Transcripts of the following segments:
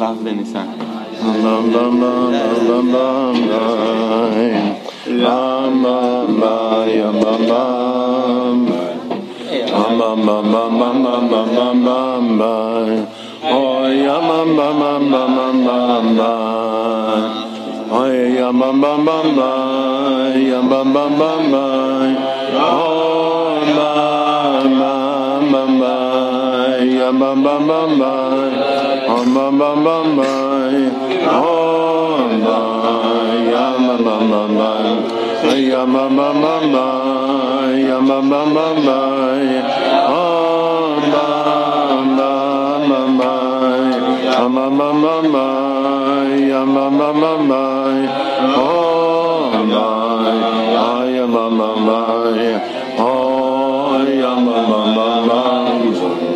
ו' בניסן. Yeah. ma ma ma ma ma ma ma ma ma Oh ya ma ma ma ma ma ma ma Oh ya ma ma ma ma ya ma ma ma ma Oh ma ma ma ma ya ma ma ma ma Oh ma ma ma ma Oh ma ya ma ma ma ma ya ma ma ma ma ya ma ma ma ma Oh, yeah, my, my, my, my.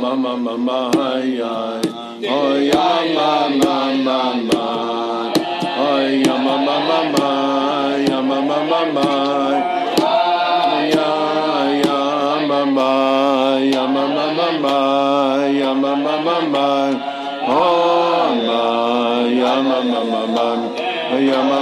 mama mama ya oh ya mama mama oh ya mama mama ya mama mama Oh, my, yeah, my, my, my, my, yeah, my,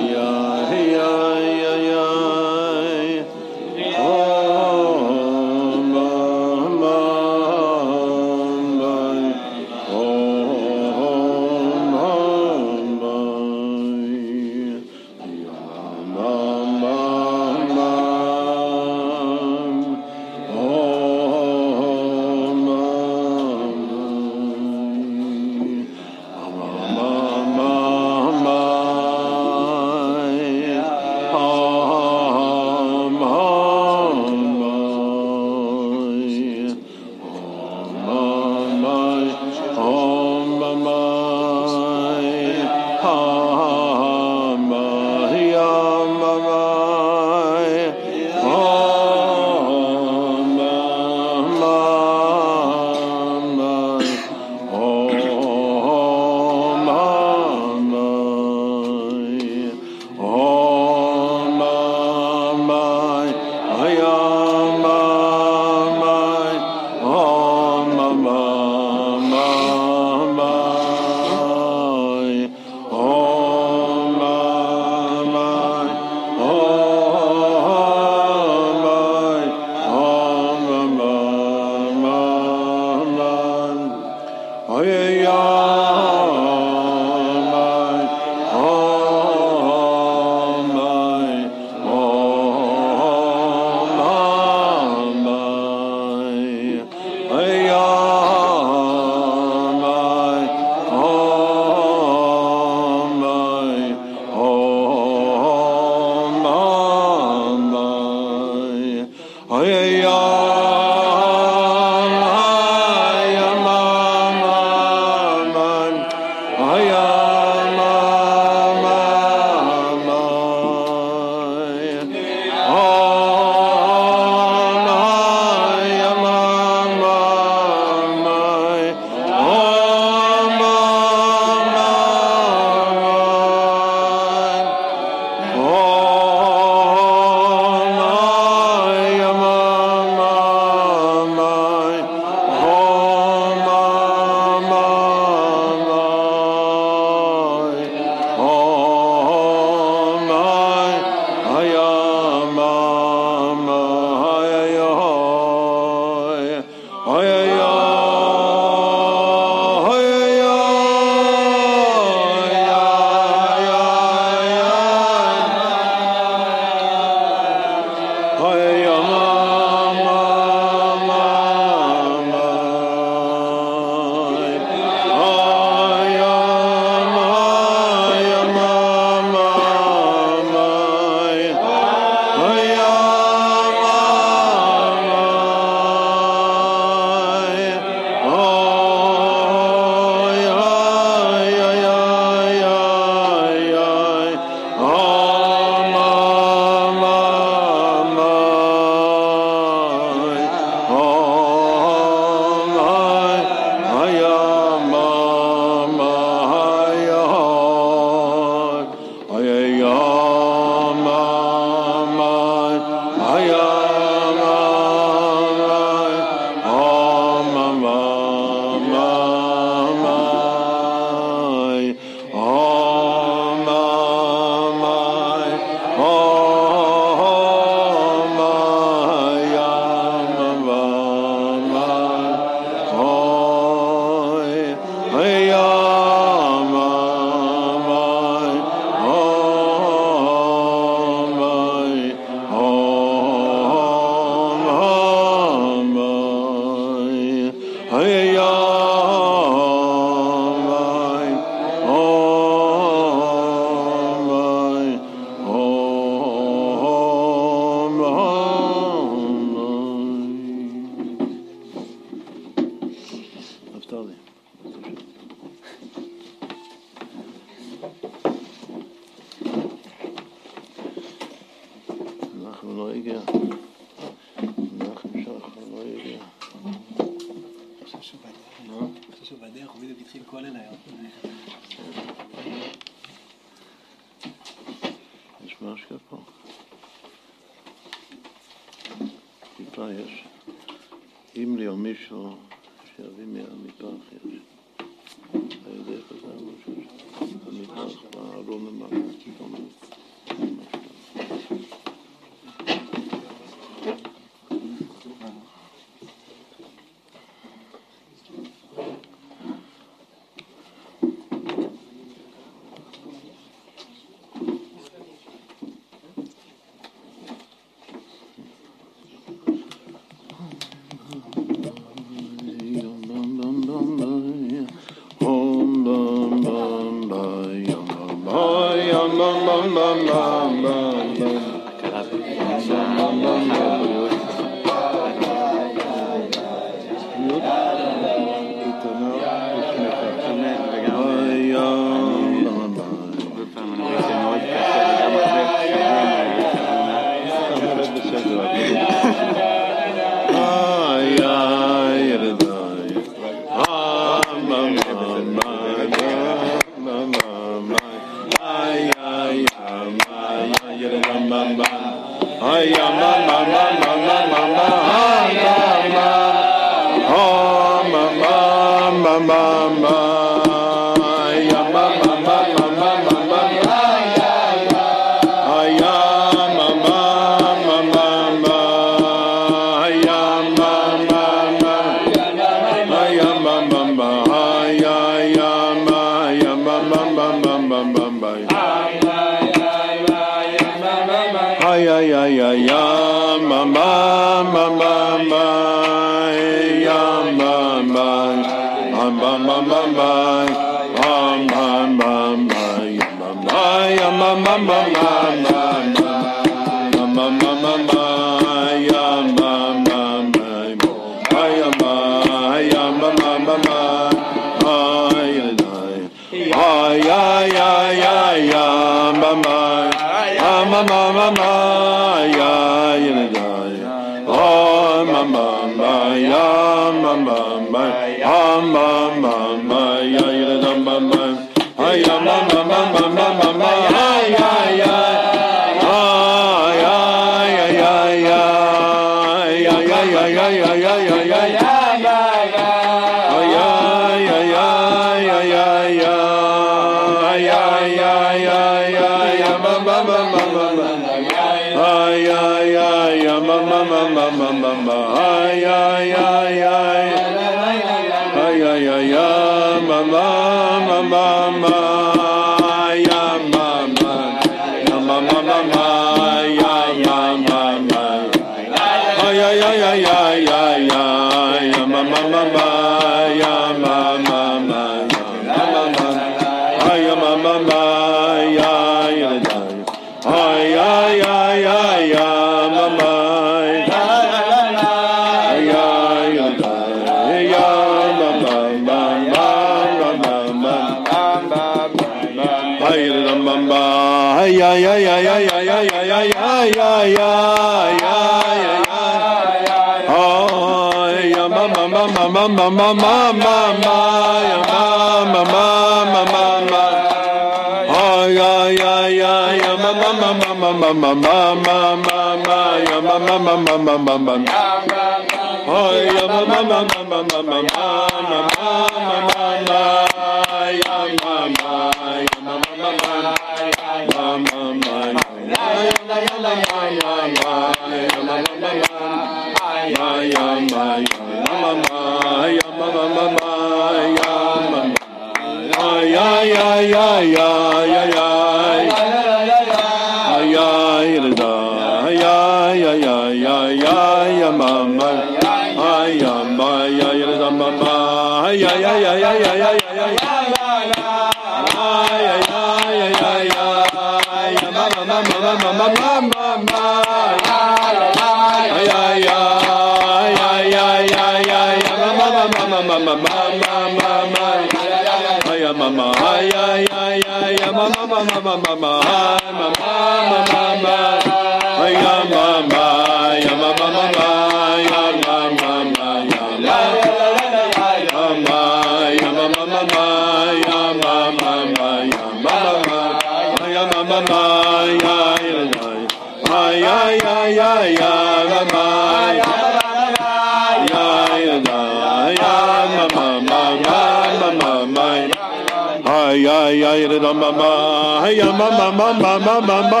ma ma ma ya ma ma ma ma ma ma ma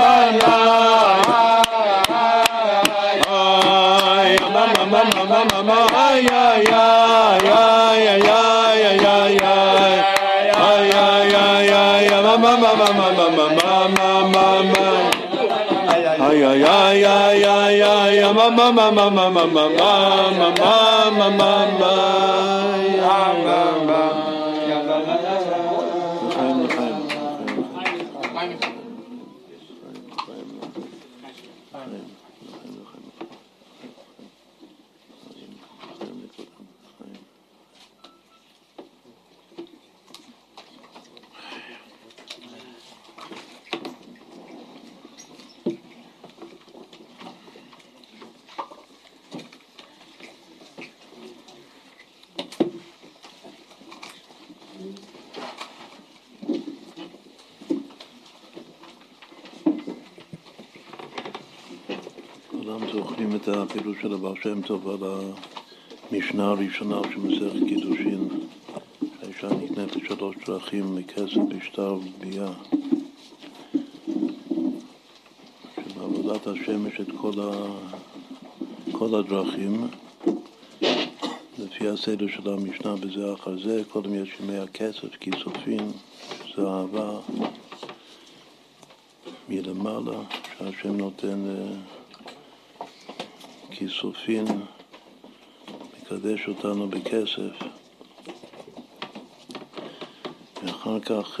ya ya ma ma ma ma ma ma ma ya ya ya ya ya ya ya ya ma ma ma ma ma ma ma ma ma ma ay ay ay ay ay ay ma ma ma ma ma ma ma ma ma ma שם טוב על המשנה הראשונה של מסכת קידושין, שהאישה נקנית בשלוש דרכים, מכסף, בשטר וביאה. שבעבודת השם יש את כל, ה... כל הדרכים, לפי הסדר של המשנה בזה אחר זה, קודם יש ימי הכסף, כיסופין, שזה אהבה מלמעלה, שהשם נותן כיסופין, מקדש אותנו בכסף. ואחר כך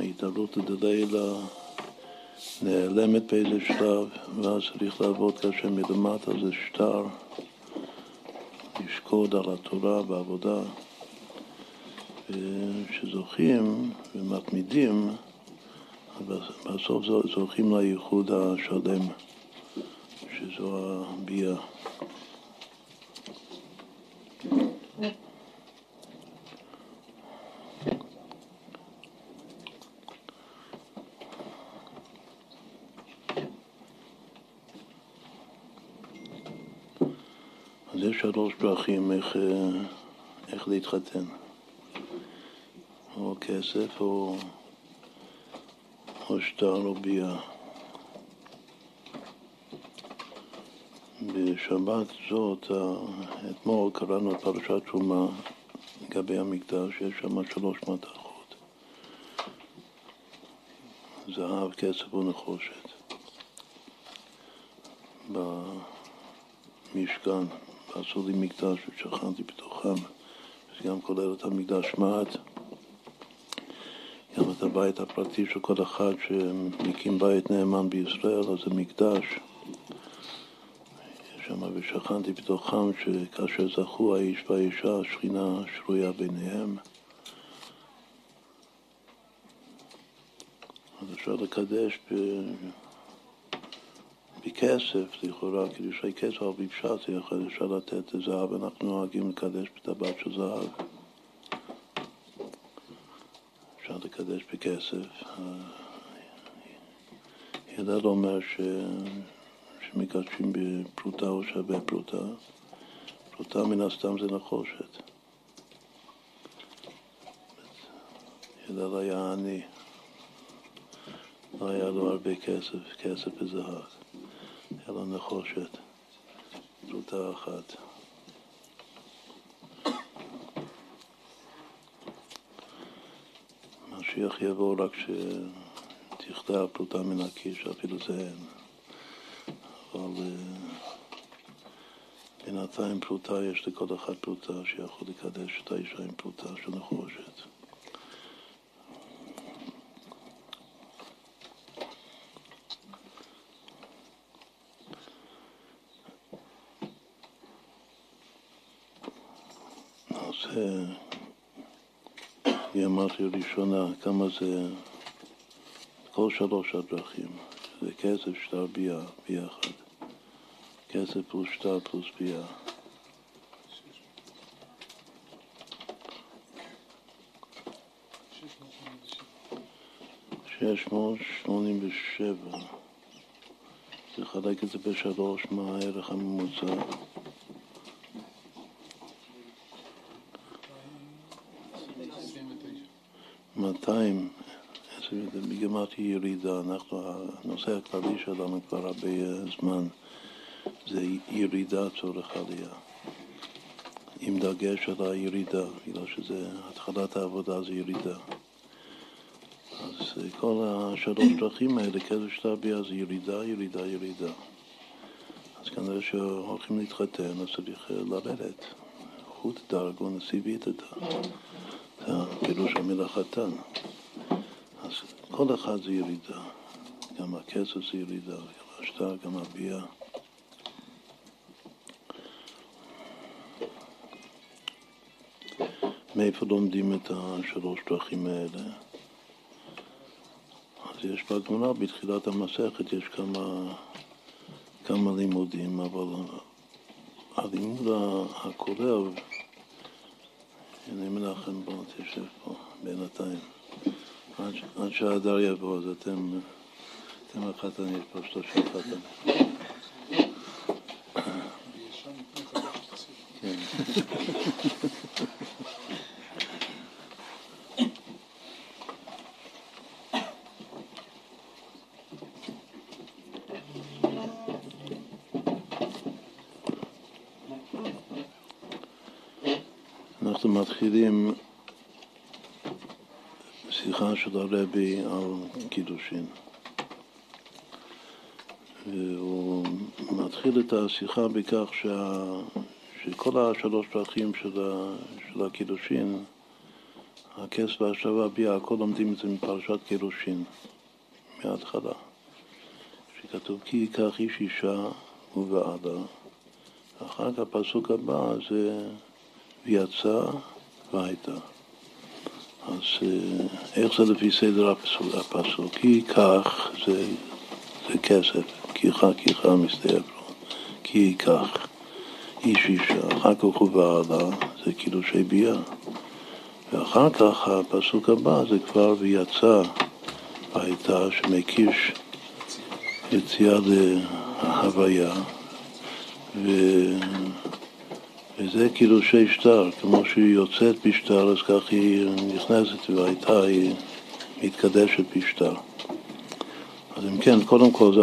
ההתעלות דלילה נעלמת באיזה שלב, ואז צריך לעבוד כאשר מלמטה זה שטר, לשקוד על התורה בעבודה. וכשזוכים ומתמידים, בסוף זוכים לייחוד השלם, שזו הביאה. אז יש שלוש דרכים איך, איך להתחתן, או כסף או, או שטר או ביאה. בשבת זאת, אתמול קראנו את פרשת תרומה לגבי המקדש, יש שם שלוש מתכות. זהב, כסף ונחושת. במשכן, עשו לי מקדש ושכנתי בתוכם, זה גם כולל את המקדש מעט, גם את הבית הפרטי של כל אחד שמקים בית נאמן בישראל, אז זה מקדש. שם ושכנתי בתוכם שכאשר זכו האיש והאישה, השכינה שרויה ביניהם. אז אפשר לקדש ב... בכסף, לכאורה קידושי כסף, אבל בפשט אפשר לתת זהב, אנחנו נוהגים לקדש בטבעת של זהב. אפשר לקדש בכסף. ידע אומר ש... שמקדשים בפרוטה או שווה פרוטה. פרוטה מן הסתם זה נחושת. ידע היה עני, לא היה לו הרבה כסף, כסף וזהב. היה לו נחושת, פרוטה אחת. משיח יבוא רק שתכתב פרוטה מן הכיס, אפילו זה אין. אבל בינתיים פרוטה, יש לכל אחד פרוטה שיכול לקדש את האישה עם פרוטה של נחושת. אמרתי ראשונה, כמה זה כל שלוש הדרכים, זה כסף, שטר, ביאה, ביחד. כסף פלוס שטר פלוס ביאה. שש מאות שמונים ושבע. לחלק את זה בשלוש, מה הערך הממוצע? מגמת ירידה, אנחנו, הנושא הכללי שלנו כבר הרבה זמן זה ירידה צורך עלייה, עם דגש על הירידה, בגלל שזה, התחלת העבודה זה ירידה. אז כל השלוש דרכים האלה, שטר ביאה זה ירידה, ירידה, ירידה. אז כנראה שהולכים להתחתן, אז צריך לרדת. חוט דרגו נשיא ויתתה. זה פירוש המילה חתן. כל אחד זה ירידה. גם הכסף זה ירידה, גם השטר, גם הביאה. מאיפה לומדים את השלוש דרכים האלה? אז יש בגמרא, בתחילת המסכת יש כמה, כמה לימודים, אבל הלימוד הכולל הנה מנחם בוא תשב פה בינתיים. עד, שהדר יבוא, אז אתם, אתם החתנים, פה שלושה חתנים. כן. אנחנו מתחילים שיחה של הרבי על קידושין. והוא מתחיל את השיחה בכך שה... שכל השלוש דרכים של, ה... של הקידושין, הכס והשבה ביאה, הכל לומדים את זה מפרשת קידושין, מההתחלה. שכתוב כי ייקח איש אישה ובעלה, ואחר כך הפסוק הבא זה ויצא והייתה. אז אה, איך זה לפי סדר הפסוק? כי כך זה, זה כסף, כי כך כי כך מסתבר כי כך. איש אישה, אחר כך הוא בעלה, זה קידושי ביאה. ואחר כך הפסוק הבא זה כבר ויצא הייתה שמקיש יציאה להוויה. ו... וזה קידושי שטר, כמו שהיא יוצאת בשטר אז כך היא נכנסת והייתה, היא מתקדשת בשטר. אז אם כן, קודם כל זה,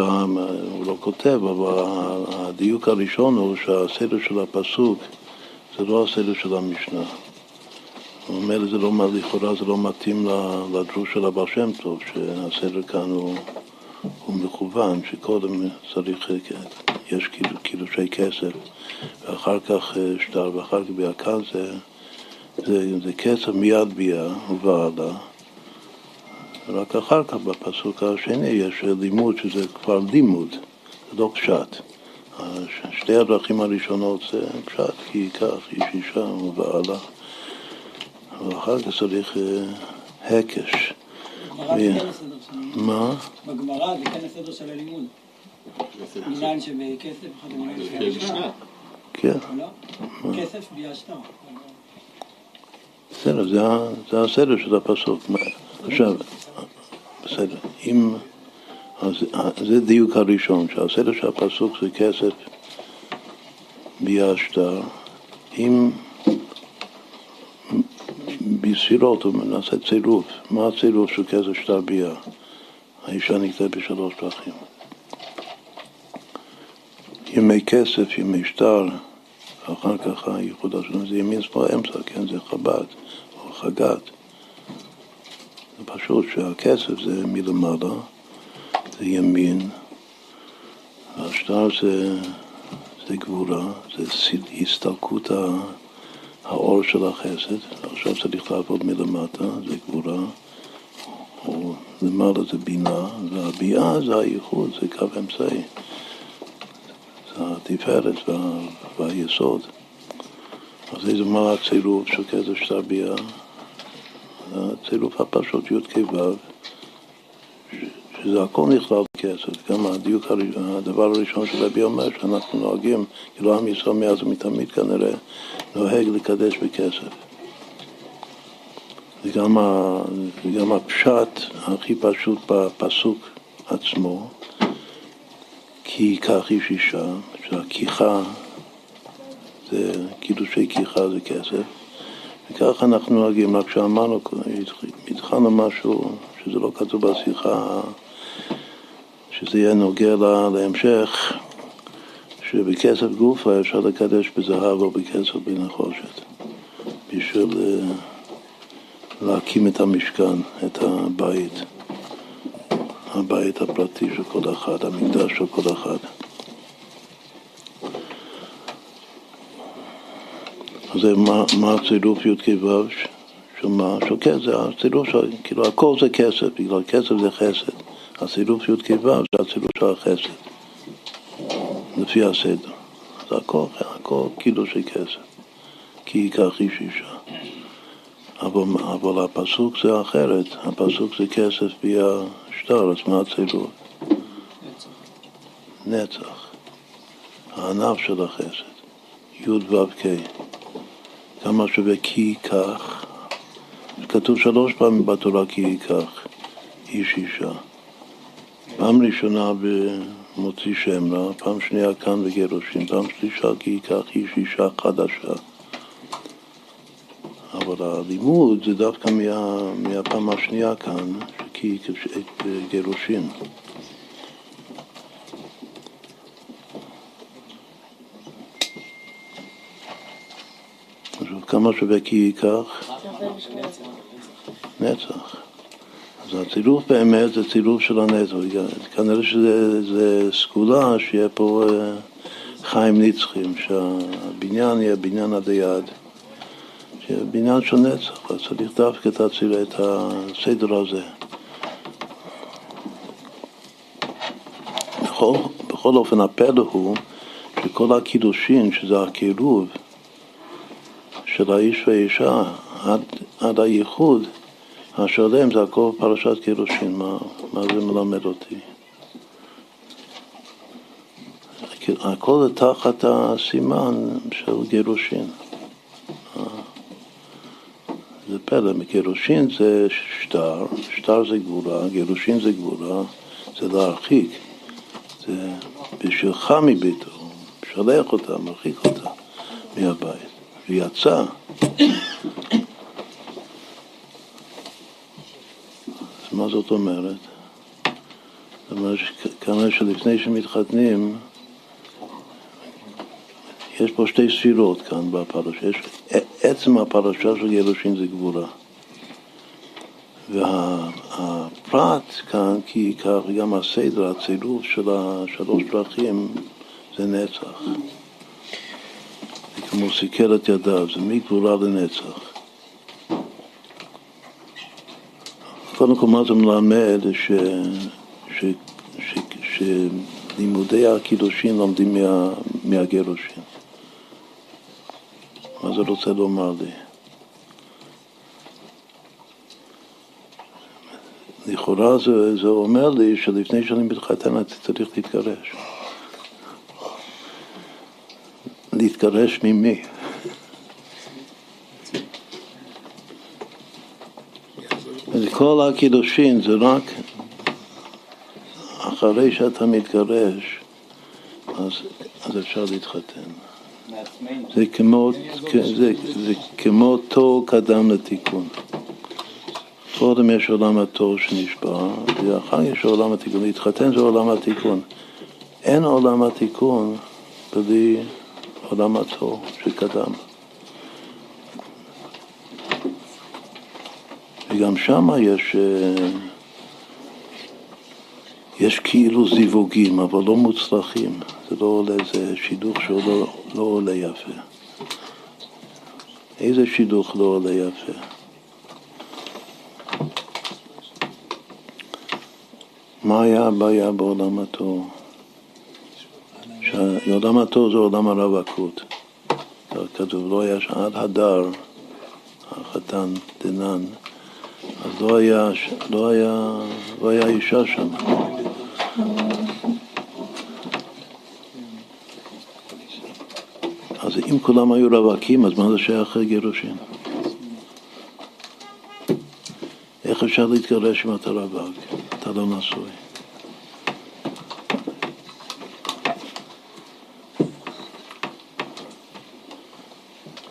הוא לא כותב, אבל הדיוק הראשון הוא שהסדר של הפסוק זה לא הסדר של המשנה. הוא אומר, זה לא, לכאורה זה לא מתאים לדרוש של הבעל שם טוב, שהסדר כאן הוא, הוא מכוון, שקודם צריך, יש קידושי כסף, ואחר כך אה, שטר, ואחר כך ביאה כאן זה, זה, זה כסף מיד ביאה ובעלה. רק אחר כך בפסוק השני יש לימוד שזה כבר לימוד, זה לא פשט. שתי הדרכים הראשונות זה פשט, כי ייקח איש אישה ובעלה. ואחר כך צריך אה, הקש. מה? בגמרא זה כן הסדר של הלימוד. עניין שבכסף אחד המיניים של כן. לא? כסף בלי השטר. בסדר, זה הסדר של הפסוק. עכשיו, בסדר, אם... אז זה דיוק הראשון, שהסדר של הפסוק זה כסף ביה שטר. אם בספירות הוא מנסה צירוף, מה הצירוף של כסף שטר ביה? האישה נקראת בשלוש דרכים. ימי כסף, ימי שטר, אחר כך הייחוד השלום, זה ימין שמאל אמצע, כן, זה חב"ד או חגת. זה פשוט שהכסף זה מלמעלה, זה ימין, והשטר זה, זה גבורה, זה הסתלקות האור של החסד, עכשיו צריך לעבוד מלמטה, זה גבורה, או למעלה זה בינה, והביאה זה הייחוד, זה קו אמצעי. זה התפארת וה, והיסוד. אז איזה מה הצירוף של כסף שטר ביאה? הצירוף הפשוט י"ק ו', שזה הכל נכלל בכסף. גם הדיוק, הדבר הראשון של רבי אומר, שאנחנו נוהגים, כאילו עם ישראל מאז ומתמיד כנראה נוהג לקדש בכסף. וגם, ה, וגם הפשט הכי פשוט בפסוק עצמו, כי ייקח איש אישה, שהכיחה זה קידושי כיחה זה כסף, וככה אנחנו נוהגים, רק שאמרנו, התחלנו משהו שזה לא כתוב בשיחה, שזה יהיה נוגע לה, להמשך, שבכסף גופה אפשר לקדש בזהב או בכסף בנחושת, בשביל אה, להקים את המשכן, את הבית, הבית הפרטי של כל אחד, המקדש של כל אחד. אז מה, מה הצירוף י"ק ו' של מה? של כסף, הצירוף של, כאילו הכל זה כסף, בגלל כסף זה חסד. הצירוף י"ק ו' זה הצירוף של החסד, לפי הסדר. זה הכל, הכל כאילו של כסף, כי ייקח איש אישה. אבל, אבל הפסוק זה אחרת, הפסוק זה כסף ביה שטר, אז מה הצירוף? נצח. נצח. הענף של החסד, י"ו-ק. כמה שווה כי ייקח? כתוב שלוש פעמים בתורה כי ייקח, איש אישה. פעם ראשונה במוציא שם רע, פעם שנייה כאן בגירושים, פעם שלישה כי ייקח איש אישה חדשה. אבל הלימוד זה דווקא מה, מהפעם השנייה כאן, כי גירושים. כמה שווה כי ייקח? נצח. אז הצירוף באמת זה צירוף של הנצח. כנראה שזה סגולה שיהיה פה אה, חיים נצחים, שהבניין יהיה בניין עד היד, שיהיה בניין של נצח, אז צריך דווקא את הסדר הזה. בכל, בכל אופן הפלא הוא שכל הקידושין, שזה הקירוב של האיש והאישה עד, עד הייחוד, השלם זה הכל פרשת גירושין, מה, מה זה מלמד אותי? הכל תחת הסימן של גירושין. זה פלא, גירושין זה שטר, שטר זה גבורה, גירושין זה גבורה, זה להרחיק, זה בשבילך מביתו, משלח אותה, מרחיק אותה מהבית. ויצא. אז מה זאת אומרת? זאת אומרת שכנראה שלפני שמתחתנים יש פה שתי ספירות כאן בפרשה. יש, עצם הפרשה של גירושין זה גבורה. והפרט כאן, כי עיקר גם הסדר, הצירוף של השלוש דרכים זה נצח. זה כמו סיכל את ידיו, זה מגבורה לנצח. קודם כל, מה זה מלמד? ש, ש, ש, שלימודי הקידושין לומדים מה, מהגירושין. מה זה רוצה לומר לי? לכאורה זה, זה אומר לי שלפני שאני מתחתן אני צריך להתגרש. להתגרש ממי? כל הקידושין זה רק אחרי שאתה מתגרש, אז, אז אפשר להתחתן. זה כמו, זה, זה כמו תור קדם לתיקון. קודם יש עולם התור שנשבע, ואחר כך יש עולם התיקון. להתחתן זה עולם התיקון. אין עולם התיקון בלי עולם התור שקדם. וגם שם יש, אה, יש כאילו זיווגים, אבל לא מוצלחים. זה לא עולה, זה שידוך שהוא לא, עולה יפה. איזה שידוך לא עולה יפה? מה היה הבעיה בעולם התור? שעולם התור זה עולם הרווקות. כתוב, לא היה שעד הדר, החתן דנן, אז לא היה, לא היה, לא היה אישה שם. אז אם כולם היו רווקים, אז מה זה שייך לגירושין? איך אפשר להתגרש אם אתה רווק? אתה לא נשוי.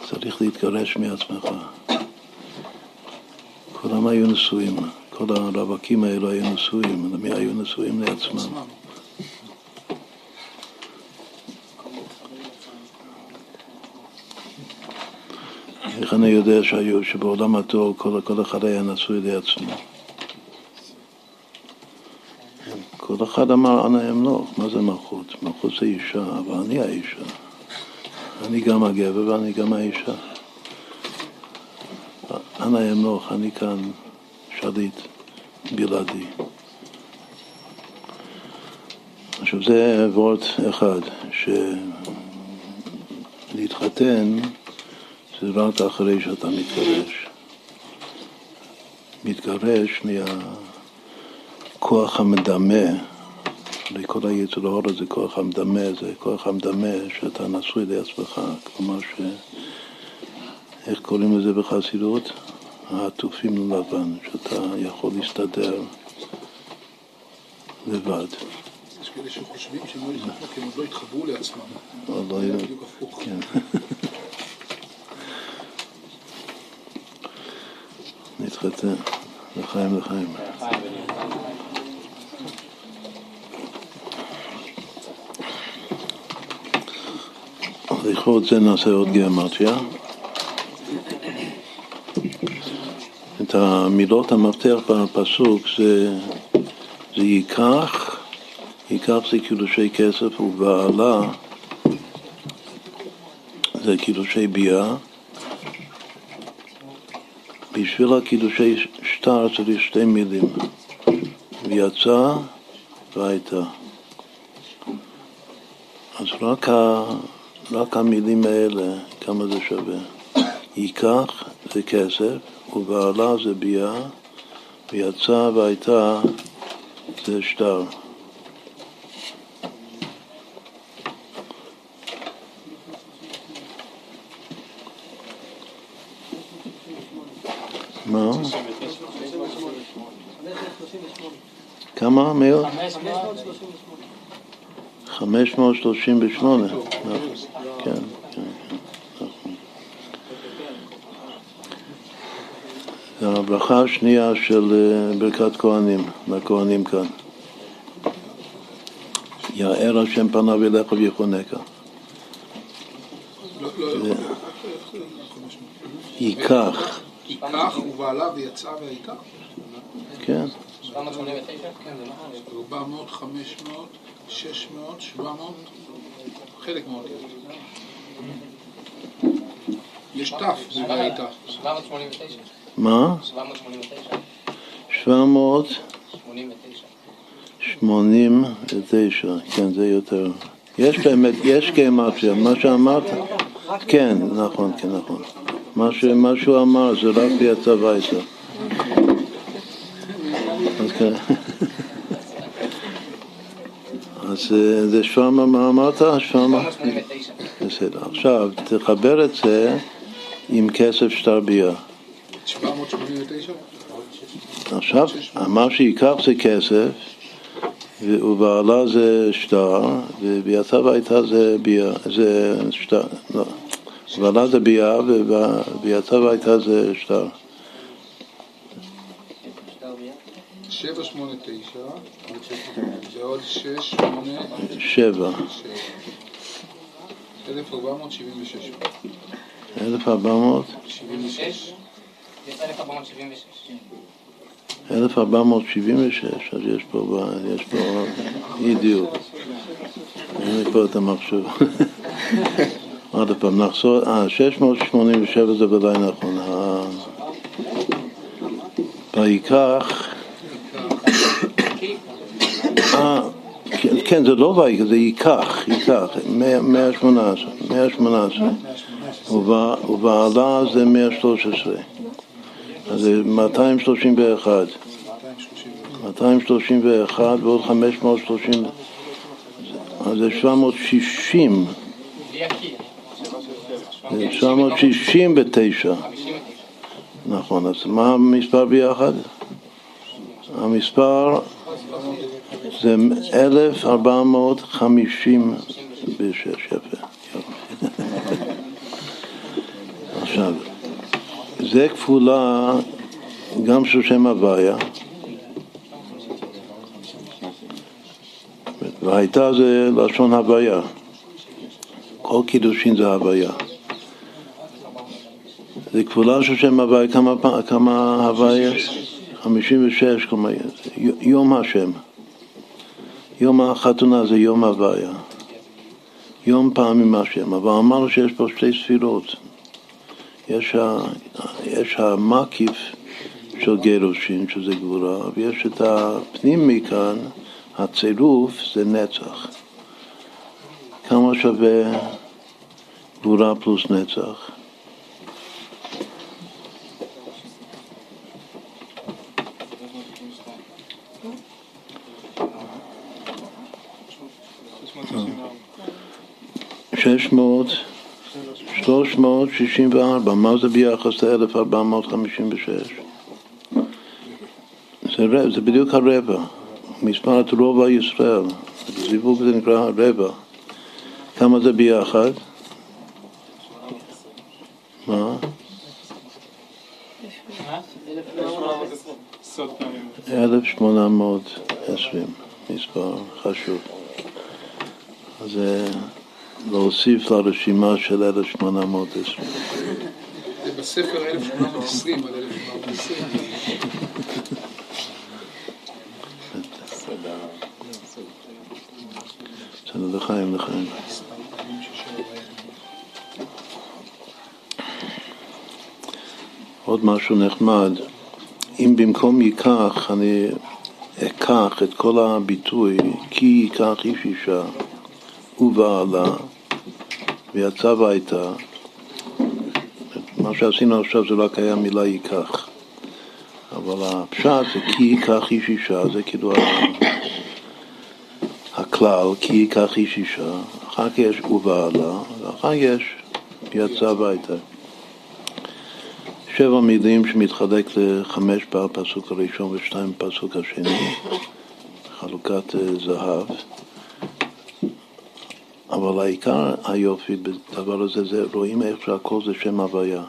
צריך להתגרש מעצמך. כולם היו נשואים, כל הרווקים האלו היו נשואים, למי היו נשואים לעצמם? איך אני יודע שהיו, שבעולם התור כל, כל אחד היה נשוי לעצמו? כל אחד אמר אנא אמלוך, מה זה מלכות? מלכות זה אישה, אבל אני האישה. אני גם הגבר ואני גם האישה. אנא אמלוך, אני כאן שליט בלעדי. עכשיו זה וורט אחד, שלהתחתן זה רק אחרי שאתה מתגרש. מתגרש מהכוח המדמה, לכל היצר האור הזה כוח המדמה, זה כוח המדמה שאתה נשוי לעצמך, כלומר ש... איך קוראים לזה בחסידות? העטופים ללבן, שאתה יכול להסתדר לבד. יש כאלה שחושבים שהם לא כי הם עוד לא התחברו לעצמם. לא. כן. נתחתן, לחיים לחיים. לכבוד זה נעשה עוד גיאומטריה. המילות המפתח בפסוק זה, זה ייקח, ייקח זה קידושי כסף ובעלה זה קידושי ביאה. בשביל הקידושי שטר צריך שתי מילים, ויצא והייתה. אז רק, ה, רק המילים האלה, כמה זה שווה. ייקח זה כסף, ובעלה זה ביאה, ויצא והייתה זה שטר. מה? כמה מאות? 538. נכון. כן, כן, כן, נכון. זה הברכה השנייה של אה, ברכת כהנים, לכהנים כאן. יאר השם פניו אליך ויחונקה. לא, לא, לא. ייקח, ייקח ובעלה ויצא וייקח. כן. 400, 500, 600, 700, חלק מהאותיות. יש ת' זה והייתה. 789. מה? 789. 789, 89. כן, זה יותר. יש באמת, יש גימטריה, מה שאמרת, כן, נכון, כן, נכון. מה שהוא אמר זה רק ויצא וייסה. אז כן. אה, זה שמה, מה אמרת? שמה? 789. בסדר. עכשיו, תחבר את זה עם כסף שטר ביה. 789? עכשיו, מה שייקח זה כסף, ובעלה זה שטר, וביאתה והייתה זה ביה, זה שטר, לא, בעלה זה ביה, וביאתה והייתה זה שטר. 789 ועוד 6, 8, שבע, 1476. 1400, 76. יש 1476. 1476, אז יש פה, יש פה אי דיוק. אין לי פה את המחשב. עוד פעם, נחזור, אה, 687 זה ודאי נכון. ה- ויקח, אה, כן, זה לא ויקח, זה ייקח, ייקח, 118, 118. ובע- ובעלה זה 113. אז זה 231. 231 ועוד 530, אז זה 760, בלי הקיר. זה 769, 59. נכון, אז מה המספר ביחד? המספר זה 1456, יפה. עכשיו, זה כפולה גם של שם הוויה, והייתה זה לשון הוויה. כל קידושין זה הוויה. זה כפולה של שם הוויה, כמה, כמה הוויה? 56, כלומר, יום השם. יום החתונה זה יום הוויה. יום פעמים השם, אבל אמרנו שיש פה שתי ספירות. יש, ה, יש המקיף של גירושין, שזה גבורה, ויש את הפנים מכאן, הצירוף זה נצח. כמה שווה גבורה פלוס נצח? שש מאות, שלוש מאות שישים וארבע, מה זה ביחס לאלף ארבע מאות חמישים ושש? זה, ר- זה בדיוק הרבע, מספר רובע ישראל, זיווג זה נקרא הרבע. כמה זה ביחד? מה? אלף שמונה מאות עשרים, מספר חשוב. אז להוסיף לרשימה של 1820. זה בספר 1820 על 1820. בסדר, לחיים, לחיים. עוד משהו נחמד, אם במקום ייקח אני אקח את כל הביטוי כי ייקח איש אישה ובעלה ויצא והייתה, מה שעשינו עכשיו זה רק היה מילה ייקח, אבל הפשט זה כי ייקח איש אישה, זה כאילו הכלל, כי ייקח איש אישה, אחר כך יש ובעלה, ואחר כך יש יצא הביתה. שבע מילים שמתחלק לחמש בפסוק הראשון ושתיים בפסוק השני, חלוקת אה, זהב. אבל העיקר היופי בדבר הזה, זה רואים איך שהכל זה שם הוויה.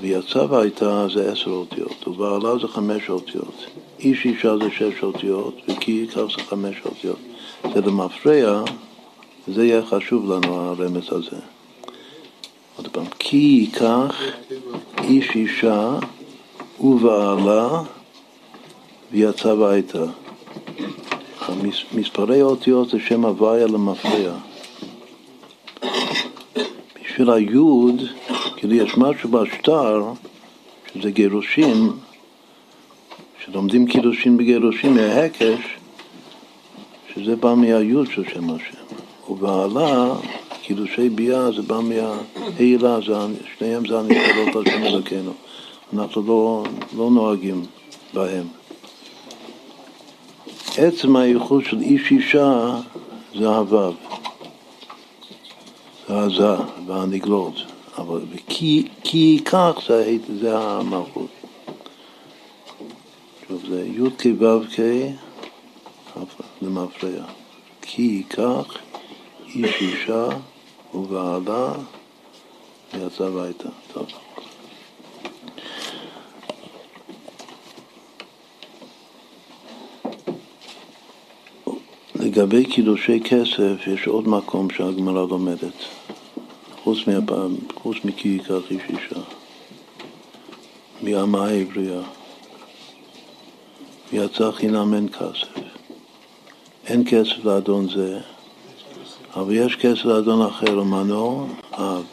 ויצא והייתה זה עשר אותיות, ובעלה זה חמש אותיות. איש אישה זה שש אותיות, וכי ייקח זה חמש אותיות. זה למפרע, זה יהיה חשוב לנו הרמז הזה. עוד פעם, כי ייקח איש אישה ובעלה ויצא והייתה. מספרי האותיות זה שם הוויה למפרע. בשביל היוד, כאילו יש משהו בשטר, שזה גירושים, שלומדים קידושין בגירושים מההקש, שזה בא מהיוד של שם השם. ובעלה, קידושי ביאה זה בא מהעילה, שניהם זה הנשאלות על שם אלוקינו. אנחנו לא, לא נוהגים בהם. עצם הייחוד של איש אישה זה הוו, זה הזה והנגלות, אבל כי, כי כך זה, זה המלכות. שוב, זה י"ק ו"ק למפרע. כי כך איש אישה ובעלה ויצא הביתה. טוב. לגבי קידושי כסף יש עוד מקום שהגמרא לומדת, חוץ, מהפעם, חוץ מכי ייקח איש אישה, מהאמה העברייה. ויצא חינם אין כסף. אין כסף לאדון זה, אבל יש כסף לאדון אחר, ומנו אב.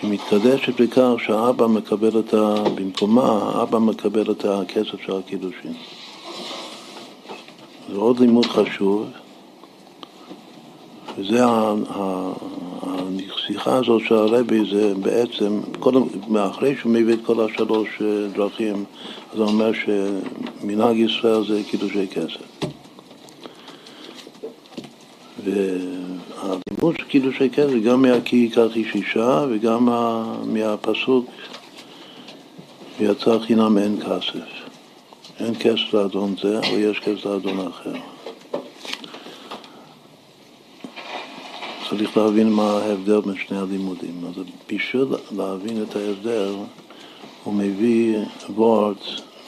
שהיא מתקדשת בכך שהאבא מקבל את ה... במקומה, האבא מקבל את הכסף של הקידושין. זה עוד לימוד חשוב, וזה השיחה הזאת של הרבי, זה בעצם, אחרי שהוא מביא את כל השלוש אה, דרכים, אז הוא אומר שמנהג ישראל זה קידושי כסף. והלימוד של קידושי כסף גם מהכי ייקח איש אישה וגם מהפסוק ויצא חינם אין כסף. אין כסף לאדון זה, אבל יש כסף לאדון אחר. צריך להבין מה ההבדל בין שני הלימודים. אז בשביל להבין את ההבדל, הוא מביא וורט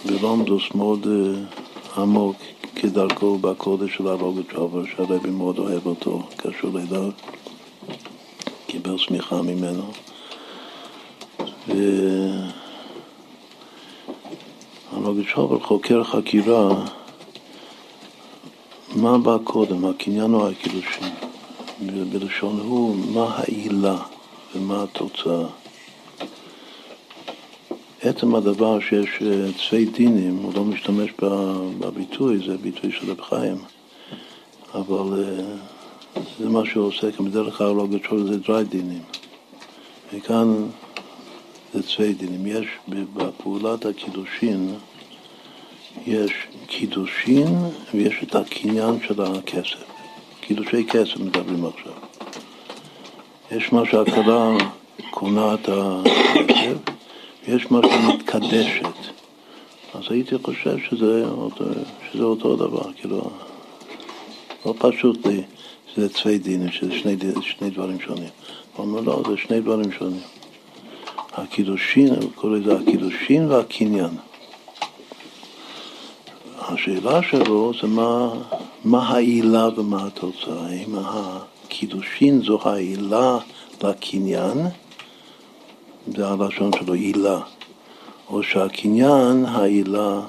בלומדוס מאוד אה, עמוק, כדרכו בקודש של הרוגת שובר, שהרבי מאוד אוהב אותו, קשור אליו, קיבל סמיכה ממנו. ו... הרב שובר חוקר חקירה מה בא קודם, הקניין או הקידושין. בלשון הוא, מה העילה ומה התוצאה. עצם הדבר שיש אה, צווי דינים, הוא לא משתמש בביטוי, זה ביטוי של רב חיים, אבל אה, זה מה שהוא עושה, כי בדרך כלל לא גדול זה דרי דינים. וכאן צווי דינים. יש בפעולת הקידושין, יש קידושין ויש את הקניין של הכסף. קידושי כסף מדברים עכשיו. יש מה שהכלה קונה את הכסף, ויש מה שמתקדשת. אז הייתי חושב שזה אותו, שזה אותו דבר, כאילו, לא פשוט לי, שזה צווי דינים, שזה שני, שני דברים שונים. הוא אומר, לא, זה שני דברים שונים. הקידושין, הוא קורא לזה הקידושין והקניין. השאלה שלו זה מה, מה העילה ומה התוצאה. האם הקידושין זו העילה לקניין, זה הלשון שלו, עילה, או שהקניין העילה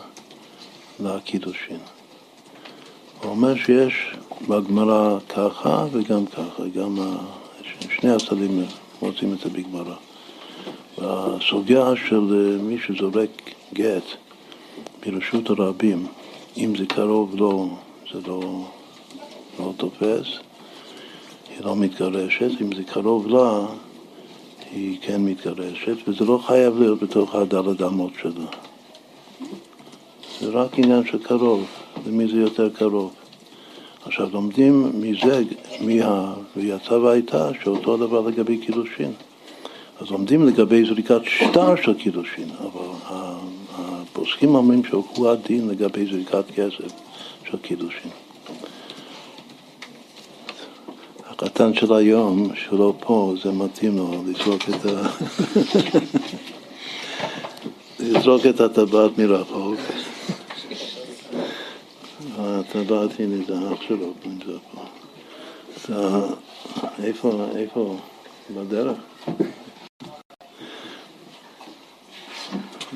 לקידושין. הוא אומר שיש בגמרא ככה וגם ככה, גם שני הצדדים מוצאים את זה בגמרא. והסוגיה של מי שזורק גט ברשות הרבים, אם זה קרוב לא, זה לא, לא תופס, היא לא מתגרשת, אם זה קרוב לה, היא כן מתגרשת, וזה לא חייב להיות בתוך הדלת אמות שלה. זה רק עניין של קרוב, למי זה יותר קרוב. עכשיו לומדים מזה, מה... ויצא והייתה, שאותו דבר לגבי קידושין. אז לומדים לגבי זריקת שטר של קידושין, אבל הפוסקים אומרים שהוקרו הדין לגבי זריקת כסף של קידושין. החתן של היום, שלא פה, זה מתאים לו לזרוק את ה... לזרוק את הטבעת מרחוק. הטבעת, הנה זה האח שלו, נמצא פה. איפה, איפה? בדרך?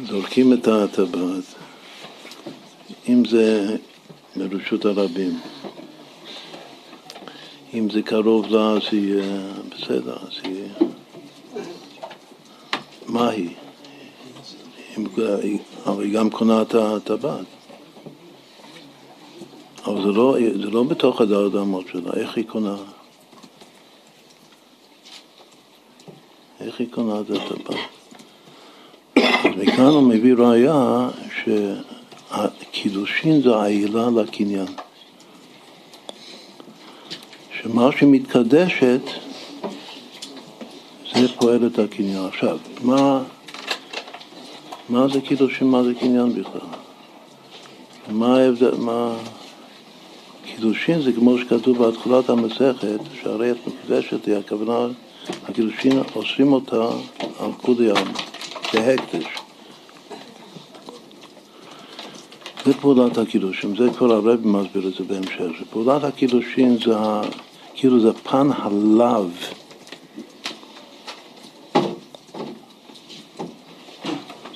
זורקים את הטבעת, אם זה מרשות הרבים, אם זה קרוב לה, אז היא בסדר, אז היא... מה היא? אבל היא גם קונה את הטבעת. אבל זה לא, זה לא בתוך הדרת האמות שלה, איך היא קונה? איך היא קונה את הטבעת? אז מכאן הוא מביא ראיה שהקידושין זה העילה לקניין. שמה שמתקדשת זה פועל את הקניין. עכשיו, מה, מה זה קידושין, מה זה קניין בכלל? מה ההבדל, מה... קידושין זה כמו שכתוב בהתחלת המסכת, שהרי את מקדשת היא הכוונה, הקידושין עושים אותה על קודי ים, בהקדש. זה פעולת הקידושין, זה כבר הרב מסביר את זה בהמשך, שפעולת הקידושין זה כאילו זה פן הלאו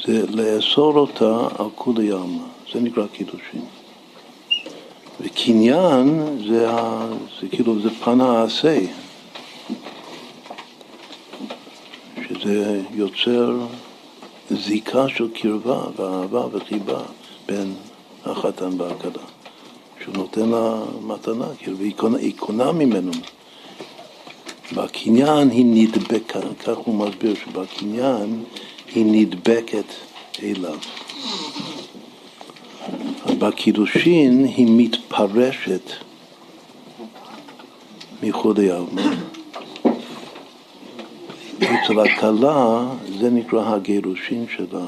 זה לאסור אותה על כולי ים, זה נקרא קידושין. וקניין זה, ה, זה כאילו, זה פן העשה, שזה יוצר זיקה של קרבה ואהבה וחיבה בין החתן והכלה. שהוא נותן לה מתנה, כאילו, והיא קונה, קונה ממנו. בקניין היא נדבקה, כך הוא מסביר, שבקניין היא נדבקת אליו. בקידושין היא מתפרשת מחודי עלמא. אצל הכלה זה נקרא הגירושין שלה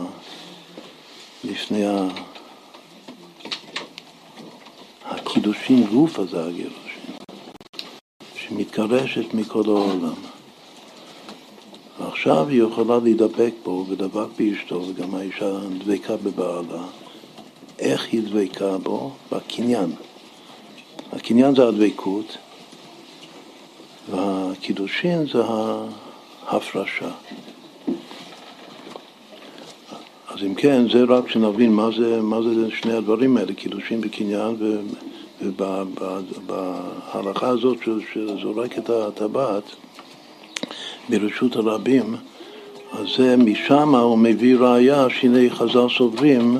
לפני. הקידושין גוף הזה הגירושין, שמתגרשת מכל העולם. ועכשיו היא יכולה להידבק בו ודבק באשתו, וגם האישה דבקה בבעלה. איך היא דבקה בו? בקניין. הקניין זה הדבקות, והקידושין זה ההפרשה. אז אם כן, זה רק שנבין מה זה, מה זה שני הדברים האלה, קידושין וקניין, ובהלכה הזאת שזורק את הטבעת ברשות הרבים, אז זה משם הוא מביא ראיה שהנה חז"ל סוברים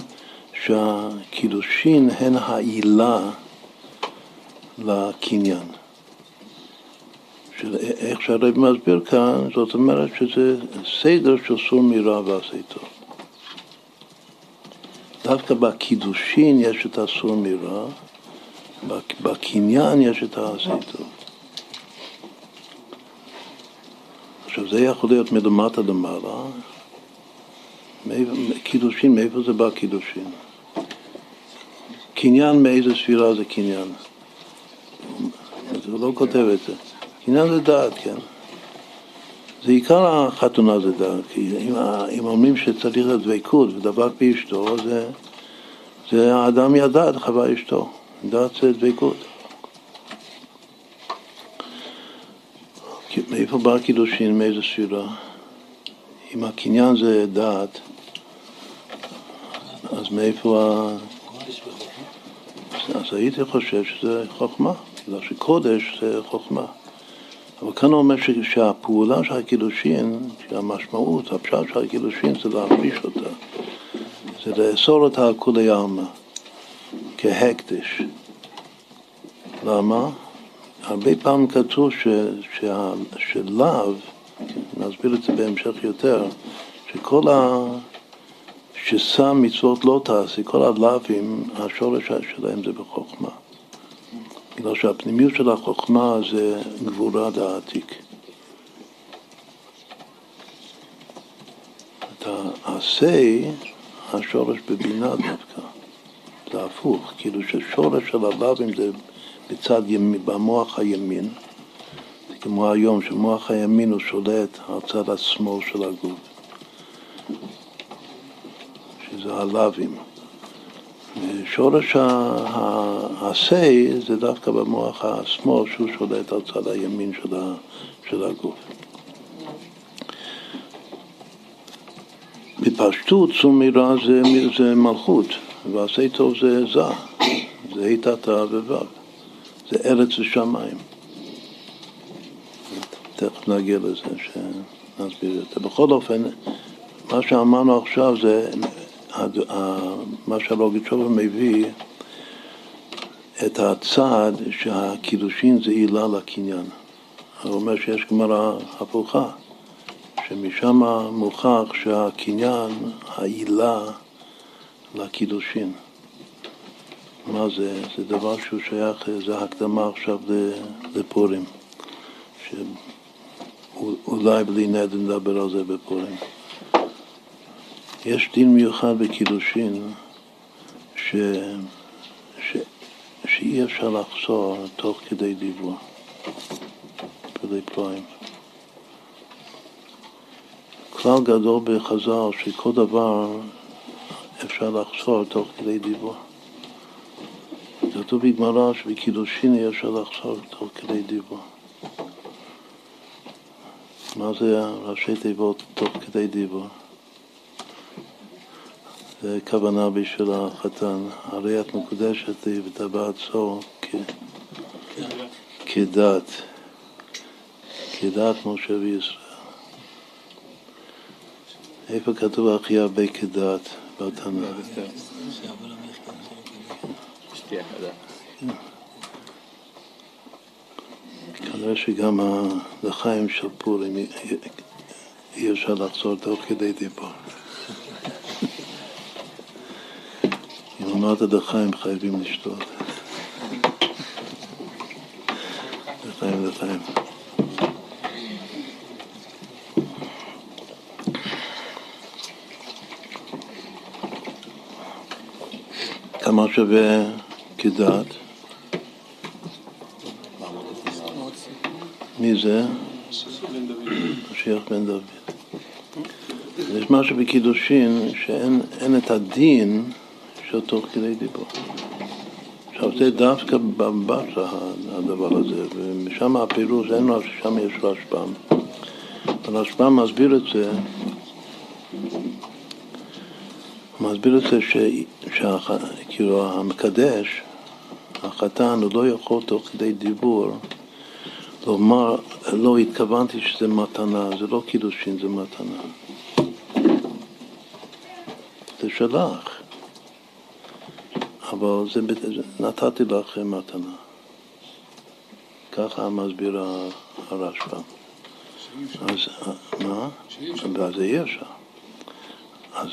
שהקידושין הן העילה לקניין. של איך שהרב מסביר כאן, זאת אומרת שזה סדר של סור מרע ועשה טוב. דווקא בקידושין יש את הסור מרע, בקניין יש את העשה טוב. עכשיו זה יכול להיות מלמטה למעלה, קידושין, מאיפה זה בא קידושין? קניין מאיזה ספירה זה קניין? הוא לא כותב את זה. קניין זה דעת, כן. זה עיקר החתונה זה דעת, כי אם, אם אומרים שצריך דבקות ודבק באשתו, זה, זה האדם ידע את חווה אשתו, דעת זה דבקות. מאיפה בא קידושין, מאיזה ספירה? אם הקניין זה דעת, אז מאיפה ה... אז הייתי חושב שזה חוכמה, בגלל שקודש זה חוכמה. אבל כאן הוא אומר שהפעולה של הקידושין, שהמשמעות, הפשט של הקידושין זה להפריש אותה, זה לאסור אותה על כולי עלמא, כהקדש. למה? הרבה פעמים כתוב שלאו, נסביר את זה בהמשך יותר, שכל ה... ששם מצוות לא תעשי, כל הלאווים, השורש שלהם זה בחוכמה. בגלל שהפנימיות של החוכמה זה גבורה דעתיק. את העשה, השורש בבינה דווקא. זה הפוך, כאילו ששורש של הלאווים זה בצד ימין, במוח הימין. זה כמו היום, שמוח הימין הוא שולט על צד השמאל של הגוף. שזה הלאווים. ושורש ה-say זה דווקא במוח השמאל שהוא שולט על צד הימין של, הגוף. בפשטות סומירה זה, זה מלכות, ועשה טוב זה זה, זה היטתה ווו, זה ארץ ושמיים. תכף נגיע לזה, שנסביר את זה. בכל אופן, מה שאמרנו עכשיו זה מה שהלוגיצ'ובר מביא את הצעד שהקידושין זה עילה לקניין. הוא אומר שיש גמרא הפוכה, שמשם מוכח שהקניין, העילה לקידושין. מה זה? זה דבר שהוא שייך, זה הקדמה עכשיו לפורים. שאולי בלי נדר נדבר על זה בפורים. יש דין מיוחד בקידושין ש... ש... שאי אפשר לחזור תוך כדי דיבור, פלאי פלאים. כלל גדול בחז"ל שכל דבר אפשר לחזור תוך כדי דיבור. כתוב בגמרא שבקידושין אי אפשר לחזור תוך כדי דיבור. מה זה ראשי תיבות תוך כדי דיבור? זה כוונה בשביל החתן. הרי את מקודשת לי וטבעת צור כדת, כדת משה וישראל. איפה כתוב הכי הרבה כדת בתנ"ך? כנראה שגם לחיים של פורים אי אפשר לחזור תוך כדי דיבור. אמרת לחיים חייבים לשתות. לחיים, לחיים. כמה שווה כדת? מי זה? משיח בן דוד. יש משהו בקידושין שאין את הדין של תוך כדי דיבור. עכשיו זה דווקא בבטה הדבר הזה, ומשם הפירוש, אין לו ששם יש רשב"ם. הרשב"ם מסביר את זה, מסביר את זה ש, שכאילו המקדש, החתן, הוא לא יכול תוך כדי דיבור לומר, לא התכוונתי שזה מתנה, זה לא קידושין, זה מתנה. זה שלך. אבל זה, נתתי לכם מתנה. ככה מסביר הרשב"ם. אז מה? ואז זה אי אפשר. אז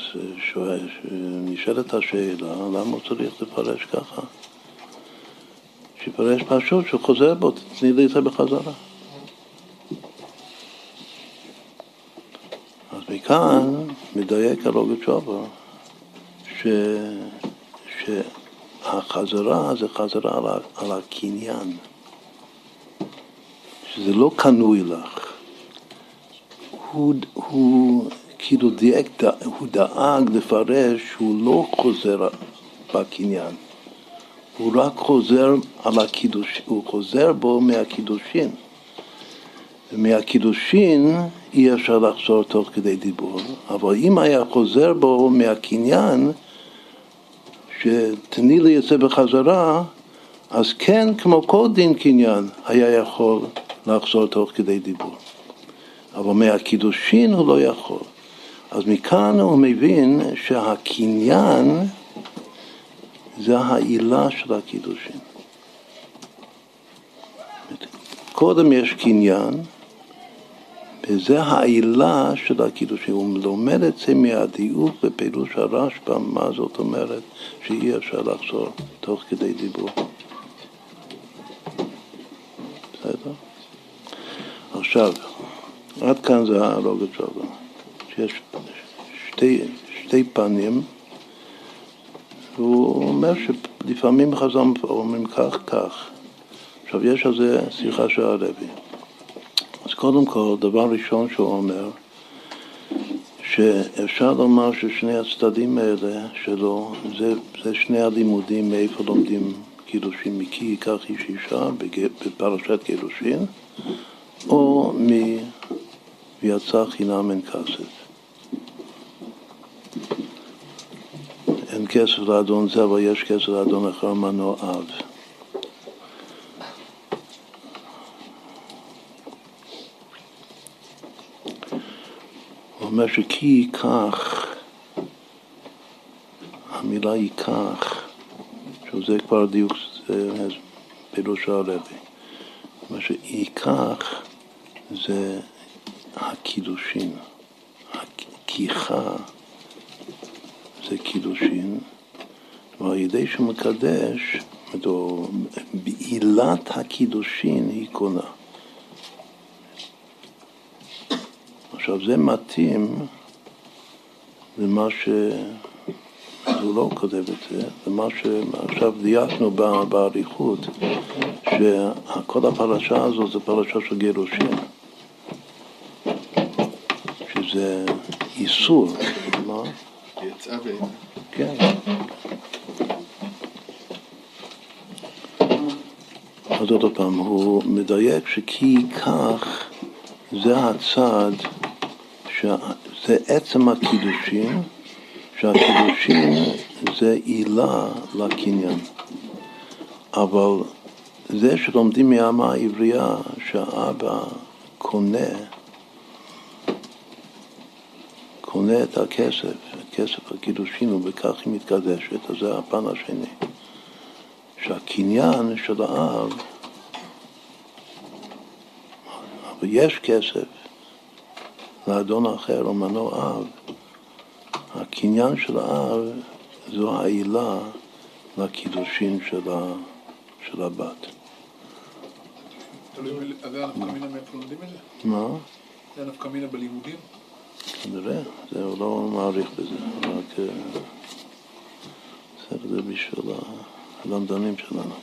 נשאלת השאלה, למה הוא צריך לפרש ככה? שיפרש פשוט, שהוא חוזר בו, תתני לי את זה בחזרה. אז מכאן מדייק הלוגית שובר, ש... החזרה זה חזרה על, על הקניין, שזה לא קנוי לך. הוא, הוא כאילו דייק, הוא דאג לפרש שהוא לא חוזר בקניין, הוא רק חוזר על הקידוש, הוא חוזר בו מהקידושין. ומהקידושין אי אפשר לחזור תוך כדי דיבור, אבל אם היה חוזר בו מהקניין, שתני לי את זה בחזרה, אז כן, כמו כל דין קניין, היה יכול לחזור תוך כדי דיבור. אבל מהקידושין הוא לא יכול. אז מכאן הוא מבין שהקניין זה העילה של הקידושין. קודם יש קניין, וזה העילה של הקידושין. הוא לומד את זה מהדיוק בפירוש הרשב"א, מה זאת אומרת שאי אפשר לחזור תוך כדי דיבור. בסדר? עכשיו, עד כאן זה הרוגת שלו. שיש שתי, שתי פנים, והוא אומר שלפעמים חז"ל אומרים כך, כך. עכשיו, יש על זה שיחה של הרבי. אז קודם כל, דבר ראשון שהוא אומר, שאפשר לומר ששני הצדדים האלה שלו, זה, זה שני הלימודים מאיפה לומדים קידושין, מכי ייקח איש אישה בפרשת קידושין, או מ... ויצא חינם אין כסף. אין כסף לאדון זה, אבל יש כסף לאדון אחר מנוע אב. אומר שכי ייקח, המילה ייקח, שזה כבר דיוק, זה פירוש הרבי. מה שייקח זה הקידושין, הכיחה זה קידושין, ועל ידי שהוא מקדש, בעילת הקידושין היא קונה. עכשיו זה מתאים למה ש... הוא לא כותב את זה, למה שעכשיו דייקנו באריכות, שכל הפרשה הזאת זה פרשה של גירושין, שזה איסור, מה? יצאה ו... כן. אז עוד פעם, הוא מדייק שכי כך זה הצד, זה עצם הקידושין, שהקידושין זה עילה לקניין. אבל זה שלומדים מהאמה העברייה שהאבא קונה, קונה את הכסף, כסף הקידושין, ובכך היא מתקדשת, אז זה הפן השני. שהקניין של האב, אבל יש כסף לאדון אחר או מנוע אב, הקניין של האב זו העילה לקידושין של, ה, של הבת. תלוי, זה הנפקא מינה מאיפה לומדים את זה? מה? זה הנפקא מינה בלימודים? כנראה, זה לא מעריך בזה, רק אה, בסדר, זה בשביל הלמדנים שלנו.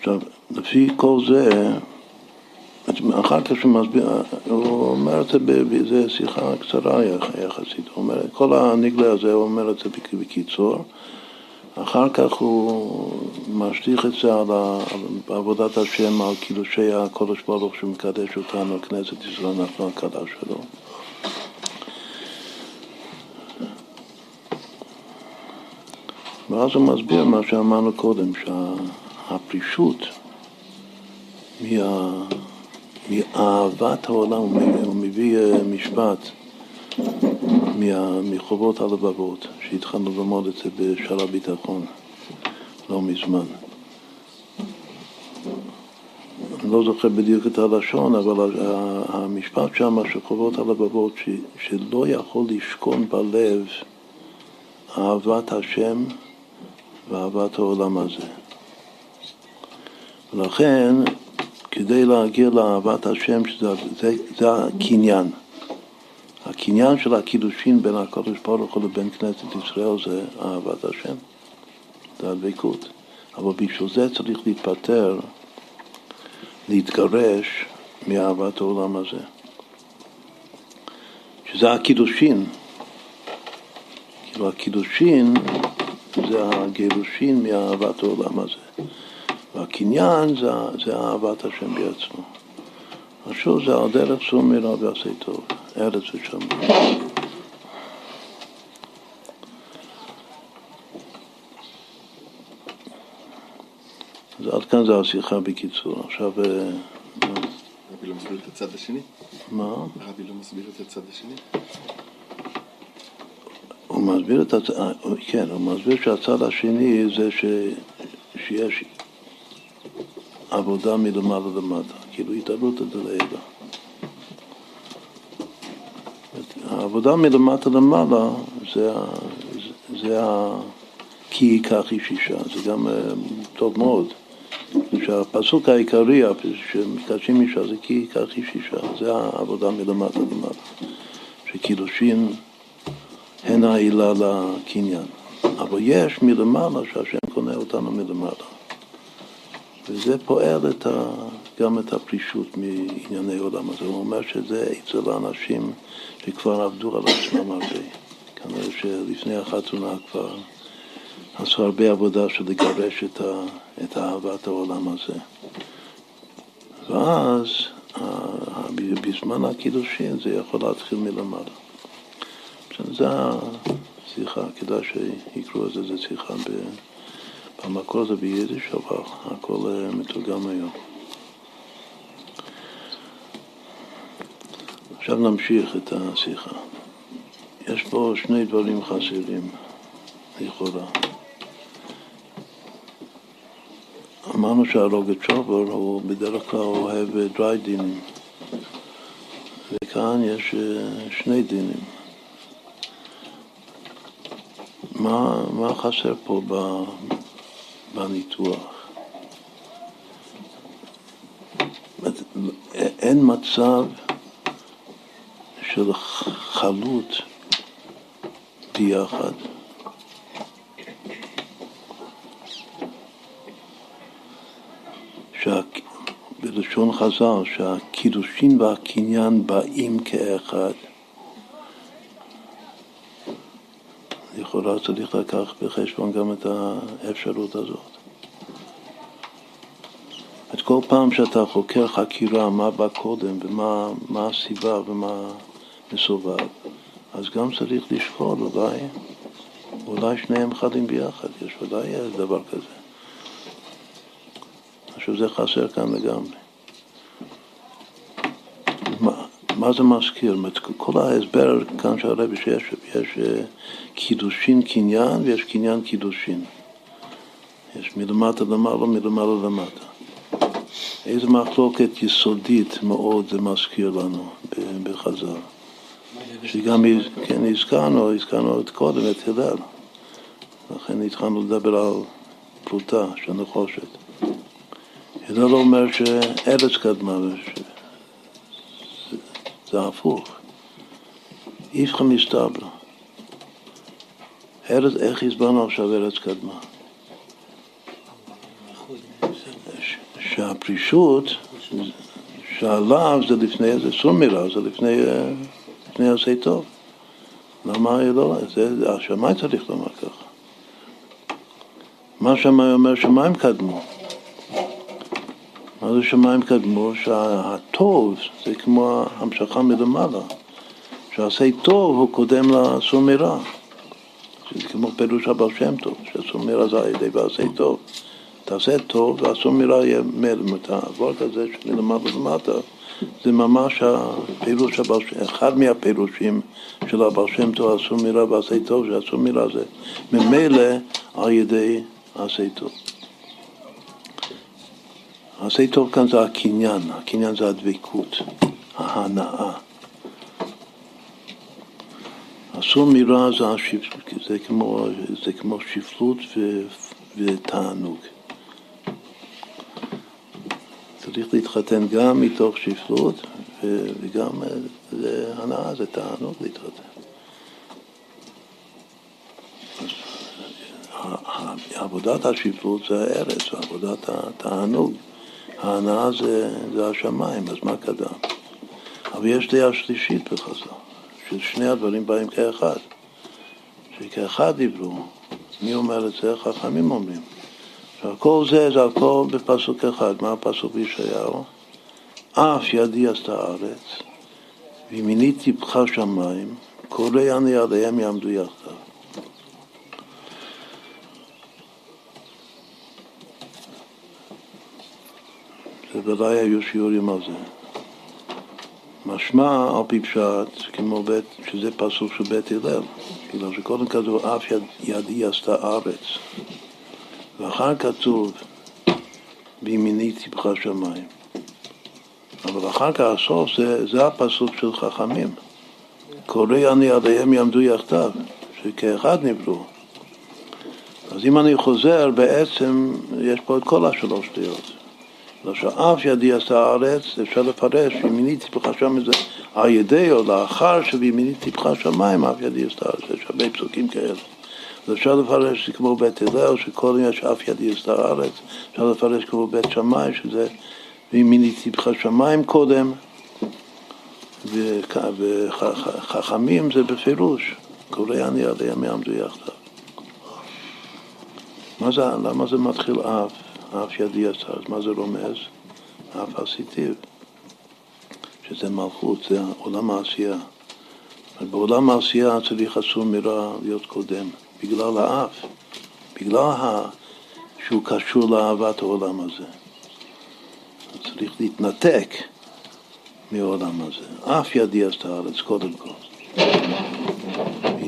עכשיו, לפי כל זה, אחר כך שהוא מסביר, הוא אומר את זה באיזו שיחה קצרה יחסית, הוא אומר, כל הנגלה הזה, הוא אומר את זה בקיצור, אחר כך הוא משליך את זה על, עבודת השם, על קידושי הקודש ברוך שהוא מקדש אותנו, כנסת ישראל, אנחנו הקדש שלו. ואז הוא מסביר מה שאמרנו קודם, שהפרישות מה... מאהבת העולם, הוא מביא משפט מחובות הלבבות, שהתחלנו ללמוד את זה בשער הביטחון לא מזמן. אני לא זוכר בדיוק את הלשון, אבל המשפט שם של חובות הלבבות, שלא יכול לשכון בלב אהבת השם ואהבת העולם הזה. ולכן כדי להגיע לאהבת השם, שזה זה, זה הקניין. הקניין של הקידושין בין הקדוש ברוך הוא לבין כנסת ישראל זה אהבת השם, זה הדבקות. אבל בשביל זה צריך להתפטר, להתגרש מאהבת העולם הזה. שזה הקידושין. כאילו הקידושין זה הגירושין מאהבת העולם הזה. והקניין זה, זה אהבת השם בעצמו. השור זה על דרך סור מרע ועשה טוב, ארץ ושמיים. אז עד כאן זה השיחה בקיצור. עכשיו... רבי לא מסביר את הצד השני? מה? רבי לא מסביר את הצד השני? הוא מסביר את הצד, כן, הוא מסביר שהצד השני זה ש, שיש עבודה מלמעלה למטה, כאילו התעלות את לעילה. העבודה מלמטה למעלה זה, זה, זה כי ייקח איש אישה, זה גם אה, טוב מאוד. שהפסוק העיקרי שמקדשים אישה זה כי ייקח איש אישה, זה העבודה מלמטה למעלה. שקידושין הן העילה לקניין. אבל יש מלמעלה שהשם קונה אותנו מלמעלה. וזה פועל את ה, גם את הפרישות מענייני עולם הזה. הוא אומר שזה אצל האנשים שכבר עבדו על עצמם הרבה. כנראה שלפני החתונה כבר עשו הרבה עבודה של לגרש את, ה, את אהבת העולם הזה. ואז בזמן הקידושין זה יכול להתחיל מלמעלה. זה השיחה, כדאי שיקראו את זה, זה שיחה במקור זה ביידיש, אבל הכל אה, מתורגם היום. עכשיו נמשיך את השיחה. יש פה שני דברים חסרים, לכאורה. אמרנו שהרוגצ'ובר הוא בדרך כלל אוהב דרי דינים, וכאן יש אה, שני דינים. מה, מה חסר פה בניתוח? אין מצב של חלות ביחד. בלשון חז"ל, שהקידושין והקניין באים כאחד. לכאורה צריך לקח בחשבון גם את האפשרות הזאת. את כל פעם שאתה חוקר חקירה מה בא קודם ומה הסיבה ומה מסובב, אז גם צריך לשקול אולי, אולי שניהם חדים ביחד, יש ודאי דבר כזה. עכשיו זה חסר כאן לגמרי. מה, זה מזכיר? כל ההסבר כאן של הרבי שיש יש אה, קידושין קניין ויש קניין קידושין. יש מלמטה למעלה, מלמעלה למטה. איזו מחלוקת יסודית מאוד זה מזכיר לנו בחז"ל. שגם כן, הזכרנו, הזכרנו את קודם, את הלל. לכן התחלנו לדבר על פלוטה של נחושת. הלל אומר שארץ קדמה, זה הפוך. איפכא מסתבר. ארץ, איך הסברנו עכשיו ארץ קדמה? שהפרישות, שהלאו זה לפני, זה סומירה, זה לפני, לפני עשה טוב. למה לא, זה, השמיים צריך לומר ככה. מה שמאי אומר שמיים קדמו. מה זה שמיים קדמו? שהטוב זה כמו המשכה מלמעלה. שעשה טוב הוא קודם לעשו מרע. זה כמו פירוש הבעל שם טוב, שעשו מרע זה על ידי ועשה טוב. תעשה טוב ועשו מרע יהיה מלמטה. עבור כזה שמלמעלה למטה זה ממש הפירוש הבעל שם, אחד מהפירושים של הבעל שם טוב עשו מרע ועשה טוב, שעשו מרע זה ממילא על ידי עשה טוב. עשה טוב כאן זה הקניין, הקניין זה הדבקות, ההנאה. אסור מרע זה, השיפ... זה, כמו, זה כמו שפלות ו... ותענוג. צריך להתחתן גם מתוך שפלות וגם זה הנאה, זה תענוג להתחתן. עבודת השפלות זה הארץ, ועבודת התענוג. ההנאה זה, זה השמיים, אז מה קדם? אבל יש דעה שלישית בחז"ל, ששני הדברים באים כאחד, שכאחד דיברו. מי אומר את זה? חכמים אומרים. כל זה, זה הכל בפסוק אחד. מה הפסוק בישעיהו? אף ידי עשתה הארץ, וימיני טיפחה שמיים, קורא אני עליהם יעמדו יחדיו. בוודאי היו שיעורים על זה. משמע על פי פשט, כמו בית, שזה פסוק של בית הלל, כאילו שקודם כתוב אף יד, ידי עשתה ארץ, ואחר כתוב בימיני טיפחה שמיים. אבל אחר כך הסוף זה, זה הפסוק של חכמים. קורא אני עליהם יעמדו יחדיו, שכאחד נבראו. אז אם אני חוזר, בעצם יש פה את כל השלוש דעות. לא שאף ידי עשה הארץ, אפשר לפרש, וימיני טיפחה שם זה על ידי או לאחר שבימיני טיפחה שמיים, אף ידי עשתה הארץ, יש הרבה פסוקים כאלה. אז אפשר לפרש שזה כמו בית הלל, שכל יום יש אף ידי עשתה הארץ, אפשר לפרש כמו בית שמאי, שזה וימיני טיפחה שמיים קודם, וחכמים זה בפירוש, קורא אני עליהם יעמדו יחדיו. מה למה זה מתחיל אף? אף ידי עשה, אז מה זה רומז? אף עשיתיו, שזה מלכות, זה עולם העשייה. בעולם העשייה צריך אסור מרע להיות קודם, בגלל האף, בגלל. שהוא קשור לאהבת העולם הזה. צריך להתנתק מהעולם הזה. אף ידי עשתה הארץ, קודם כל.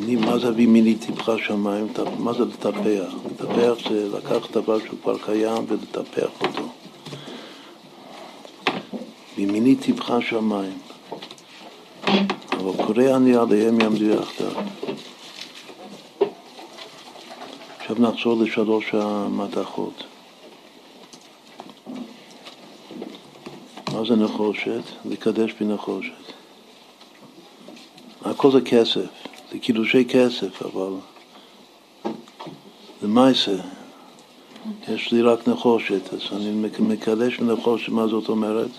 מיני, מה זה אבי מיני טיפחה שמיים? מה זה לטפח? לטפח זה לקחת דבר שהוא כבר קיים ולטפח אותו. מימיני טיפחה שמיים. אבל קורא אני עליהם יעמדו יחדיו. עכשיו נחזור לשלוש המתכות. מה זה נחושת? לקדש בנחושת. הכל זה כסף, זה קידושי כסף, אבל זה מייסה. יש לי רק נחושת, אז אני מקדש בנחושת, מה זאת אומרת?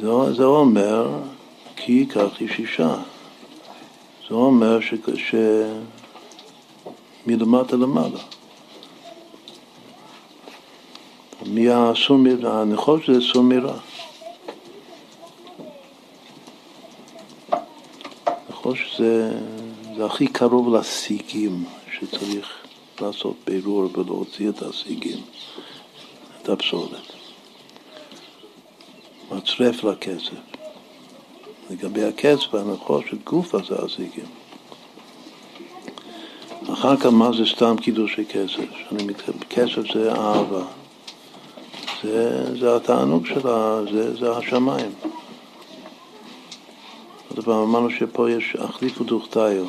זה, זה אומר כי ייקח איש אישה. זה אומר ש... מלמטה למעלה. מהסומיר, הנחושת זה סומירה. נחושת זה, זה הכי קרוב לסיגים שצריך לעשות בירור ולהוציא את הסיגים, את הפסולת. מצרף לכסף. לגבי הכסף והנחושת, גופה זה הסיגים. אחר כך מה זה סתם קידושי כסף? שאני כסף זה אהבה. זה, זה התענוג שלה, זה, זה השמיים. עוד פעם אמרנו שפה יש החליפו דוכתיו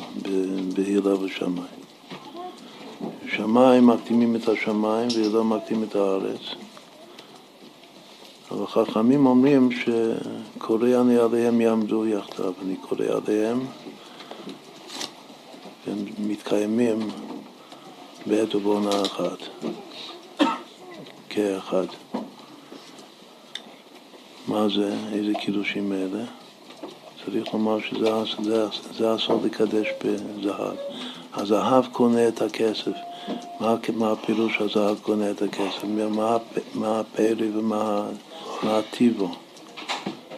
בהילה ושמיים. שמיים מקדימים את השמיים והילה מקדים את הארץ. אבל חכמים אומרים שקורא אני עליהם יעמדו יחדיו, אני קורא עליהם והם מתקיימים בעת ובעונה אחת, כאחד. מה זה, איזה קידושים אלה? צריך לומר שזה זה, זה הסוד לקדש בזהב. הזהב קונה את הכסף. מה, מה הפירוש הזהב קונה את הכסף? מה, מה הפלא ומה הטיבו?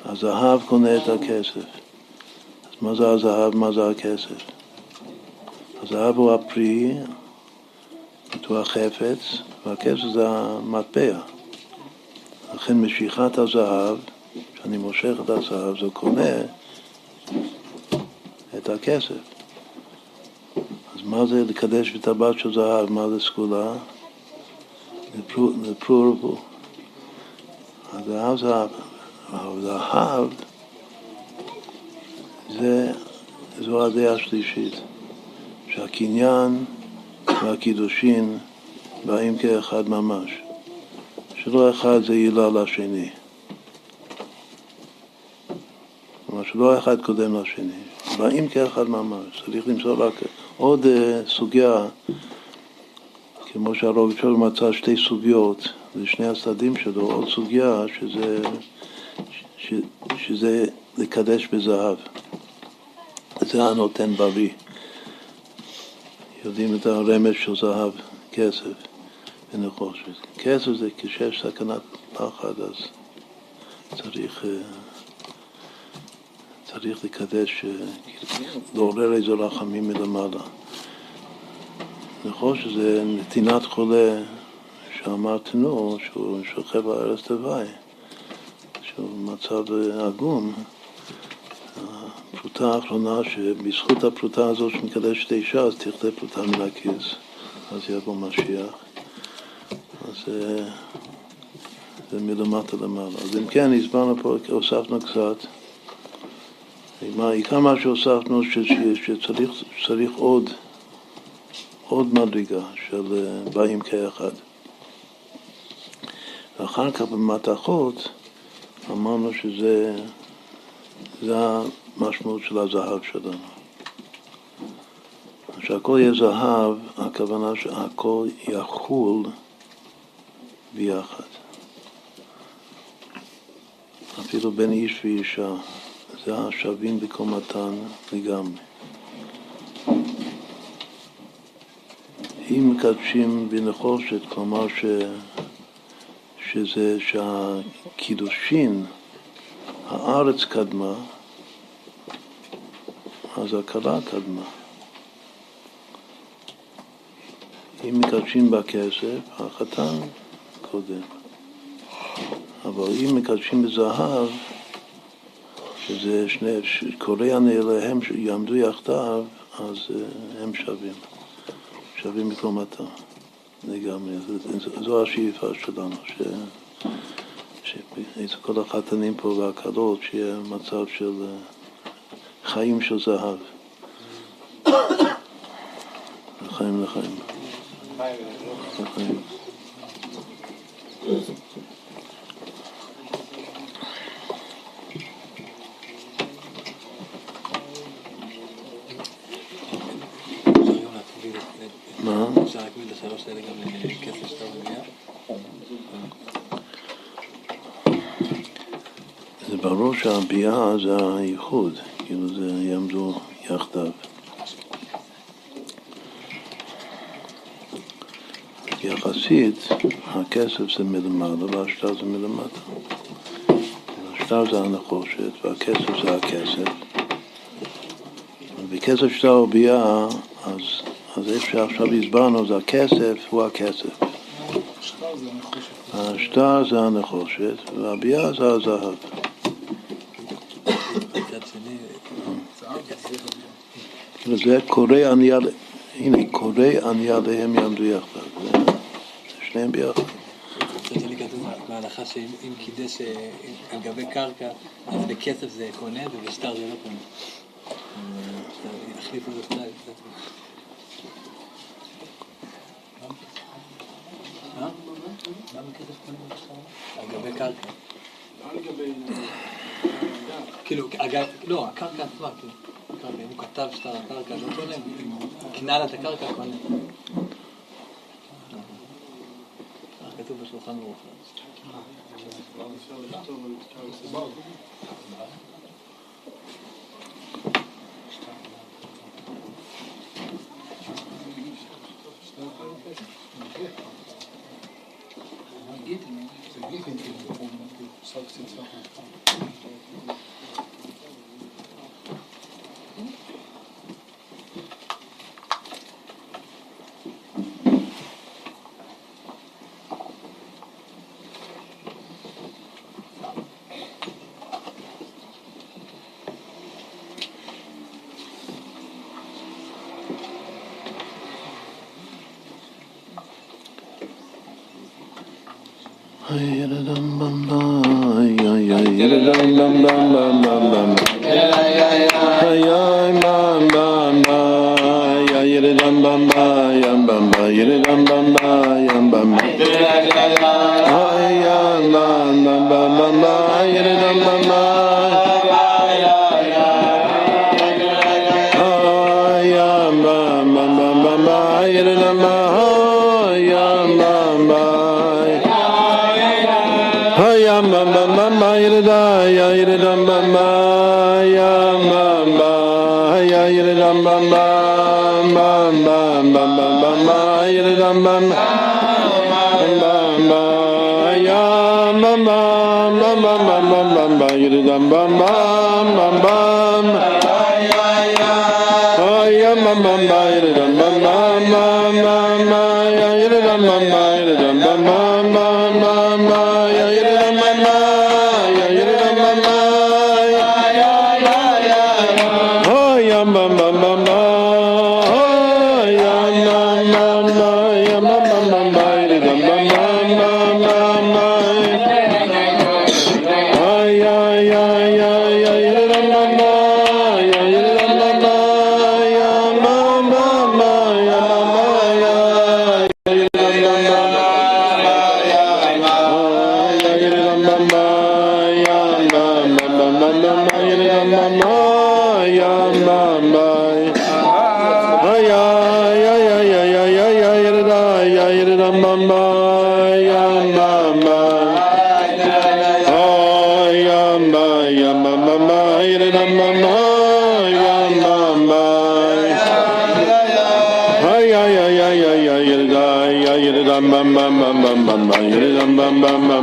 הזהב קונה את הכסף. אז מה זה הזהב? מה זה הכסף? הזהב הוא הפרי, הוא החפץ, והכסף זה המטבע. לכן משיכת הזהב, כשאני מושך את הזהב, זה קונה את הכסף. אז מה זה לקדש בטבעת של זהב? מה זה סגולה? לפרורבו. הזהב זה הזהב זה, זו הדעה השלישית, שהקניין והקידושין באים כאחד ממש. שלא אחד זה עילה לשני. כלומר שלא אחד קודם לשני. באים כאחד ממש. צריך למצוא רק עוד אה, סוגיה, כמו שהרוב שואל מצא שתי סוגיות לשני הצדדים שלו, עוד סוגיה שזה, ש, שזה לקדש בזהב. זה הנותן בריא. יודעים את הרמז של זהב, כסף. ונחושת. כסף זה כשיש סכנת פחד, אז צריך, אה, צריך לקדש, אה, לעורר איזה רחמים מלמעלה. נחושת זה נתינת חולה שאמר תנו, שהוא שוכב על ארץ תוואי, שהוא מצב אה, עגום, הפרוטה האחרונה, שבזכות הפרוטה הזאת שמקדשת אישה, אז תכלה פרוטה מן הכיס, אז יבוא משיח. אז אה, זה מלמטה למעלה. אז אם כן, הסברנו פה, הוספנו קצת. עיקר מה שהוספנו, שצריך עוד, עוד מדרגה של אה, באים כאחד. ואחר כך במתכות אמרנו שזה זה המשמעות של הזהב שלנו. שהכל יהיה זהב, הכוונה שהכל יחול ביחד. אפילו בין איש ואישה, זה השווים בקומתן לגמרי. אם מקדשים בנחושת, כלומר ש... שזה שהקידושין, הארץ קדמה, אז הכלה קדמה. אם מקדשים בכסף, החתן קודם. אבל אם מקדשים בזהב, שזה שני, קוראי הנעליהם שיעמדו יחדיו, אז אה, הם שווים, שווים מקומתם לגמרי. זו השאיפה שלנו, ש... שאצל כל החתנים פה והכלות, שיהיה מצב של אה, חיים של זהב. לחיים לחיים. לחיים. מה? אפשר להקביל את השלוש האלה גם לכסף שאתה מביאה? זה ברור שהביאה זה הייחוד, כאילו זה יעמדו יחדיו. יחסית, הכסף זה מלמעלה והשטר זה מלמטה. השטר זה הנחושת והכסף זה הכסף. בכסף שטר וביאה, אז, אז איפה שעכשיו הסברנו, זה הכסף הוא הכסף. השטר זה הנחושת והביאה זה הזהב. מצד שני, כאילו זה קורא ענייה, הנה, קורא ענייה עליהם יעמדו יחדיו. זה שניהם ביחד. כתוב בהלכה שאם אם קידש אה, על גבי קרקע, אז בכסף זה קונה ובשטר זה לא קונה. החליפו בשטר קצת. אה? על גבי קרקע. כאילו, אגב, לא, הקרקע עצמה, כאילו. אם הוא כתב שטר הקרקע, לא קונה, קנה לה את הקרקע, קונה. כך כתוב בשולחן ערוך. Ay, dam, dam, dam, ay, ay, ay, dam, dam, dam, dam, dam.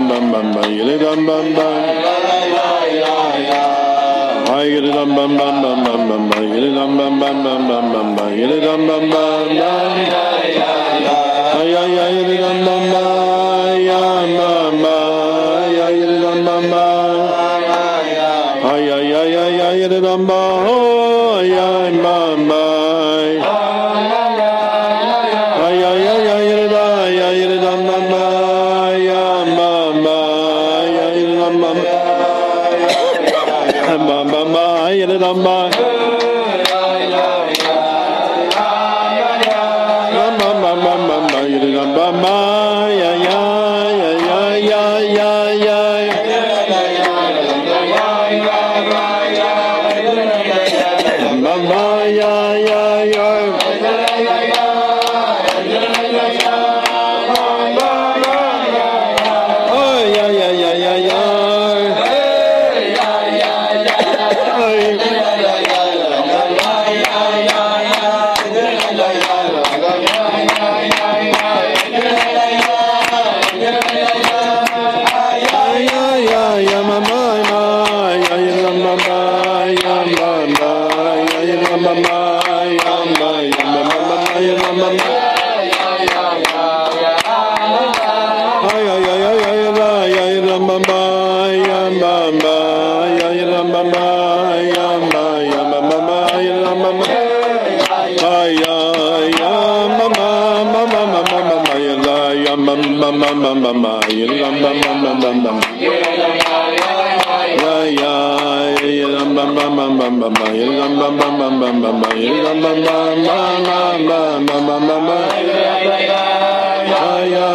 bam bam bam yele dam bam bam ay yele dam bam bam bam bam bam bam yele dam bam bam bam bam bam bam yele dam bam bam bam ay ay ay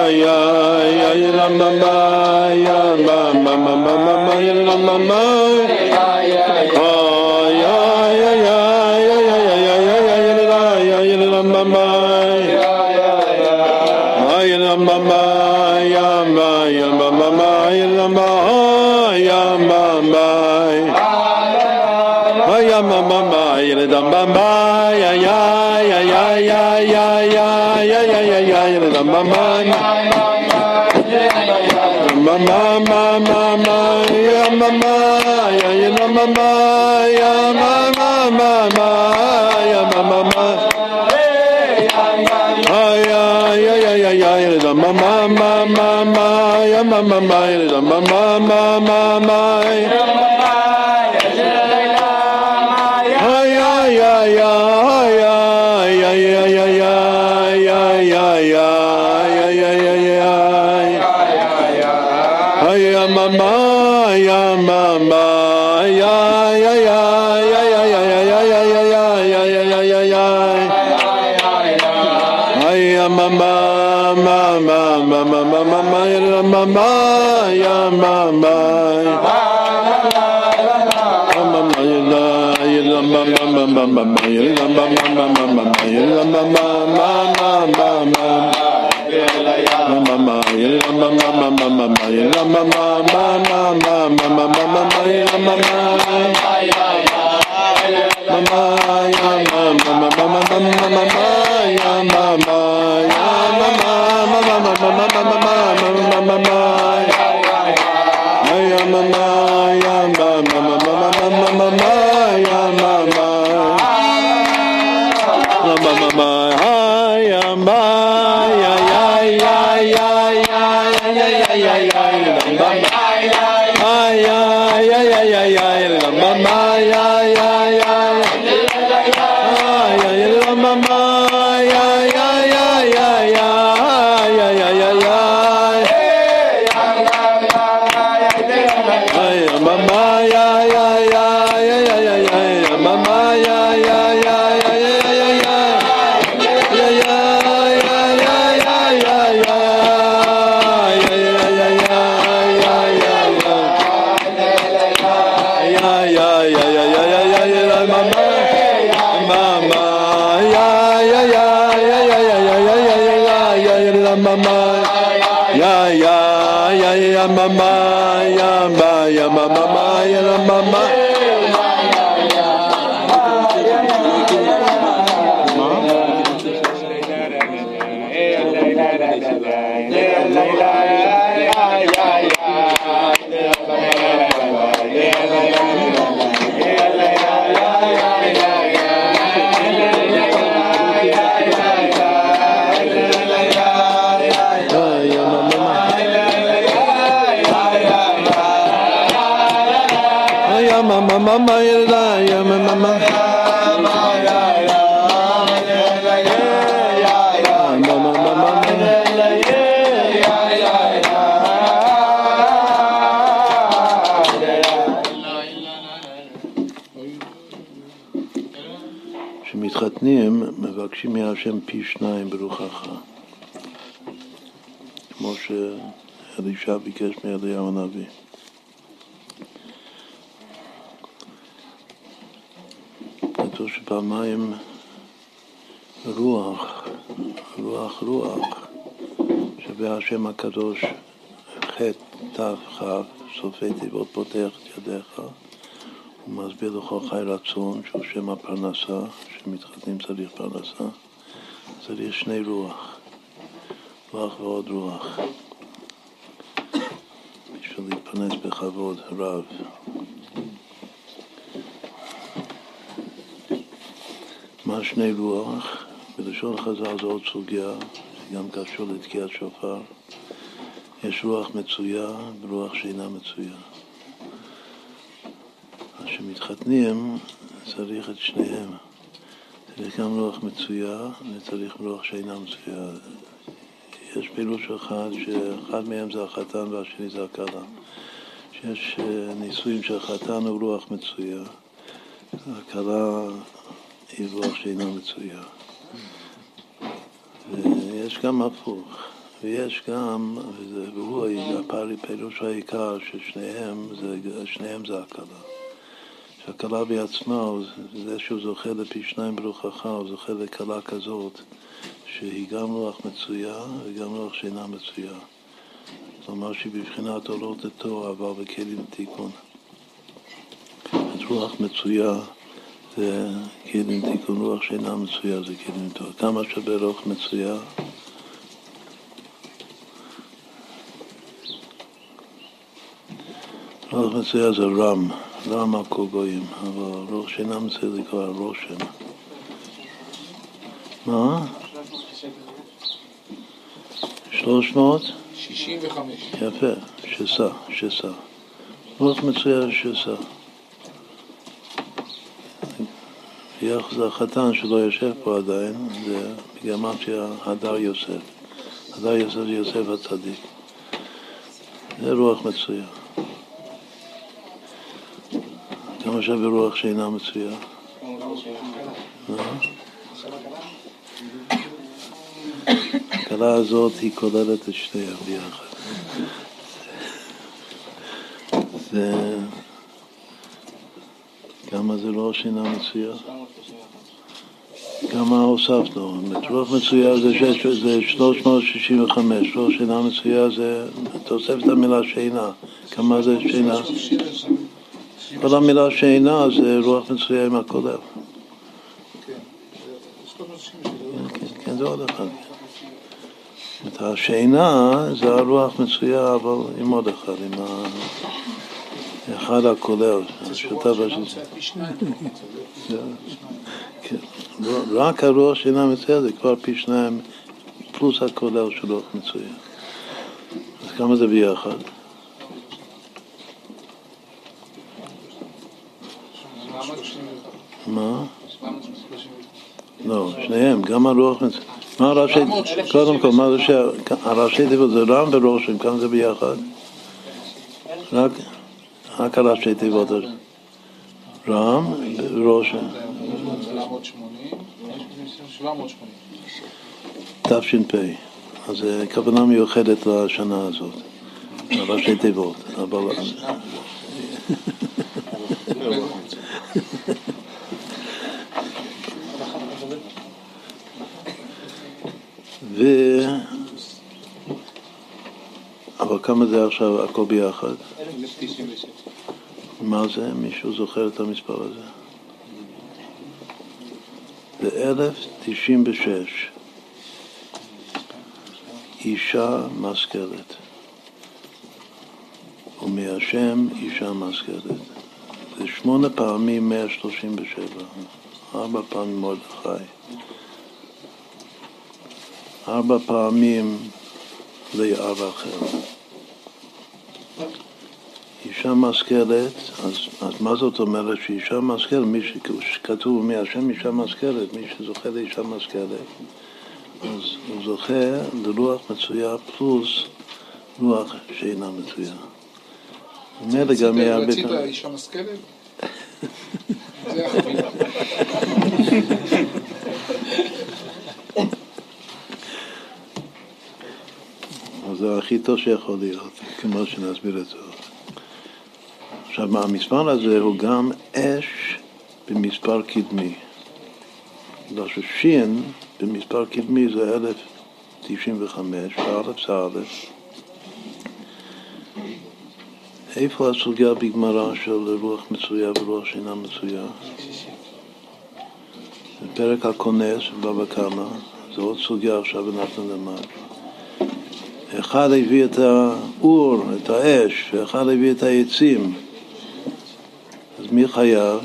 ay ay ay ram bam bam ma ma ma. כשמתחתנים מבקשים מהשם פי שניים ברוחך כמו שאלישע ביקש מאליהו הנביא שפעמיים רוח, רוח רוח, שווה השם הקדוש חטא תכ סופי תיבות פותח את ידיך הוא מסביר לכל חי רצון שהוא שם הפרנסה, שמתחתנים צריך פרנסה, צריך שני רוח, רוח ועוד רוח, בשביל להתפרנס בכבוד רב. מה שני רוח? בלשון חז"ל זו עוד סוגיה, שגם קשור לתקיעת שופר. יש רוח מצויה ורוח שאינה מצויה. אז כשמתחתנים צריך את שניהם. צריך גם רוח מצויה וצריך רוח שאינה מצויה. יש פירוש אחד שאחד מהם זה החתן והשני זה הכלה. שיש אה, נישואים שהחתן הוא רוח מצויה, הכלה היא רוח שאינה מצויה. ויש גם הפוך, ויש גם, וזה, והוא הפירוש העיקר ששניהם זה, זה הכלה. שהכלה בעצמה, זה שהוא זוכה לפי שניים ברוחך, הוא זוכה לכלה כזאת, שהיא גם רוח מצויה וגם רוח שאינה מצויה. כלומר שהיא בבחינת עולות לתור, אבל בכלים תיקון. אז רוח מצויה זה כלים תיקון, רוח שאינה מצויה זה כלים תור. כמה שווה רוח מצויה? רוח מצויה זה רם, רם על כל גויים, אבל רוח שאינה מצויה זה כבר רושם. מה? שלוש מאות? 65. יפה, שסה, שסה. רוח מצויה זה שסה. יחס החתן שלא יושב פה עדיין, זה בגמטריה הדר יוסף. הדר יוסף זה יוסף הצדיק. זה רוח מצויה. כמה שווה רוח שאינה מצויה? הכלה הזאת היא כוללת את שניהם ביחד. זה... כמה זה לא שינה מצויה? כמה הוספנו? רוח מצויה זה, שש, זה 365, רוח שינה מצויה זה תוספת המילה שינה. כמה זה שינה? כל המילה שינה זה רוח מצויה עם הכולל. כן, כן, זה עוד אחד. את השינה זה הרוח מצויה, אבל עם עוד אחד, עם ה... אחד הכולל, השותף השני. כן. רק הרוח שאינה מצויה זה כבר פי שניים פלוס הכולל של רוח מצויה. אז כמה זה ביחד? מה? לא, שניהם, גם הרוח מצויה. מה הראשי, קודם כל, מה זה שהראשי תיבות זה רם ורושם, כמה זה ביחד? רק, רק הראשי תיבות, רם. 780. תש"פ, אז זו כוונה מיוחדת לשנה הזאת, ראשי תיבות. ו... אבל כמה זה עכשיו הכל ביחד? מה זה? מישהו זוכר את המספר הזה? זה 1096. אישה משכלת. ומהשם אישה משכלת. זה שמונה פעמים 137. ארבע פעמים מרדכי. ארבע פעמים לאב אחר. אישה משכלת, אז, אז מה זאת אומרת שאישה משכלת, מי שכתוב מהשם אישה משכלת, מי שזוכה לאישה משכלת, אז הוא זוכה לרוח מצויה פלוס רוח שאינה מצויה. ממילא גם יהיה. רצית אישה משכלת? זה החבילה. אז זה הכי טוב שיכול להיות, כמו שנסביר את זה. עכשיו, המספר הזה הוא גם אש במספר קדמי. בגלל ששין במספר קדמי זה 1095, ואלף זה אלף. איפה הסוגיה בגמרא של רוח מצויה ורוח שאינה מצויה? בפרק הכונס, בבא קמא, זו עוד סוגיה עכשיו אנחנו נלמד. אחד הביא את האור, את האש, ואחד הביא את העצים. מי חייב?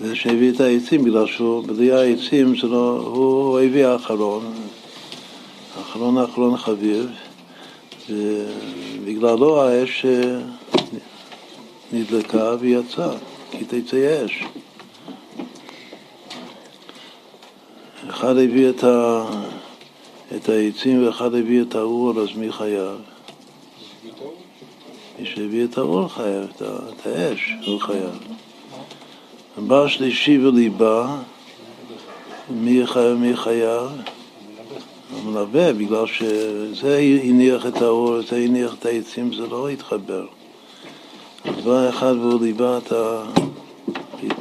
זה שהביא את העצים, בגלל שהוא, בלי העצים זה לא, הוא הביא האחרון, האחרון האחרון חביב, ובגללו האש אה, נדלקה ויצאה, כי תצא אש. אחד הביא את, ה, את העצים ואחד הביא את האור, אז מי חייב? שהביא את האור חייב, את, האש הוא חייב. הבא שלישי וליבה, מי חייב? מי חייב? המלווה, בגלל שזה הניח את האור, זה הניח את העצים, זה לא התחבר. אז בא אחד והוא ליבה את ה...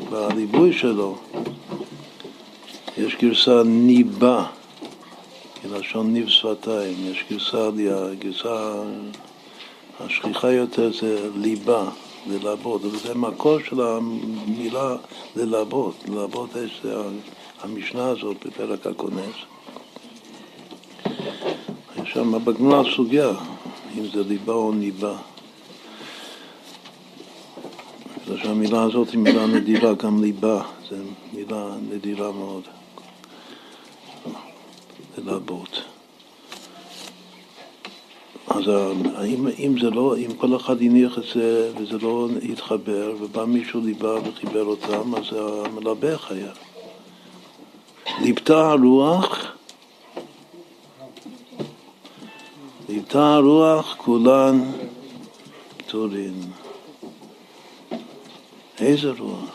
בליווי שלו. יש גרסה ניבה, כלשון ניב שפתיים, יש גרסה, הגרסה השכיחה יותר זה ליבה, ללבות, וזה מקור של המילה ללבות, ללבות יש המשנה הזאת בפרק הכונס. יש שם בגמרא סוגיה, אם זה ליבה או ניבה. בגלל שהמילה הזאת היא מילה נדירה, גם ליבה, זו מילה נדירה מאוד. ללבות. אז אם, אם זה לא, אם כל אחד הניח את זה וזה לא התחבר ובא מישהו ליבה וחיבר אותם, אז המלבה חייב. ליבתה הרוח, ליבתה הרוח כולן פטורין. איזה רוח?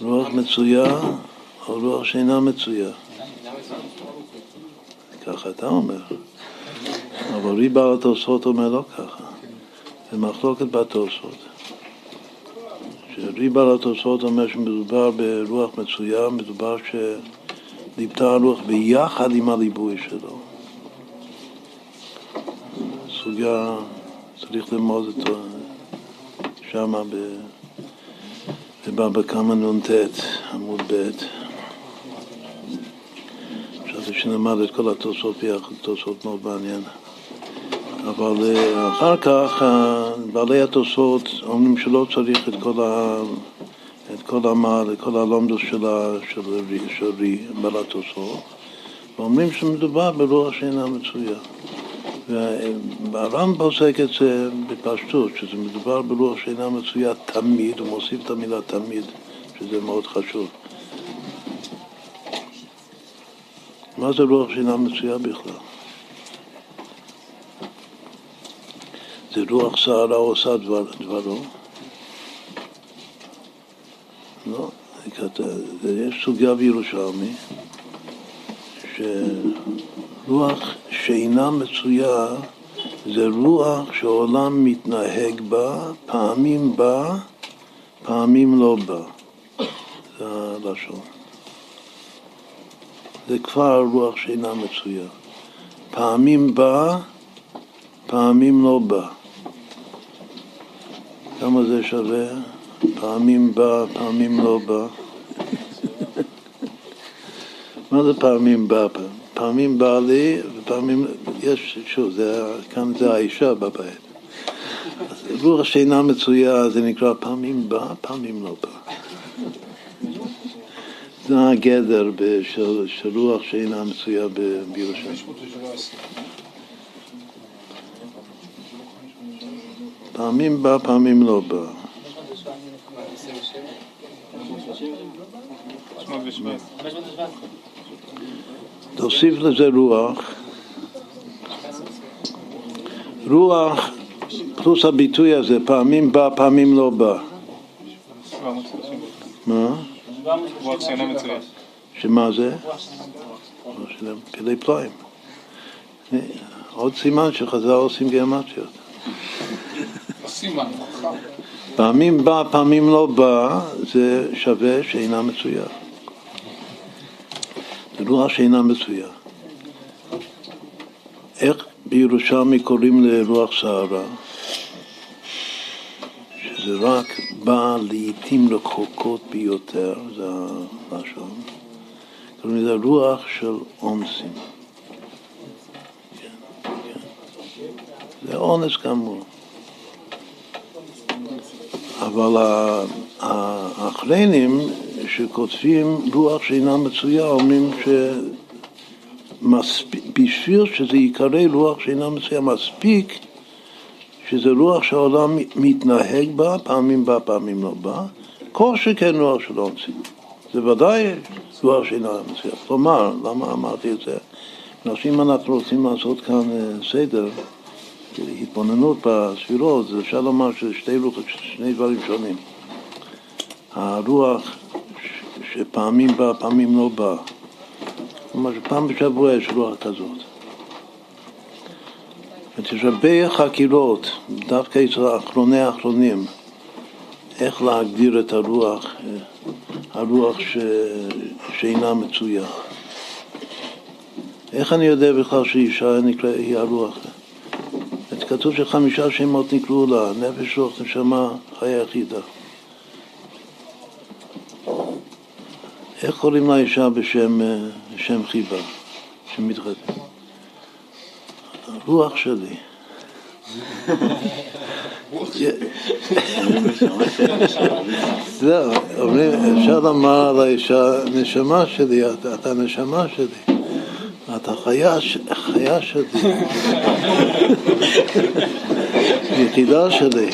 רוח מצויה או רוח שאינה מצויה? ככה אתה אומר. אבל ריבה התוספות אומר לא ככה. זה מחלוקת בתוספות. שריבה התוספות אומר שמדובר ברוח מצויה, מדובר שליבתה הרוח ביחד עם הליבוי שלו. סוגיה, צריך ללמוד את שמה בבבא קמא נ"ט, עמוד ב'. חשבתי שנלמד את כל התוספות ביחד, תוספות מאוד מעניין. אבל אה, אחר כך אה, בעלי התוספות אומרים שלא צריך את כל, ה... את כל המעל, את כל הלומדוס של, של, של בעל התוספות, ואומרים שמדובר ברוח שאינה מצויה. והר"ם פוסק את זה בפשטות, שזה מדובר ברוח שאינה מצויה תמיד, הוא מוסיף את המילה תמיד, שזה מאוד חשוב. מה זה רוח שאינה מצויה בכלל? זה רוח סערה עושה דבר, דברו? לא, יש סוגיה בירושלמי שרוח שאינה מצויה זה רוח שהעולם מתנהג בה, פעמים בא, פעמים לא בא. זה הלשון. זה כבר רוח שאינה מצויה. פעמים בא, פעמים לא בא. כמה זה שווה? פעמים בא, פעמים לא בא. מה זה פעמים בא? פעמים בא לי ופעמים, יש, שוב, זה, כאן זה האישה בבית. אז רוח שאינה מצויה זה נקרא פעמים בא, פעמים לא בא. זה הגדר של, של רוח שאינה מצויה בירושלים. פעמים בא, פעמים לא בא. תוסיף לזה רוח. רוח פלוס הביטוי הזה, פעמים בא, פעמים לא בא. מה? שמה זה? פילי פלאים. עוד סימן שחז"ל עושים גיאומטריות. פעמים בא, פעמים לא בא, זה שווה שאינה מצויה. זה רוח שאינה מצויה. איך בירושלמי קוראים לרוח סערה? שזה רק בא לעיתים רחוקות ביותר, זה הלשון. קוראים לזה רוח של אונסים. כן, כן. זה אונס כאמור. אבל האחרונים שכותבים רוח שאינה מצויה אומרים שבשביל שזה ייקרא רוח שאינה מצויה מספיק שזה רוח שהעולם מתנהג בה, פעמים בא, פעמים לא בא, כל שכן רוח של אונסים. זה ודאי רוח שאינה מצויה. כלומר, למה אמרתי את זה? אם אנחנו רוצים לעשות כאן אה, סדר, התבוננות בספירות, זה אפשר לומר שזה שתי, שני דברים שונים. הרוח שפעמים בא, פעמים לא בא. כלומר שפעם בשבוע יש רוח כזאת. יש הרבה חקירות, דווקא אצל אחרוני האחרונים, איך להגדיר את הרוח, הרוח ש... שאינה מצויה. איך אני יודע בכלל שאישה נקרא, היא הרוח? כתוב שחמישה שמות נקראו לה, נפש, רוח, נשמה, חיה יחידה. איך קוראים לאישה בשם, בשם חיבה, שמתחתן? רוח שלי. זהו, אפשר לומר על האישה, נשמה שלי, אתה נשמה שלי. אתה חיה, חיה שלי, יחידה שלי.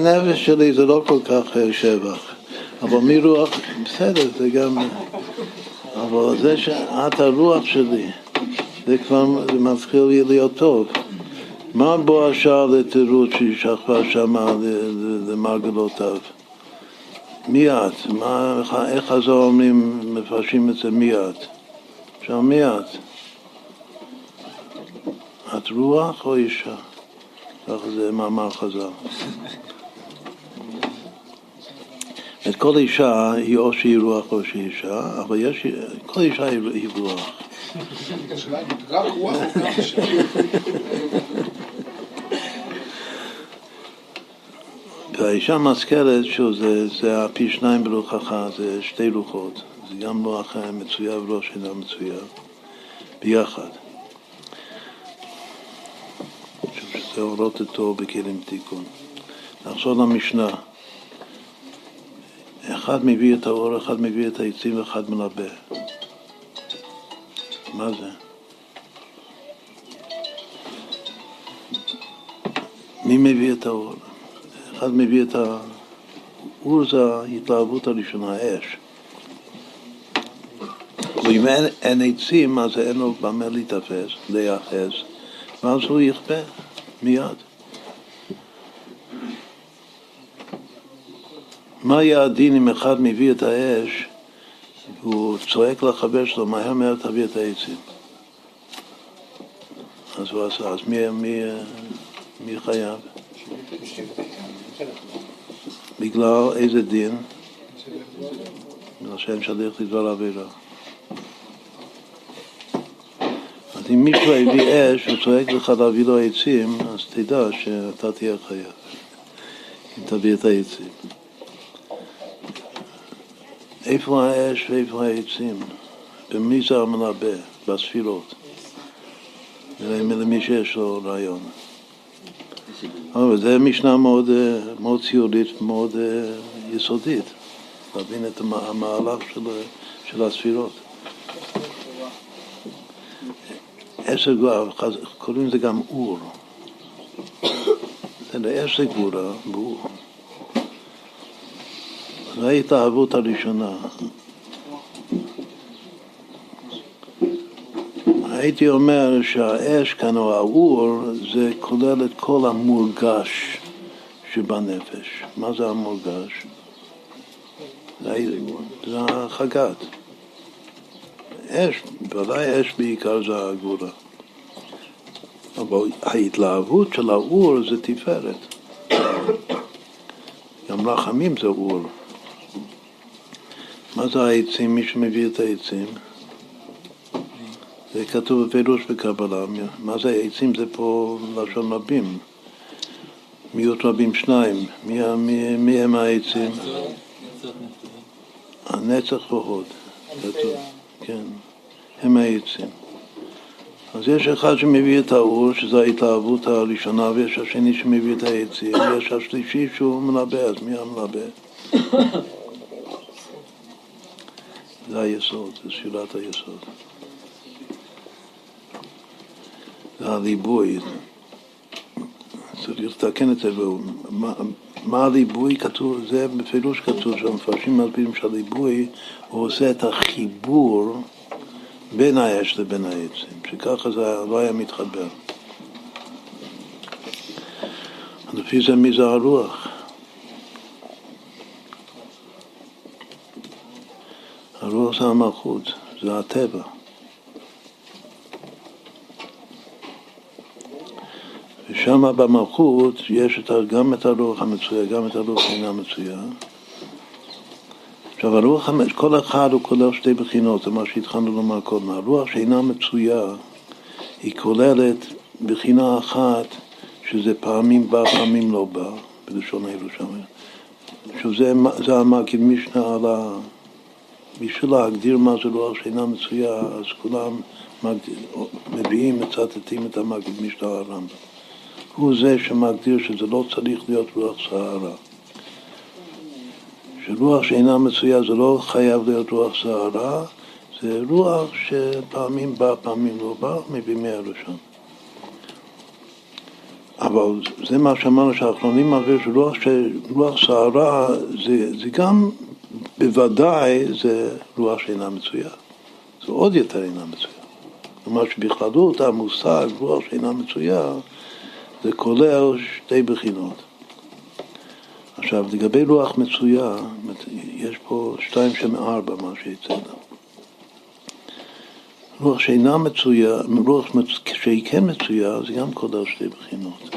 נפש שלי זה לא כל כך אה, שבח, אבל מרוח, בסדר, זה גם... אבל זה שאת הרוח שלי, זה כבר זה מתחיל להיות טוב. מה בו השאר לתירוץ שהיא שכבה שמה למרגלותיו? מי את? מה, איך חז"ל אומרים, מפרשים את זה מי את? עכשיו מי את? את רוח או אישה? ככה זה מאמר חז"ל. את כל אישה היא או שהיא רוח או שהיא אישה, אבל יש, כל אישה היא רוח. והאישה מזכרת שזה זה הפי שניים ברוחך, זה שתי רוחות. זה גם רוח מצויה ורוח שאינה מצויה, ביחד. חושב שזה אורות אותו בכלים תיקון. נחזור למשנה. אחד מביא את האור, אחד מביא את העצים ואחד מלבה. מה זה? מי מביא את האור? אחד מביא את ה... אור זה ההתלהבות הראשונה, האש. ואם אין, אין עצים, אז אין לו במה להיתפס, להיאחז, ואז הוא יכפה מיד. מה יהיה הדין אם אחד מביא את האש, הוא צועק לחבר שלו, מהר מהר תביא את העצים. אז הוא עשה, אז מי, מי, מי חייב? בגלל איזה דין? בגלל שאין שליח לדבר עבירה. אם מישהו הביא אש וצועק לך להביא לו עצים, אז תדע שאתה תהיה חייב, אם תביא את העצים. איפה האש ואיפה העצים? במי זה המנבא? בספירות. למי שיש לו רעיון. אבל זו משנה מאוד, מאוד ציורית, מאוד יסודית, להבין את המהלך של, של הספירות. עשר גואב, קוראים לזה גם אור. זה גבורה, ברור. זו ההתאהבות הראשונה. הייתי אומר שהאש כאן, או האור, זה כולל את כל המורגש שבנפש. מה זה המורגש? זה החגת. אש, בוודאי אש בעיקר זה הגבורה. אבל ההתלהבות של האור זה תפארת. גם רחמים זה אור. מה זה העצים? מי שמביא את העצים? זה כתוב בפירוש בקבלה. מה זה העצים? זה פה לשון רבים. מיעוט רבים שניים. מי, מי, מי הם העצים? הנצח והוד. כתוב. כן. הם העצים. אז יש אחד שמביא את האור, שזו ההתלהבות הראשונה, ויש השני שמביא את העצים, ויש השלישי שהוא מלבה, אז מי המלבה? זה היסוד, זה שאלת היסוד. זה הליבוי. צריך לתקן את זה. מה, מה הליבוי כתוב? זה בפירוש כתוב שהמפרשים מסבירים שהליבוי הוא עושה את החיבור בין האש לבין העצים, שככה זה לא היה מתחבר. לפי זה מי זה הרוח? הרוח זה המלכות, זה הטבע. ושם במלכות יש גם את הרוח המצויה, גם את הרוח שאינה מצויה. עכשיו הרוח, כל אחד הוא כולל שתי בחינות, זה מה שהתחלנו לומר קודם. הרוח שאינה מצויה היא כוללת בחינה אחת שזה פעמים בא, פעמים לא בא, בלשון הירושלמי. שזה המגיד משנה על ה... בשביל להגדיר מה זה רוח שאינה מצויה, אז כולם מביאים, מצטטים את המגיד משנה על הרמב"ם. הוא זה שמגדיר שזה לא צריך להיות רוח סערה. שרוח שאינה מצויה זה לא חייב להיות רוח סערה, זה רוח שפעמים בא, פעמים לא בא, מבימי הראשון. אבל זה מה שאמרנו שהאחרונים מראים שרוח, שרוח סערה זה, זה גם בוודאי זה רוח שאינה מצויה. זה עוד יותר אינה מצויה. כלומר שבכללות המושג רוח שאינה מצויה זה כולל שתי בחינות. עכשיו, לגבי רוח מצויה, יש פה שתיים שם ארבע, מה שיצא לה. רוח שאינה מצויה, מצ... שהיא כן מצויה, זה גם כולל שתי בחינות.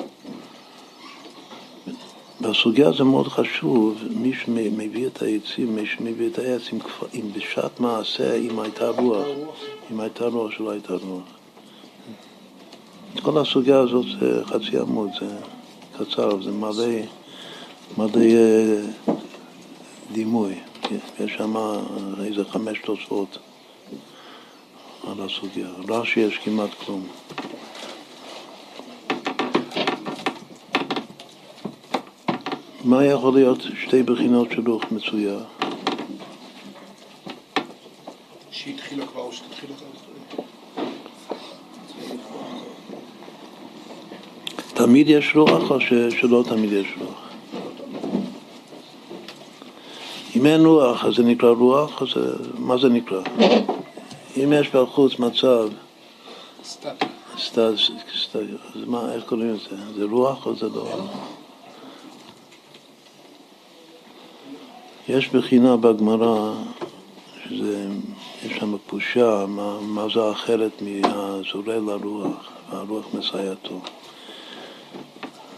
בסוגיה זה מאוד חשוב, מי שמביא את העצים, מי שמביא את העץ, אם, אם בשעת מעשה, אם הייתה רוח, אם הייתה רוח שלא הייתה רוח. כל הסוגיה הזאת זה חצי עמוד, זה קצר, זה מלא, מלא אה, דימוי. יש שם איזה חמש תוצאות על הסוגיה. רש"י יש כמעט כלום. מה יכול להיות שתי בחינות של רוח מצויה? שהתחילה כבר או שתתחיל אותה. תמיד יש רוח או ש, שלא תמיד יש רוח? אם אין רוח, אז זה נקרא רוח, אז מה זה נקרא? אם יש בחוץ מצב... סטטי. אז מה, איך קוראים לזה? זה רוח או זה לא? יש בחינה בגמרא, שזה, יש שם פושה, מה, מה זה אחרת מהזורע לרוח, והרוח מסייעתו.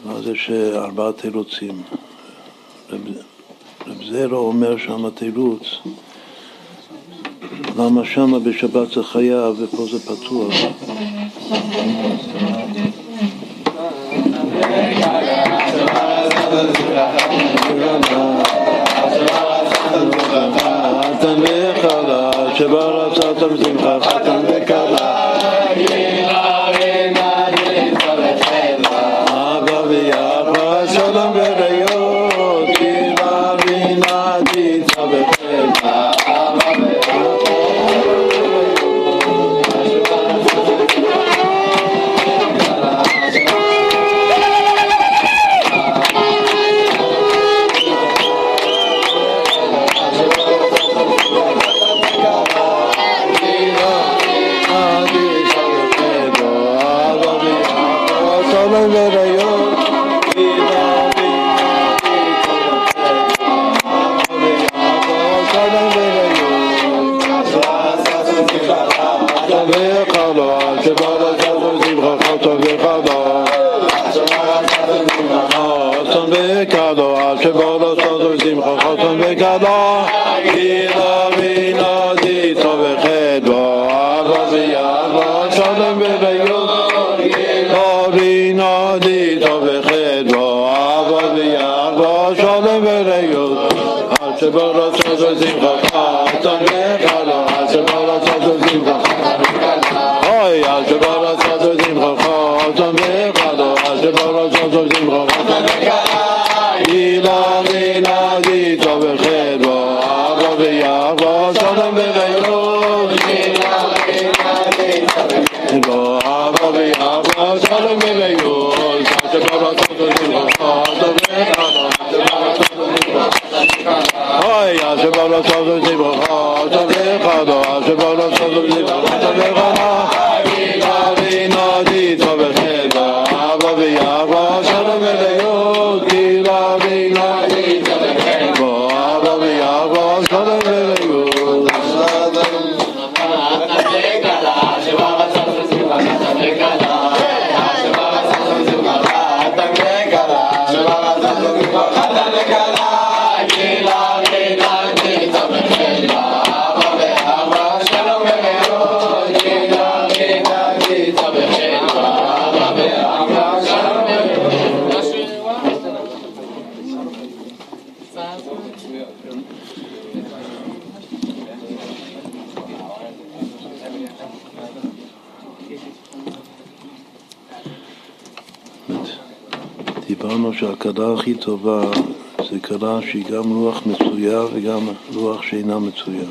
מה זה שארבעה תירוצים. רב, זרו אומר שם תירוץ, למה שמה בשבת זה חייב ופה זה פתוח. שבר עצרת בשמחה, חתן וכלה. עד שבוא לעשות ושמחה חתן וכלה, עד שבוא לעשות ושמחה חתן וכלה, גילה שהכלה הכי טובה זה כלה שהיא גם רוח מצויה וגם רוח שאינה מצויה.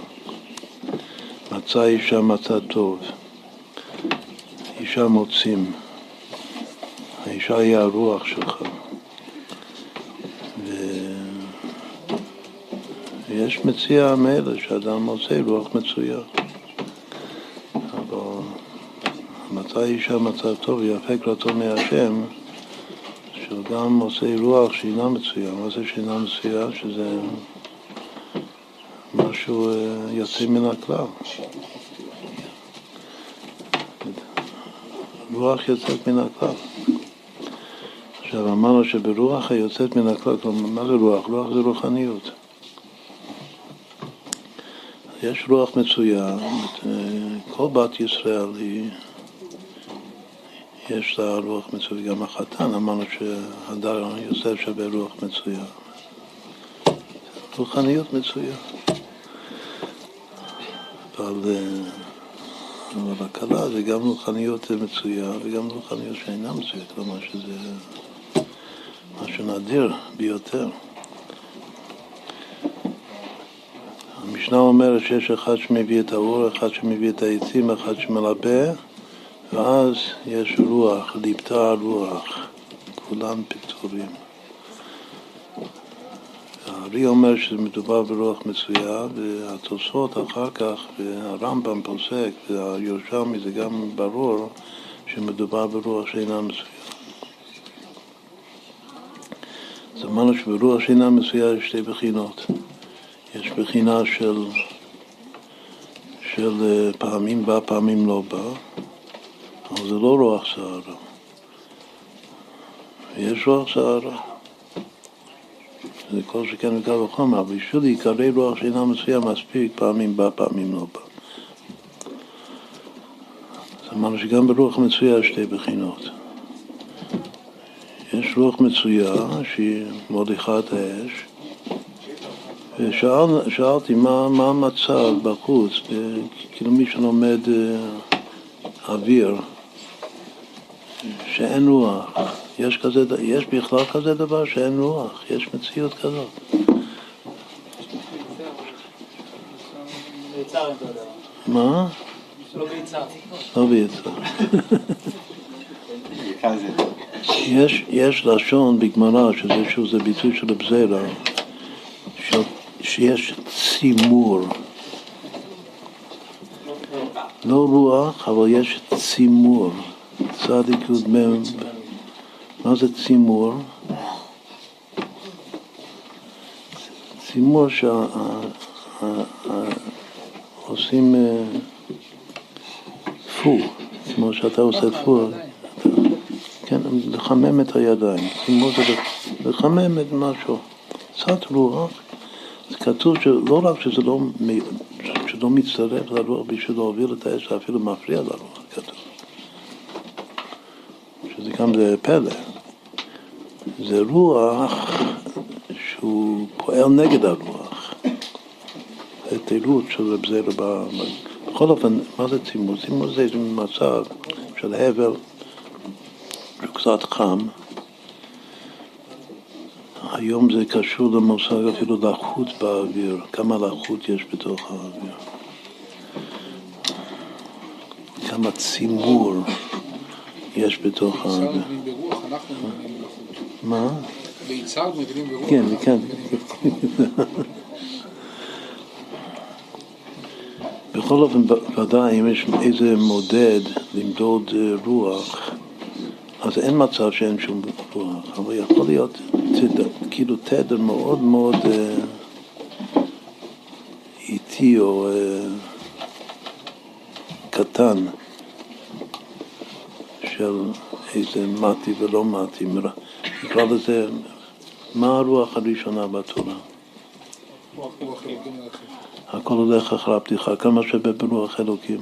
מצא אישה מצא טוב, אישה מוצאים, האישה היא הרוח שלך. ו... ויש מציע מאלה שאדם מוצא רוח מצויה. אבל מצא אישה מצא טוב ויפה קראתו מהשם שהוא גם עושה רוח שאינה מצויה. מה זה שאינה מצויה? שזה משהו אה, יוצא מן הכלל. רוח יוצאת מן הכלל. עכשיו אמרנו שברוח היוצאת מן הכלל, כלומר, מה זה רוח? רוח זה רוחניות. יש רוח מצויה, כל בת ישראל היא יש לה רוח מצויה, גם החתן, אמרנו שהדר יוסף שווה רוח מצויה. רוחניות מצויה. אבל, אה, אבל הכלה זה גם רוחניות מצויה וגם רוחניות שאינה מצויה, כלומר שזה משהו נדיר ביותר. המשנה אומרת שיש אחד שמביא את האור, אחד שמביא את העצים, אחד שמלבה ואז יש רוח, ליפתה רוח, כולם פטורים. הארי אומר שמדובר ברוח מצויה, והתוספות אחר כך, והרמב"ם פוסק, והירושלמי זה גם ברור שמדובר ברוח שאינה מצויה. אז אמרנו שברוח שאינה מצויה יש שתי בחינות. יש בחינה של, של פעמים בא, פעמים לא בא. אבל זה לא רוח סערה. יש רוח סערה. זה כל שכן וקל וחומר, אבל בשביל להיקרא רוח שאינה מצויה מספיק פעמים בא, פעמים לא בא. אז אמרנו שגם ברוח מצויה יש שתי בחינות. יש רוח מצויה שהיא מוליכה את האש, ושאלתי מה, מה המצב בחוץ, כאילו מי שלומד אוויר, שאין רוח. יש, כזה, יש בכלל כזה דבר שאין רוח, יש מציאות כזאת. מה? לא ביצר. לא ביצר. יש, יש לשון בגמרא, שזה שוב זה ביטוי של הבזרה, שיש צימור. לא רוח, אבל יש צימור. צדיק י"מ. מה זה צימור? צימור שעושים פו, כמו שאתה עושה פו, כן, לחמם את הידיים. צימור זה לחמם את משהו. קצת רוח, אז כתוב שלא רק שזה לא, שלא מצטרף לרוח בשביל להוביל את האש, זה אפילו מפריע לרוח, כתוב. שזה גם זה פלא. זה רוח שהוא פועל נגד הרוח. זה של רב זירא ב... בכל אופן, מה זה צימור? צימור זה איזה מצב של הבל שהוא קצת חם. היום זה קשור למושג אפילו לחות באוויר, כמה לחות יש בתוך האוויר. כמה צימור יש בתוך בלחות. מה? ביצר מבינים ברוח, כן, כן. בכל אופן, ודאי, אם יש איזה מודד למדוד אה, רוח, אז אין מצב שאין שום רוח, אבל יכול להיות תדר, כאילו תדר מאוד מאוד אה, איטי או אה, קטן של איזה מתי ולא מתי, נקרא לזה, מה הרוח הראשונה בתורה? הכל הולך אחרי הפתיחה, כמה שווה ברוח אלוקים.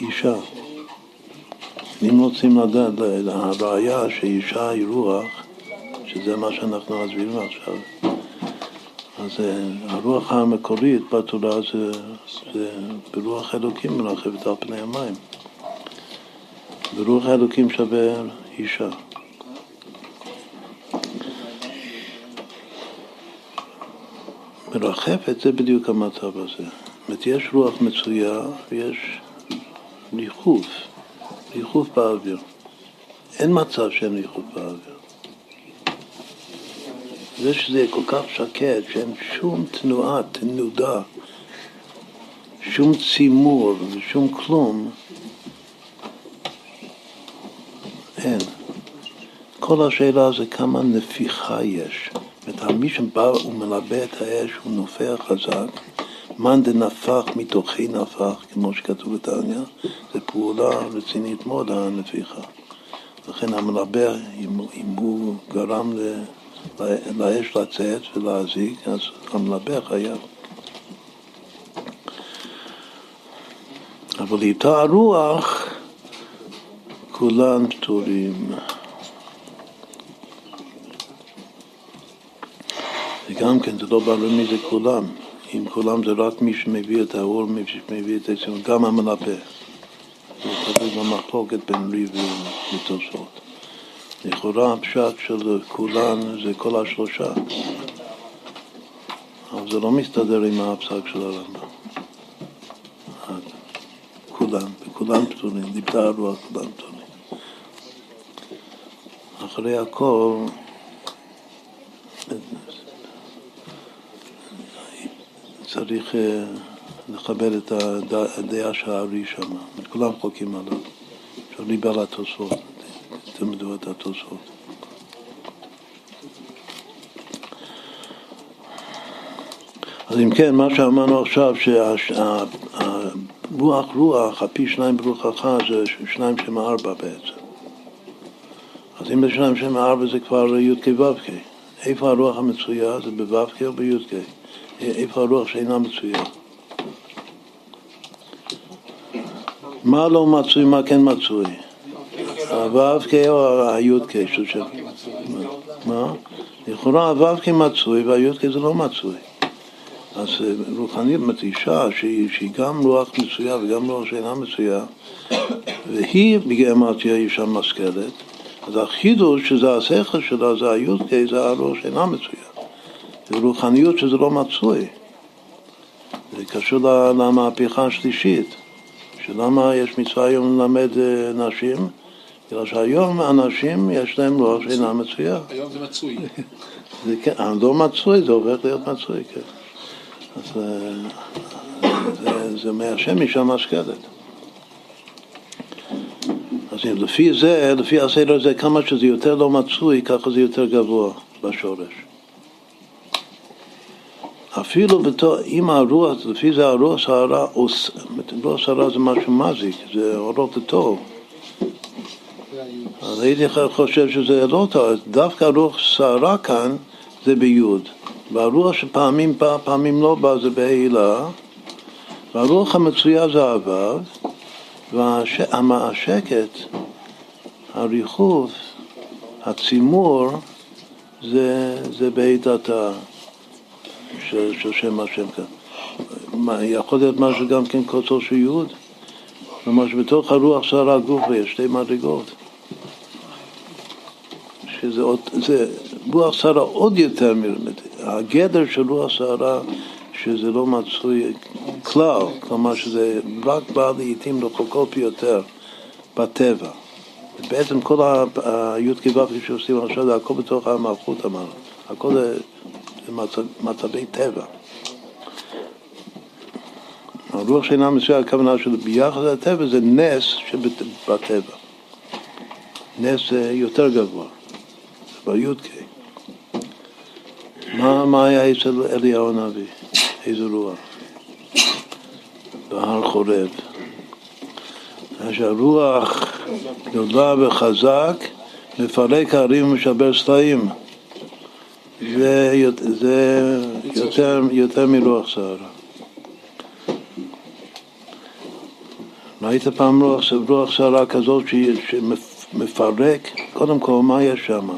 אישה. אם רוצים לדעת, הראיה שאישה היא רוח, שזה מה שאנחנו מסבירים עכשיו, אז אה, הרוח המקורית בתורה זה, זה ברוח אלוקים מרחבת על פני המים. ברוח האלוקים שווה אישה. מרחפת זה בדיוק המצב הזה. זאת אומרת, יש רוח מצויה ויש ריחוף, ריחוף באוויר. אין מצב שאין ריחוף באוויר. זה שזה כל כך שקט, שאין שום תנועה, תנודה, שום צימור ושום כלום, אין. כל השאלה זה כמה נפיחה יש. זאת אומרת, מי שבא ומלבה את האש, הוא נופח חזק. מאן דנפח מתוכי נפח, כמו שכתוב בתניא, זו פעולה רצינית מאוד, הנפיחה. לכן המלבה, אם, אם הוא גרם ל, לאש לצאת ולהזיק, אז המלבה חייב. אבל איתה הרוח, כולם פטורים. וגם כן, זה לא ברור מי זה כולם. אם כולם זה רק מי שמביא את האור, מי שמביא את עצמו, גם המלפה. זה תלוי במחלוקת בין ריב ותוספות. לכאורה הפשט של כולן זה כל השלושה. אבל זה לא מסתדר עם הפסק של הרמב"ם. כולם, וכולם פטורים, דיברה הרוח, כולם פטורים. אחרי הכל, צריך אה, לכבד את הד- הדעה של הארי שם. כולם חוקים עליו. עכשיו ליבה על התוספות, תלמדו את התוספות. אז אם כן, מה שאמרנו עכשיו, שהרוח רוח, הפי שניים ברוח אחת, זה שניים שם ארבע בעצם. אז אם זה שניים שם ארבע זה כבר י"ק ו"ק. איפה הרוח המצויה? זה בו"ק או בי"ק? איפה הרוח שאינה מצויה? מה לא מצוי, מה כן מצוי? הו"ק או הי"ק? שזה- מה? לכאורה הו"ק מצוי והי"ק זה לא מצוי. אז אה, רוחנית, זאת אישה שהיא, שהיא גם רוח מצויה וגם רוח שאינה מצויה, והיא בגימטריה אישה משכלת, אז החידוש שזה השכל שלה, זה הי"ק, זה הרוח שאינה מצויה. זה רוחניות שזה לא מצוי. זה קשור למהפכה השלישית, שלמה יש מצווה היום ללמד אה, נשים? בגלל שהיום אנשים יש להם רוח שאינה מצויה. היום זה מצוי. זה כן, הלא מצוי, זה הופך להיות מצוי, כן. אז אה, זה, זה מהשם אישה משכלת. אז אם לפי זה, לפי הסדר הזה, כמה שזה יותר לא מצוי, ככה זה יותר גבוה בשורש. אפילו בתור, אם הרוח, לפי זה הרוח סערה, לא סערה זה משהו מזיק, זה אורות לטוב. אז הייתי חושב שזה לא טוב, דווקא רוח סערה כאן זה ביוד. והרוח שפעמים בא, פעמים לא בא זה בהילה, והרוח המצויה זה הוו, והשקט, הריחוף, הצימור, זה, זה בהידתה של, של שם השם כאן. יכול להיות משהו גם כן קוצו של יוד? כלומר שבתוך הרוח סערה גופה יש שתי מדרגות. שזה זה רוח סערה עוד יותר מלמד. הגדר של רוח סערה שזה לא מצוי כלל, כלומר שזה רק בא לעיתים רחוקות ביותר בטבע. בעצם כל הי"ק ו"ק שעושים עכשיו זה הכל בתוך המלכות אמרנו, הכל זה מצב, מצבי טבע. הרוח שאינה מסוים, הכוונה של ביחס לטבע זה נס שבטבע. נס יותר גבוה, בי"ק. מה, מה היה אצל אליהו הנביא? איזה רוח? בהר חורב. שהרוח גדולה וחזק, מפרק הרים ומשבר סלעים. זה, זה יותר, יותר מרוח סערה. ראית פעם רוח, רוח סערה כזאת שמפרק? קודם כל, מה יש שם?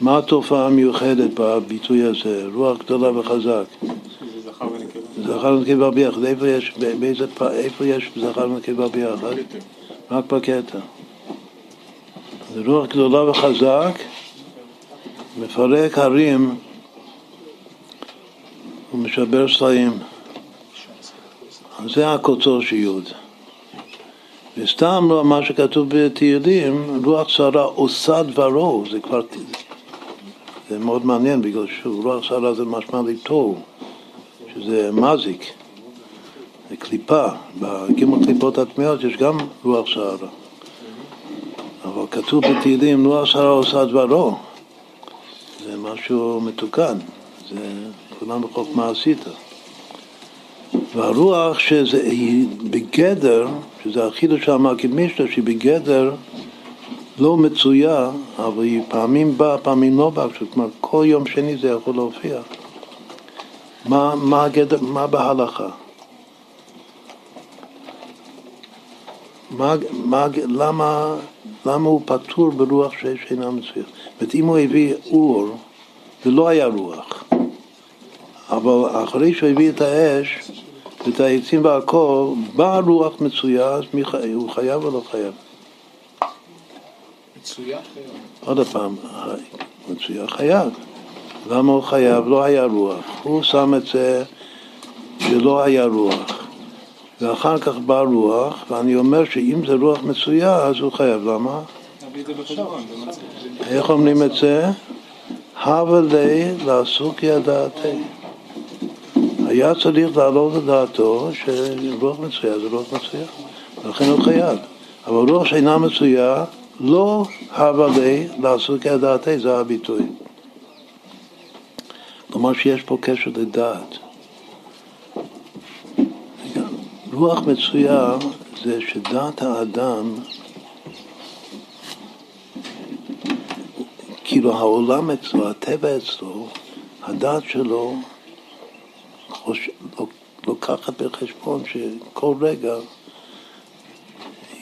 מה התופעה המיוחדת בביטוי הזה? רוח גדולה וחזק. זכר ונקבה ביחד. איפה יש, זכר ונקבה ביחד? רק בקטע. רוח גדולה וחזק, מפרק הרים ומשבר סלעים. זה הקוצו של יוד. וסתם מה שכתוב בתהילים, רוח צרה עושה דברו, זה כבר, זה מאוד מעניין, בגלל שרוח צרה זה משמע לי תוהו. שזה מזיק, זה קליפה, בגימל קליפות הטמעות יש גם רוח סערה. אבל כתוב בתהילים, רוח סערה עושה דברו. זה משהו מתוקן, זה כולם בחוכמה עשית. והרוח שזה היא בגדר, שזה החידוש של המגיד משנה, שהיא בגדר לא מצויה, אבל היא פעמים באה, פעמים לא באה, כלומר כל יום שני זה יכול להופיע. מה, מה, הגדר, מה בהלכה? מה, מה, למה, למה הוא פטור ברוח שאינה מצויה? זאת אומרת, אם הוא הביא אור, זה לא היה רוח. אבל אחרי שהוא הביא את האש, את העצים והכל, באה רוח מצויה, אז הוא חייב או לא חייב? מצויה חייב. עוד פעם, מצויה חייב. למה הוא חייב? לא היה רוח. הוא שם את זה שלא היה רוח. ואחר כך בא רוח, ואני אומר שאם זה רוח מצויה, אז הוא חייב. למה? איך אומרים את זה? הווה לי לעסוק ידעתי. היה צריך לעלות לדעתו שרוח מצויה זה רוח מצויה, ולכן הוא חייב. אבל רוח שאינה מצויה, לא הווה לי לעסוק ידעתי, זה הביטוי. כלומר שיש פה קשר לדעת. רוח מצויה זה שדעת האדם, כאילו העולם אצלו, הטבע אצלו, הדעת שלו חוש... לוקחת בחשבון שכל רגע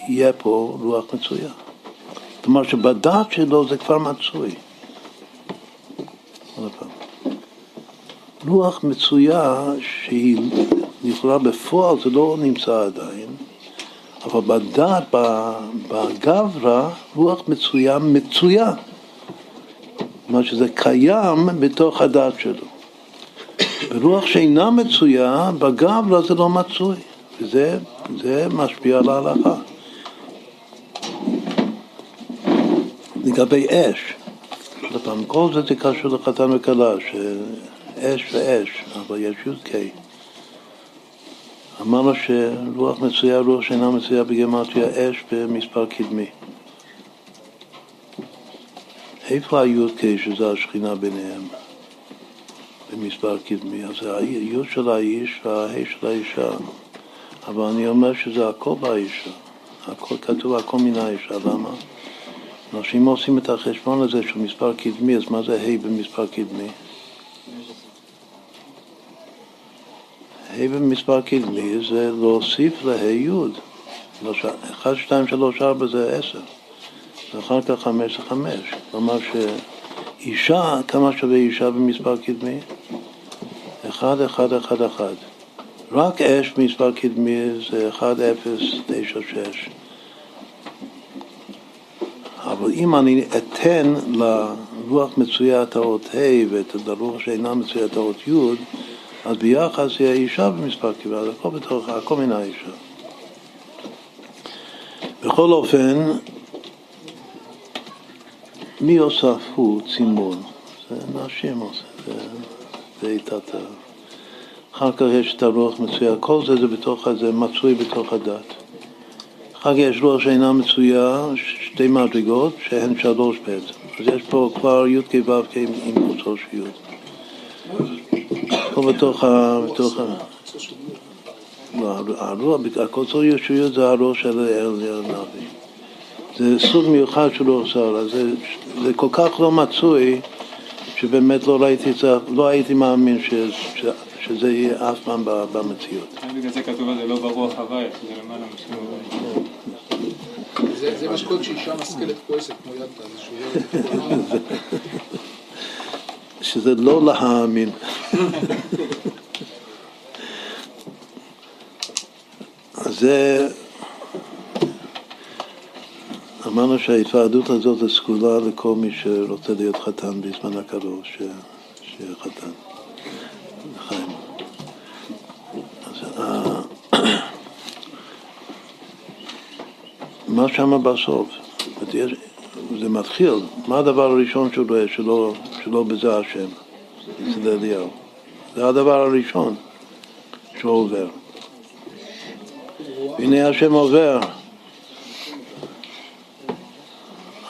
יהיה פה רוח מצויה. כלומר שבדעת שלו זה כבר מצוי. רוח מצויה שהיא לכאורה בפועל זה לא נמצא עדיין, אבל בדעת, בגברא, רוח מצויה מצויה. כלומר שזה קיים בתוך הדעת שלו. ברוח שאינה מצויה, בגברא זה לא מצוי, וזה משפיע על ההלכה. לגבי אש, עוד פעם, כל זה זה קשור לחתן וכלה, אש ואש, אבל יש י"ק. אמרנו שרוח מצויה, רוח שאינה מצויה בגמטריה אש במספר קדמי. איפה הי"ק שזה השכינה ביניהם? במספר קדמי. אז זה הי' של האיש והה' של האישה. אבל אני אומר שזה הכל באישה. הכל כתוב הכל מן האישה. למה? אם עושים את החשבון הזה של מספר קדמי, אז מה זה ה' במספר קדמי? ה' במספר קדמי זה להוסיף לה' י'. 1, 2, 3, 4 זה 10. ואחר כך 5 זה 5. כלומר שאישה, כמה שווה אישה במספר קדמי? 1, 1, 1, 1. רק אש במספר קדמי זה 1, 0, 9, 6. אבל אם אני אתן לרוח מצוית האות ה' ואת לרוח שאינה מצוית האות י', אז ביחד זה יהיה אישה במספר קדמי, אז הכל בתוך, הכל מן האישה. בכל אופן, מי הוספו צימון? זה נשים עושה, זה, זה איתת ה... אחר כך יש את הרוח מצויה, כל זה זה בתוך, זה מצוי בתוך הדת. כך יש רוח שאינה מצויה, שתי מדרגות, שהן שלוש בעצם. אז יש פה כבר י"ק ו"ק עם, קוצו של י'. פה בתוך ה... בתוך ה... לא, הרוח, הקוצו של זה הרוח של אליהו הנביא. זה סוג מיוחד של רוח סערה, זה, זה כל כך לא מצוי, שבאמת לא ראיתי את זה, לא הייתי מאמין ש, שזה יהיה אף פעם במציאות. בגלל זה כתוב על זה לא ברוח הווייך, זה למעלה משהו. זה זה מה שקורה כשאישה משכלת כועסת כמו כל שזה לא להאמין. אז זה, אמרנו שההתוועדות הזאת זה סגולה לכל מי שרוצה להיות חתן בזמן הקרוב, ש- שיהיה חתן. לחיים. אז ה- מה שם בסוף? זה מתחיל, מה הדבר הראשון שהוא רואה שלא, שלא בזה השם, אצל אליהו? זה הדבר הראשון שהוא עובר. והנה השם עובר,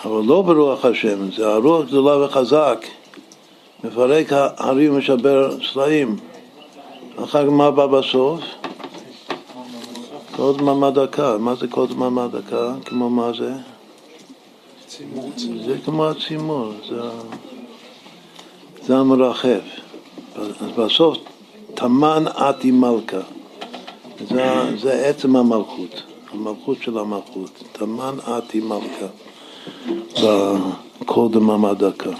אבל לא ברוח השם, זה הרוח גדולה וחזק, מפרק הרים ומשבר סלעים. אחר כך מה בא בסוף? כל דממה דקה. מה זה כל דממה דקה? כמו מה זה? זה כמו הצימור, זה, זה המרחב. אז בסוף, תמן אתי מלכה. זה, זה עצם המלכות, המלכות של המלכות. תמן אתי מלכה. בכל דממה דקה.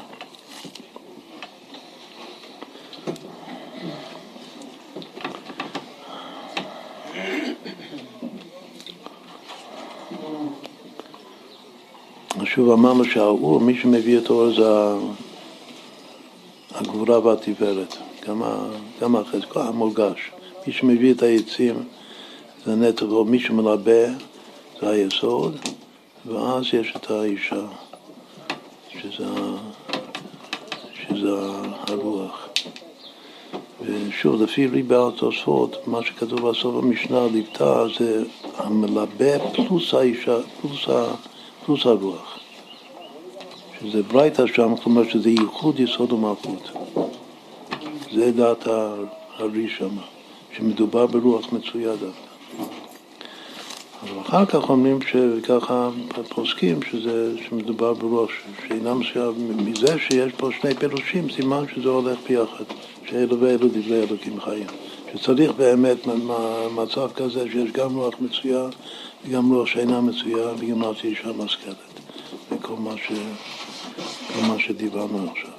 שוב אמרנו שהאור, מי שמביא את האור זה הגבורה והתפארת, גם, גם החזקה המורגש. מי שמביא את העצים זה נטו, או מי שמלבה זה היסוד, ואז יש את האישה, שזה, שזה הרוח. ושוב, לפי ריבה התוספות, מה שכתוב בסוף המשנה, ליבטה, זה המלבה פלוס האישה, פלוס, פלוס הרוח. שזה ברייתא שם, כלומר שזה ייחוד יסוד ומלכות. זה דעת הארי שם, שמדובר ברוח מצויה דווקא. אבל אחר כך אומרים שככה פוסקים שזה, שמדובר ברוח שאינה מסוים, מזה שיש פה שני פירושים, סימן שזה הולך ביחד, שאלו ואלו דברי אלוקים חיים. שצריך באמת מצב כזה שיש גם רוח מצויה וגם רוח שאינה מצויה וגם אז אישה משכלת. וכל מה, ש... כל מה שדיברנו עכשיו.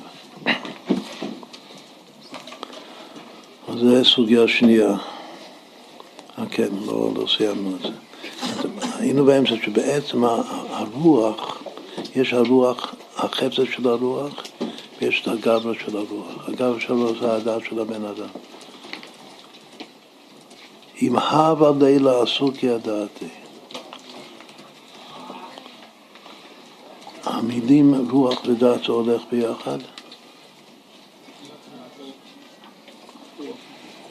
אז זו סוגיה שנייה. אה, כן, לא, לא סיימנו את זה. היינו באמצע שבעצם הרוח, יש הרוח, החפץ של הרוח, ויש את הגברה של הרוח. הגברה של הרוח זה הדעת של הבן אדם. אם הווה לילה עסוק ידעתי. המילים רוח ודעת זה הולך ביחד?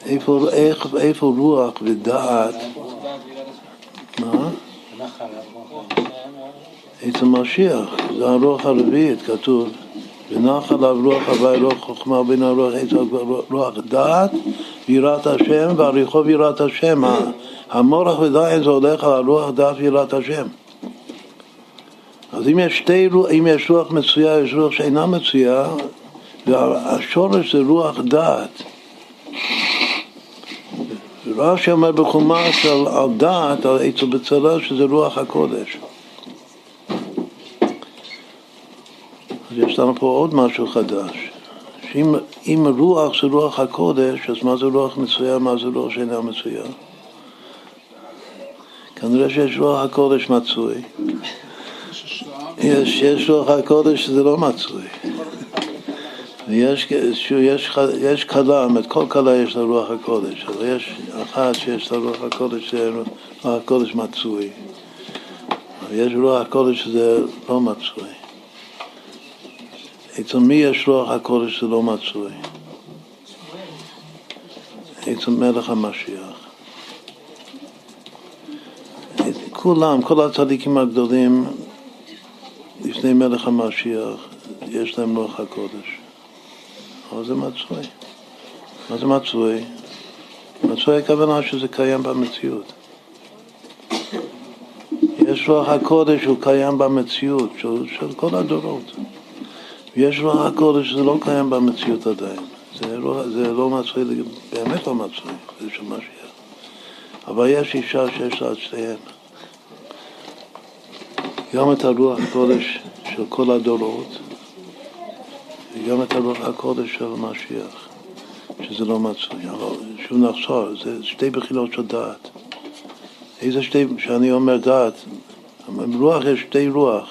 איפה, איך, איפה רוח ודעת? מה? אצל משיח, זה הרוח הרביעית, כתוב ונח עליו רוח הווי רוח חוכמה בין הרוח עץ רוח דעת ויראת השם ועריכו ויראת השם המורח ודעת זה הולך על הרוח דעת ויראת השם אז אם יש, שתי, אם יש רוח מצויה, יש רוח שאינה מצויה, והשורש זה רוח דעת. רש"י אומר בחומש על, על דעת, על עצה בצלאל, שזה רוח הקודש. אז יש לנו פה עוד משהו חדש. שאם אם רוח זה רוח הקודש, אז מה זה רוח מצויה, מה זה רוח שאינה מצויה? כנראה שיש רוח הקודש מצוי. יש. יש, יש רוח הקודש שזה לא מצוי. ויש יש, יש כלה, זאת כל כלה יש לה רוח הקודש, אבל יש אחת שיש לה רוח הקודש, שרוח הקודש מצוי. ויש רוח הקודש שזה לא מצוי. אצל מי יש רוח הקודש שזה לא מצוי? אצל מלך המשיח. כולם, כל הצדיקים הגדולים לפני מלך המשיח, יש להם רוח הקודש. אבל זה מצוי. מה זה מצוי? מצוי הכוונה שזה קיים במציאות. יש רוח הקודש שהוא קיים במציאות של, של כל הדורות. ויש רוח הקודש שזה לא קיים במציאות עדיין. זה לא, זה לא מצוי, באמת לא מצוי, זה של משיח. אבל יש אישה שיש לה את שתיהן. גם את הרוח הקודש של כל הדורות וגם את הרוח הקודש של המשיח, שזה לא מצוי. אבל שוב נחזור, זה שתי בחינות של דעת. איזה שתי, כשאני אומר דעת, ברוח יש שתי רוח.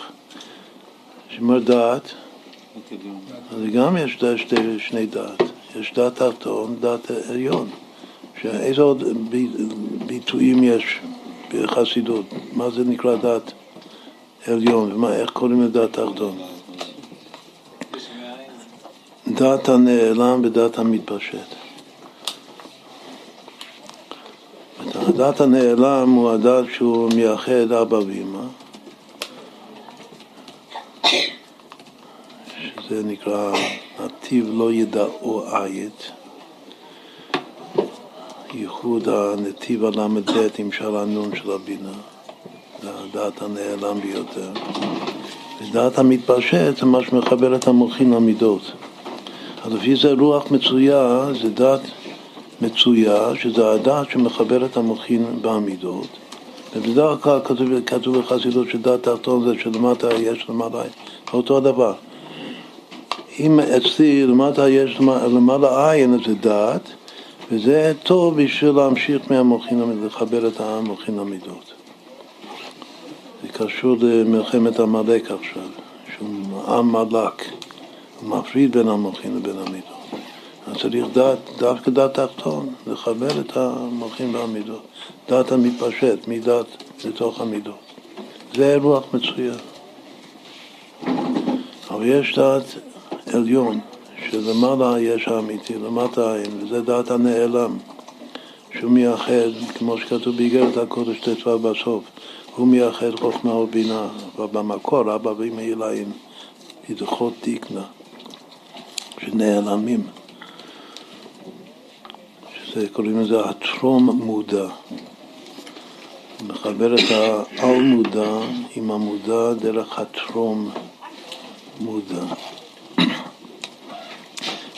שאומר דעת, אז גם יש שתי, שני דעת. יש דעת תחתון, דעת עליון. שאיזה עוד בי- ביטויים יש בחסידות? מה זה נקרא דעת עליון? ומה, איך קוראים לדעת תחתון? דעת הנעלם ודעת המתפשט. הדעת הנעלם הוא הדעת שהוא מייחד אבא ואמא, שזה נקרא נתיב לא ידעו עית, ייחוד הנתיב הל"ב עם שער הנון של הבינה, זה הדעת הנעלם ביותר. ודעת המתפשט זה מה שמחבר את המוחין למידות. אז לפי זה רוח מצויה זה דת מצויה, שזה הדעת שמחבר את המוחין בעמידות. ובדרך כלל כתוב, כתוב בחסידות שדת תחתון זה שלמטה יש למעלה, אותו הדבר. אם אצלי למטה יש למעלה עין זה דעת, וזה טוב בשביל להמשיך מהמוחין, לחבר את המוחין למידות. קשור למלחמת עמלק עכשיו, שהוא עם מלק, מפריד בין המוחין לבין המידות. אז צריך דעת, דווקא דעת תחתון, לחבר את המוחין והמידות. דעת המתפשט, מדעת לתוך המידות. זה רוח מצוין. אבל יש דעת עליון, שלמעלה יש האמיתי, למטה אין, וזה דעת הנעלם, שהוא מייחד, כמו שכתוב באיגרת הקודש ט"ו בסוף, הוא מייחד חוכמה ובינה, אבל במקור אבא ואמא אלוהים, ידחות דיקנה, שנעלמים. שזה, קוראים לזה הטרום מודע. מחבר את העל מודע עם המודע דרך הטרום מודע.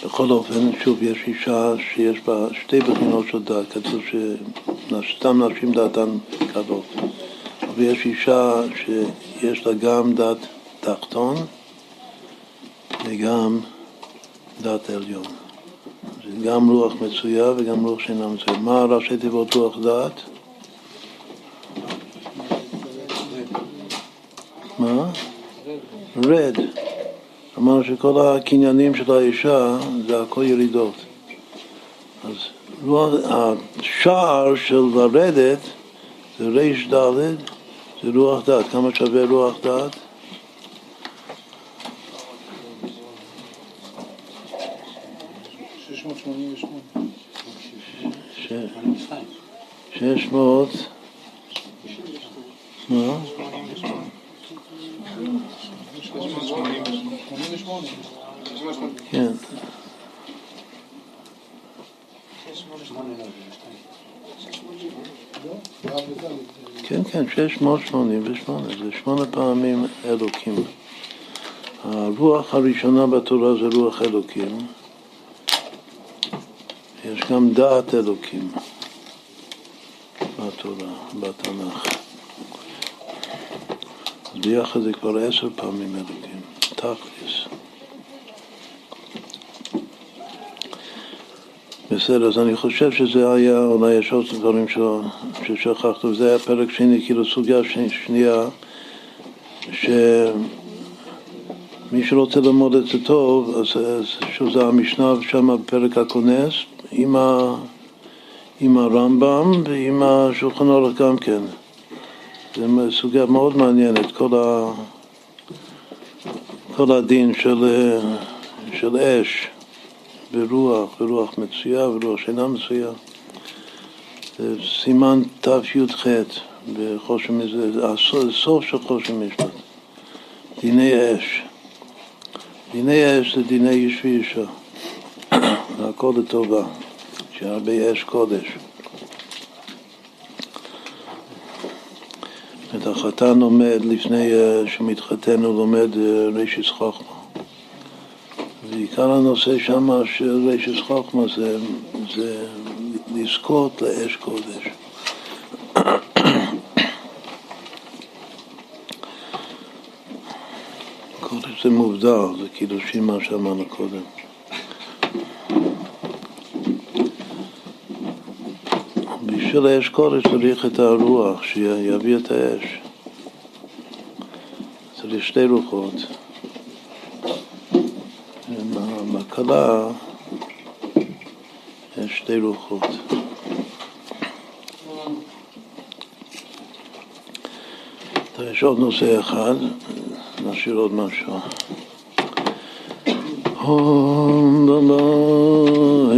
בכל אופן, שוב, יש אישה שיש בה שתי בחינות של דת, כתוב שסתם נשים דעתן קלות. אבל יש אישה שיש לה גם דת תחתון וגם דת עליון. זה גם רוח מצויה וגם רוח שאינה מצויה. מה ראשי תיבות רוח דת? מה? רד. אמרנו שכל הקניינים של האישה זה הכל ירידות. אז השער של לרדת זה ריש ד' זה רוח דת. כמה שווה רוח דת? שש מאות. ש- שש מאות, שמונים. כן. כן, 688, זה שמונה פעמים אלוקים. הרוח הראשונה בתורה זה רוח אלוקים. יש גם דעת אלוקים בתורה, בתנ"ך. אז ביחד זה כבר עשר פעמים אלוקים, תכלס. בסדר, אז אני חושב שזה היה, אולי יש עוד דברים ששכחת, וזה היה פרק שני, כאילו סוגיה שנייה, שמי שרוצה ללמוד את זה טוב, אז, אז שזה המשנה שם בפרק הכונס, עם, ה, עם הרמב"ם ועם השולחן אורך גם כן. זו סוגיה מאוד מעניינת, כל, ה, כל הדין של, של אש. ברוח, ברוח מצויה ורוח שאינה מצויה. סימן תי"ח בחושן מזה, זה הסוף של חושן משפט. דיני אש. דיני אש זה דיני איש ואישה. הכל לטובה, שהרבה אש קודש. את החתן עומד לפני אה, שמתחתן, הוא לומד אה, רישיס ועיקר הנושא שם של רישס חוכמה זה, זה לזכות לאש קודש. קודש זה מובדל, זה קידושים מה שאמרנו קודם. בשביל האש קודש צריך את הרוח שיביא את האש. צריך שתי רוחות. בהתחלה יש שתי רוחות. יש עוד נושא אחד, נשאיר עוד משהו. הום במה,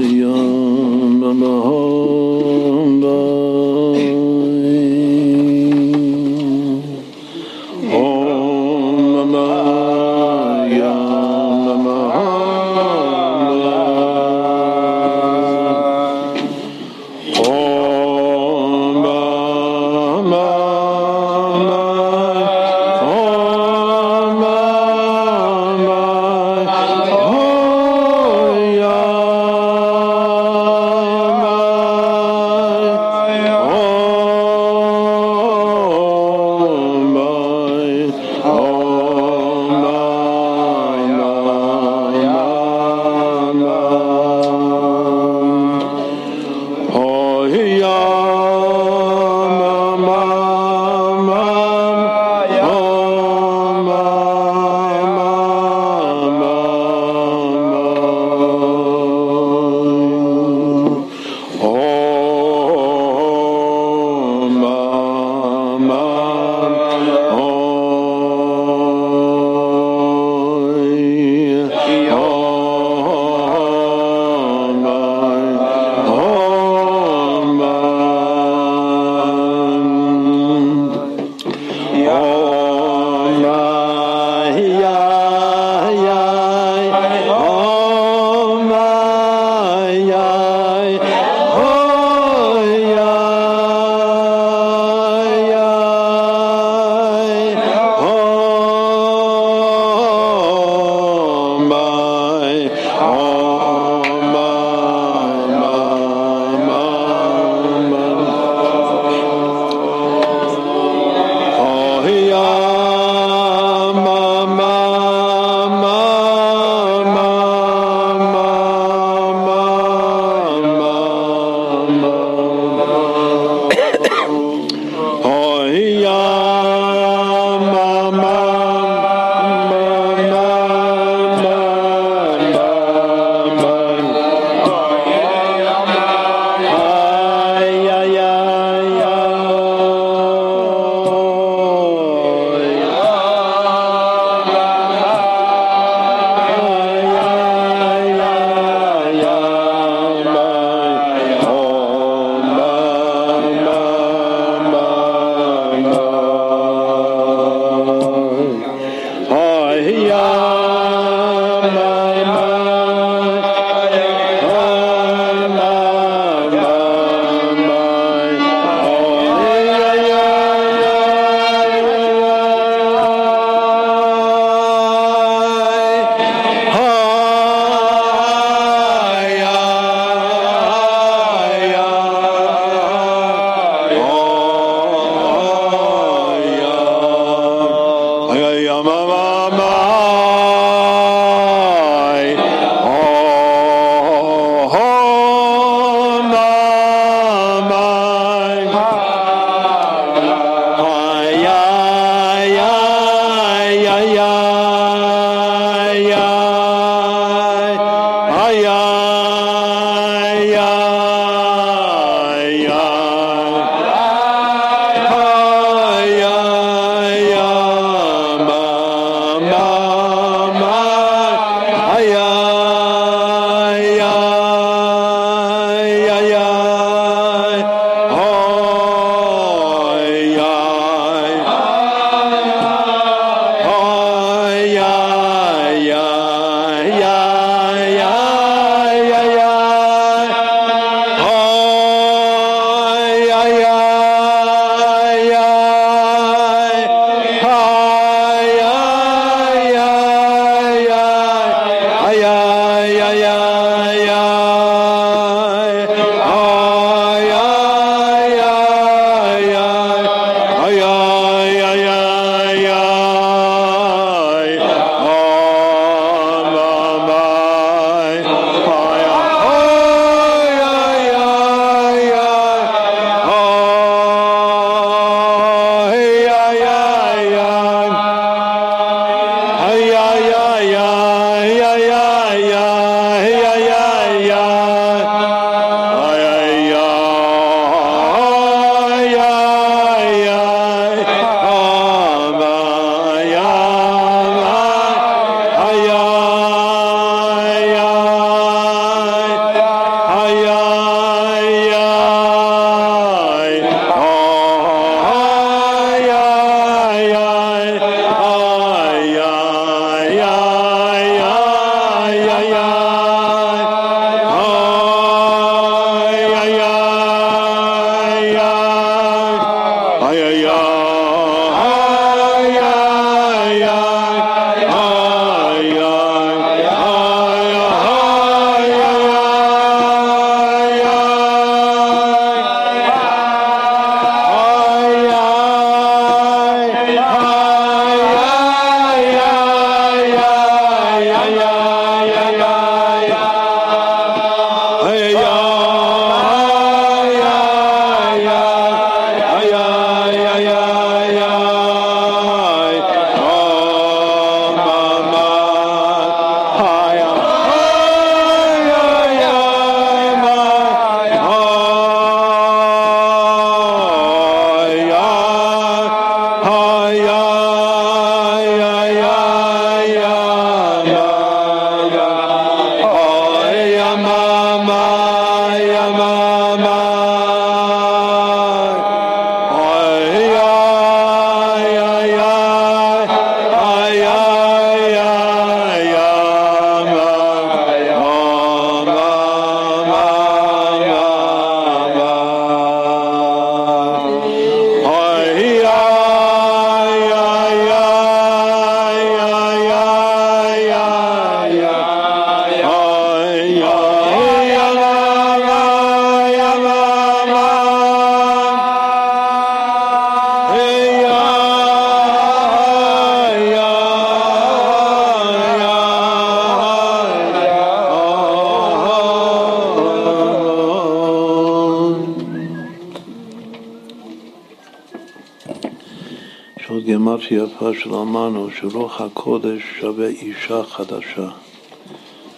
יפה שלמדנו שרוח הקודש שווה אישה חדשה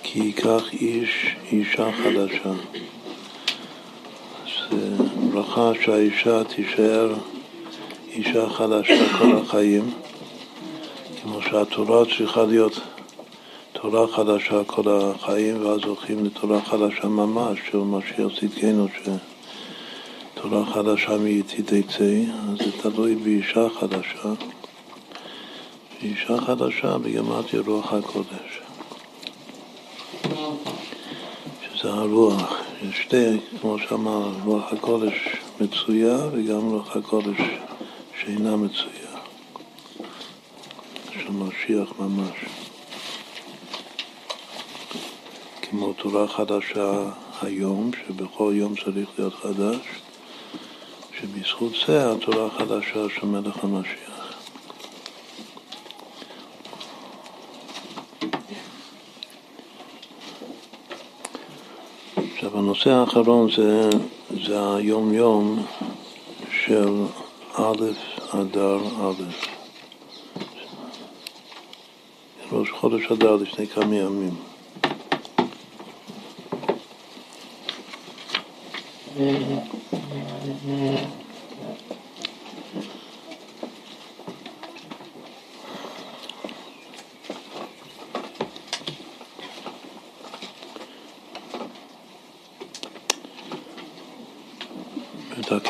כי ייקח איש אישה חדשה. זה ברכה שהאישה תישאר אישה חדשה כל החיים, כמו שהתורה צריכה להיות תורה חדשה כל החיים, ואז הולכים לתורה חדשה ממש, של משיח צדקנו, שתורה חדשה מאיתי תצא, אז זה תלוי באישה חדשה. אישה חדשה בגמרתי רוח הקודש. שזה הרוח, שתי, כמו שאמר, רוח הקודש מצויה וגם רוח הקודש שאינה מצויה, של משיח ממש. כמו תורה חדשה היום, שבכל יום צריך להיות חדש, שבזכות זה התורה החדשה של מלך המשיח. עכשיו הנושא האחרון זה, זה היום-יום של א' אדר א'. ראש חודש אדר לפני כמה ימים.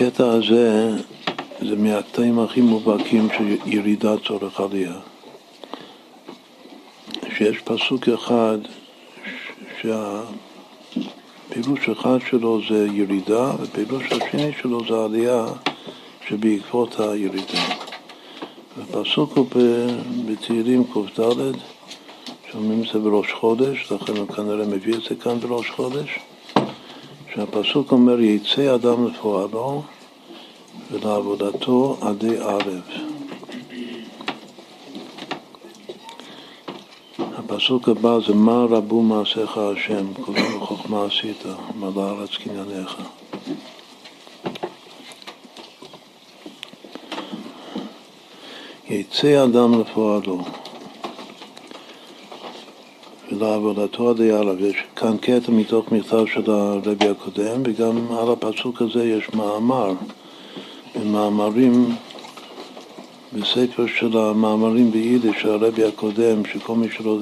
את הזה זה מהקטעים הכי מובהקים של ירידת צורך עלייה. שיש פסוק אחד שהפירוש אחד שלו זה ירידה ופירוש השני שלו זה עלייה שבעקבות הירידה. הפסוק הוא בתהילים קד, שאומרים את זה בראש חודש, לכן הוא כנראה מביא את זה כאן בראש חודש. שהפסוק אומר יצא אדם לפועלו ולעבודתו עדי ערב. הפסוק הבא זה מה רבו מעשיך השם, כולם בחוכמה עשית, מה לארץ קנייניך. יצא אדם לפועלו ולעבודתו עדי ערב. יש כאן קטע מתוך מכתב של הרבי הקודם, וגם על הפסוק הזה יש מאמר, במאמרים, בספר של המאמרים ביידיש הרבי הקודם, שכל מי שלא...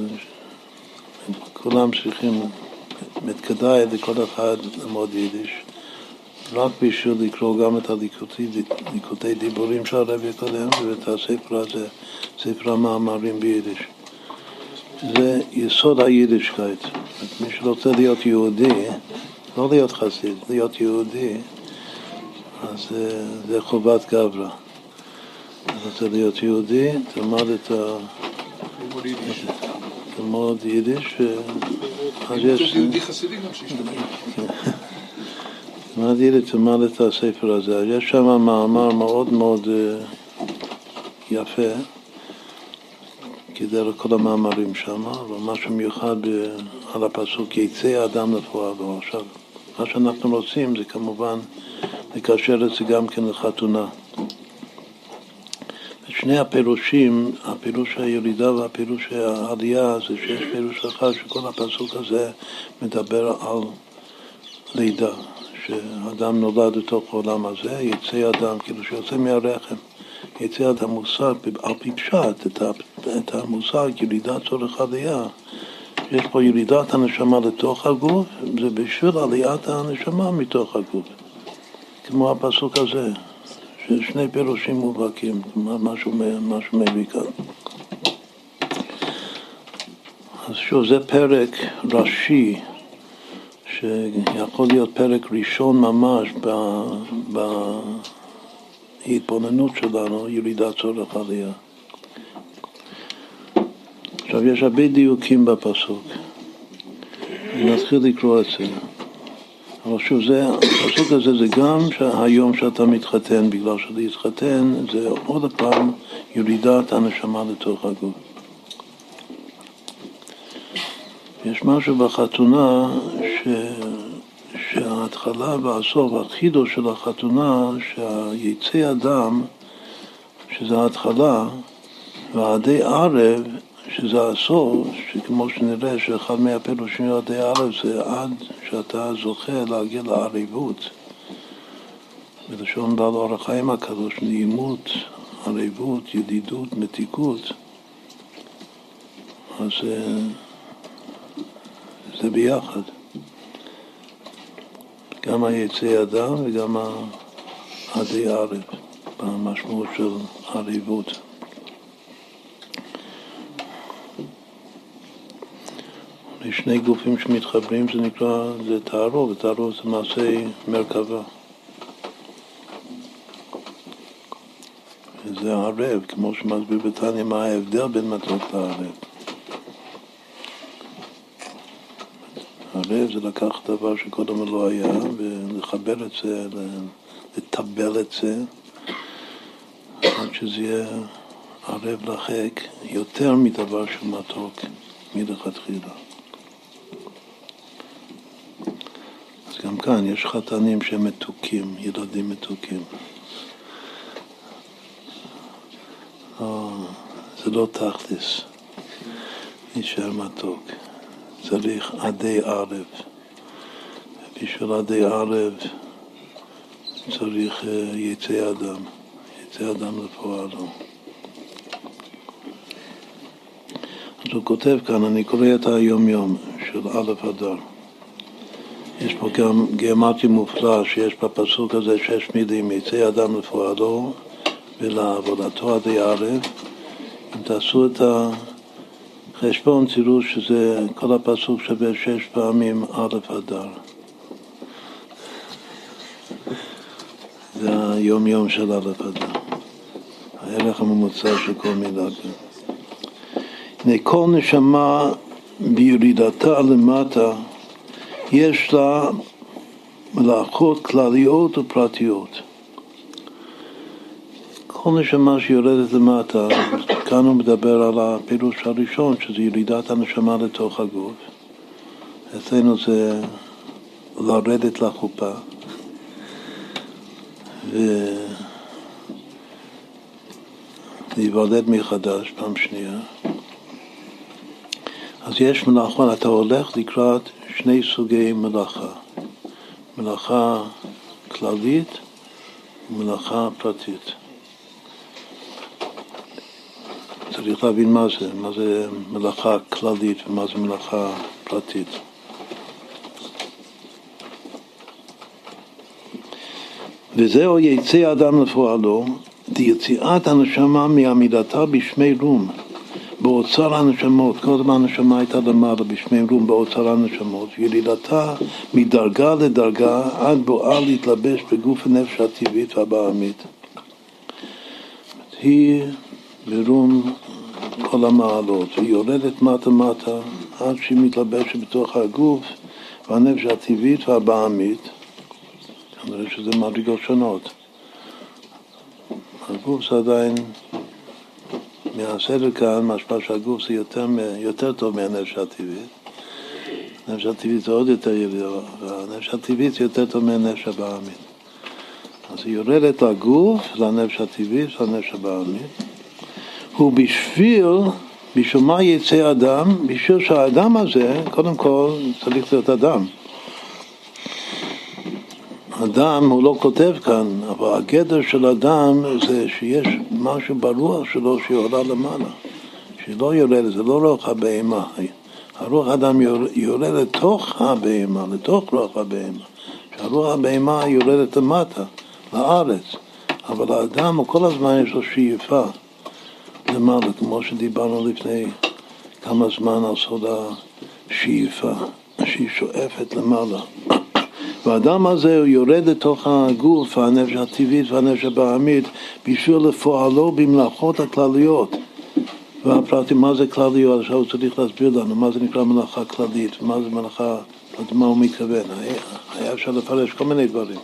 כולם צריכים, כדאי לכל אחד ללמוד יידיש, רק בשביל לקרוא גם את הליקוטי דיבורים של הרבי הקודם ואת הספר הזה, ספר המאמרים ביידיש. זה יסוד היידישקייט. מי שרוצה להיות יהודי, לא להיות חסיד, להיות יהודי, אז זה, זה חובת גברא. אתה רוצה להיות יהודי, תלמד את ה... ללמוד יידיש, אז יש... יהודי חסידי גם שישתמש. תלמד יידיש, תלמד את הספר הזה. יש שם מאמר מאוד מאוד יפה. כדרך כל המאמרים שם, אבל משהו מיוחד על הפסוק יצא האדם לפועלו. עכשיו, מה שאנחנו רוצים זה כמובן לקשר את זה גם כן לחתונה. שני הפירושים, הפירוש הירידה והפירוש העלייה, זה שיש פירוש אחד שכל הפסוק הזה מדבר על לידה, שאדם נולד לתוך העולם הזה, יצא אדם, כאילו שיוצא מהרחם. יצא את המושג, על פי פשט, את, המושג ירידת צורך עלייה. יש פה ירידת הנשמה לתוך הגוף, זה בשביל עליית הנשמה מתוך הגוף. כמו הפסוק הזה, ששני פירושים מובהקים, משהו, משהו מביא כאן. אז שוב, זה פרק ראשי, שיכול להיות פרק ראשון ממש ב... ב ההתבוננות שלנו, ירידת צורך עלייה. עכשיו, יש הרבה דיוקים בפסוק. נתחיל לקרוא את זה. אבל שוב, זה, הפסוק הזה זה גם היום שאתה מתחתן, בגלל שלהתחתן זה עוד פעם ירידת הנשמה לתוך הגוף. יש משהו בחתונה ש... שההתחלה והסוף, החידוש של החתונה, שיצא אדם, שזה ההתחלה, ועדי ערב, שזה הסוף, שכמו שנראה שאחד מהפירושים של עדי ערב זה עד שאתה זוכה להגיע לערבות. בלשון בעל אור החיים הקדוש, נעימות, ערבות, ידידות, מתיקות. אז אה, זה ביחד. גם היצא אדם וגם עדי ערב, במשמעות של ערבות. שני גופים שמתחברים, זה נקרא, זה תערוב, ותערוב זה מעשה מרכבה. וזה ערב, כמו שמסביר בתניא, מה ההבדל בין מתוק לערב. ערב זה לקחת דבר שקודם לא היה ולחבר את זה, לטבל את זה, עד שזה יהיה ערב לחק יותר מדבר של מתוק מלכתחילה. גם כאן יש חתנים שהם מתוקים, ילדים מתוקים. לא, זה לא תכלס, נשאר מתוק. צריך עדי ערב. בשביל עדי ערב צריך אה, יצא אדם, יצא אדם לפועלו. אז הוא כותב כאן, אני קורא את היומיום של א' אדר. יש פה גם גיאומטי מופלא שיש בפסוק הזה שש מילים, יצא אדם לפועלו ולעבודתו עדי ערב. אם תעשו את ה... חשבון תראו שזה, כל הפסוק שווה שש פעמים א' אדר. זה היום יום של א' אדר. הערך הממוצע של כל מילה. הנה כל נשמה בירידתה למטה יש לה מלאכות כלליות ופרטיות. כל נשמה שיורדת למטה כאן הוא מדבר על הפירוש הראשון, שזה ירידת הנשמה לתוך הגוף. אצלנו זה לרדת לחופה. ולהיוולד מחדש פעם שנייה. אז יש מלאכה, אתה הולך לקראת שני סוגי מלאכה. מלאכה כללית ומלאכה פרטית. צריך להבין מה זה, מה זה מלאכה כללית ומה זה מלאכה פרטית. וזהו יצא אדם לפועלו, יציאת הנשמה מעמידתה בשמי רום, באוצר הנשמות, קודם הנשמה הייתה למעלה בשמי רום באוצר הנשמות, ירידתה מדרגה לדרגה עד בואה להתלבש בגוף הנפש הטבעית והבעמית. היא ברום כל המעלות, והיא יורדת מטה-מטה עד שהיא מתלבשת בתוך הגוף והנפש הטבעית והבעמית, כנראה שזה מדרגות שונות. הגוף זה עדיין, מהסדר כאן, משמע שהגוף זה יותר, יותר טוב מהנפש הטבעית. הנפש הטבעית זה עוד יותר ירידה, והנפש הטבעית זה יותר טוב מהנפש הבעמית. אז היא יורדת לגוף, לנפש הטבעית ולנפש הבעמית. הוא בשביל, בשביל מה יצא אדם? בשביל שהאדם הזה, קודם כל צריך להיות אדם. אדם, הוא לא כותב כאן, אבל הגדר של אדם זה שיש משהו ברוח שלו שיורדה למעלה, שהיא לא יורדת, זה לא רוח הבהמה. הרוח האדם יורד לתוך הבהמה, לתוך רוח הבהמה. שהרוח הבהמה יורדת למטה, לארץ. אבל האדם, כל הזמן יש לו שאיפה. למעלה, כמו שדיברנו לפני כמה זמן על סוד השאיפה, שהיא שואפת למעלה. והאדם הזה הוא יורד לתוך הגוף, הנפש הטבעית והנפש הבעמית, בשביל לפועלו במלאכות הכלליות. והפרטים, מה זה כלליות? עכשיו הוא צריך להסביר לנו מה זה נקרא מלאכה כללית, מה זה מלאכה, מה הוא מתכוון. היה, היה אפשר לפרש כל מיני דברים.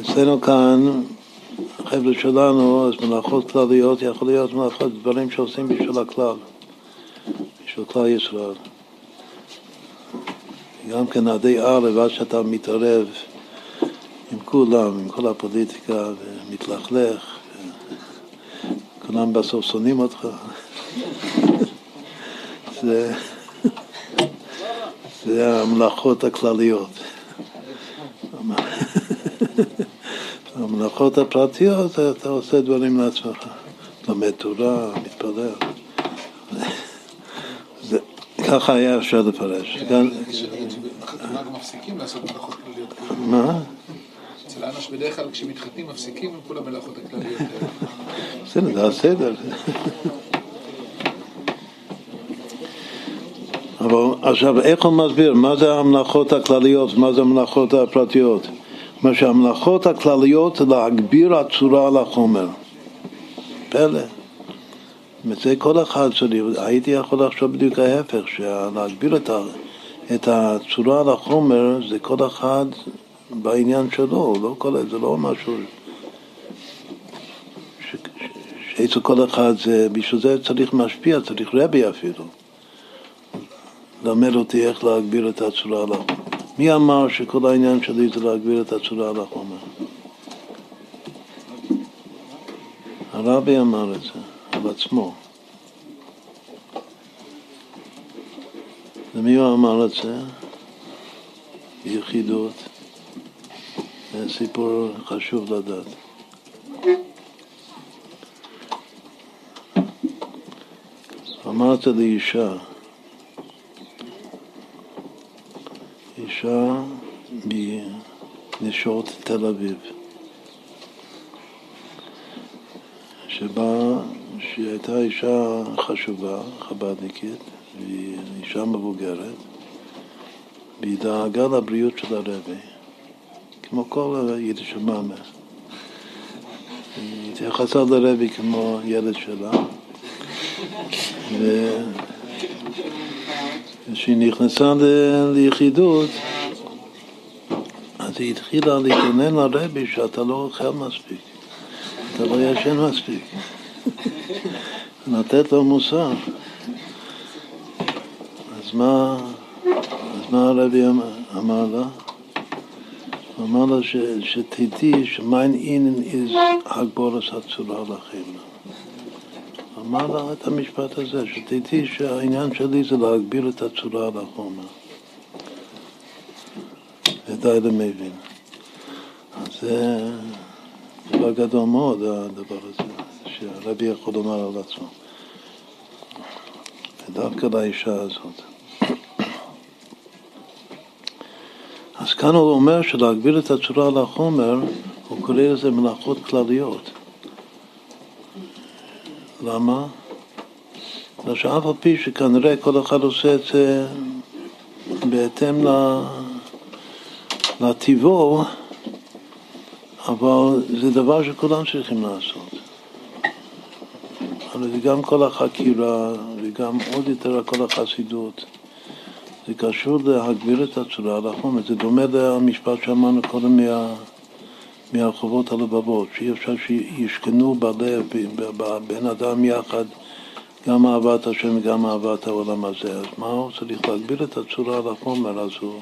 אצלנו כאן החבר'ה שלנו, אז מלאכות כלליות יכול להיות מלאכות, דברים שעושים בשביל הכלל, בשביל כלל ישראל. גם כן עדי ערב, עד שאתה מתערב עם כולם, עם כל הפוליטיקה, ומתלכלך, כולם בסוף שונאים אותך. זה, זה המלאכות הכלליות. המלאכות הפרטיות, אתה עושה דברים לעצמך. לומד תורה, מתפלל. ככה היה אפשר לפרש. בחתונה גם מפסיקים לעשות מלאכות כלליות. מה? אצל אנוש בדרך כלל כשמתחתנים מפסיקים עם כל המלאכות הכלליות. בסדר, זה הסדר. אבל עכשיו, איך הוא מסביר? מה זה המלאכות הכלליות? מה זה המלאכות הפרטיות? מה שהמלאכות הכלליות זה להגביר הצורה על החומר. פלא. וזה כל אחד צריך, הייתי יכול לחשוב בדיוק ההפך, שלהגביר את, את הצורה על החומר זה כל אחד בעניין שלו, לא כל, זה לא משהו שאצל כל אחד זה, בשביל זה צריך משפיע, צריך רבי אפילו. למד אותי איך להגביר את הצורה על החומר. מי אמר שכל העניין שלי זה להגביר את הצורה על החומר? הרבי אמר את זה, על עצמו. למי הוא אמר את זה? ביחידות. זה סיפור חשוב לדעת. אמרת לאישה, אישה מנשות תל אביב, שבה, שהיא הייתה אישה חשובה, חב"דניקית, והיא אישה מבוגרת, והיא דאגה לבריאות של הרבי, כמו כל יידיש מאמה. היא התייחסה לרבי כמו ילד שלה. וכשהיא נכנסה ל- ליחידות, אז היא התחילה להתעונן לרבי שאתה לא אוכל מספיק, אתה לא ישן מספיק. לתת לו מוסר. אז מה, אז מה הרבי אמר, לה? הוא אמר לה ש, שתדעי שמיין אינן איז הגבורס הצורה לכם. אמר לה את המשפט הזה, שתדעי שהעניין שלי זה להגביר את הצורה על החומר. ודי למבין. אז זה דבר גדול מאוד, הדבר הזה, שהרבי יכול לומר על עצמו. ודווקא לאישה הזאת. אז כאן הוא אומר שלהגביר את הצורה על החומר, הוא קורא לזה מלאכות כלליות. למה? בגלל שאף על פי שכנראה כל אחד עושה את זה בהתאם ל- לטיבו, אבל זה דבר שכולם צריכים לעשות. אבל זה גם כל החקירה וגם עוד יותר כל החסידות. זה קשור להגביר את הצורה על החומר. זה דומה למשפט שאמרנו קודם מה, מהרחובות הלבבות, שאי אפשר שישכנו בלב, ב- ב- בין אדם יחד, גם אהבת השם וגם אהבת העולם הזה. אז מה הוא צריך להגביר את הצורה על החומר? אז הוא,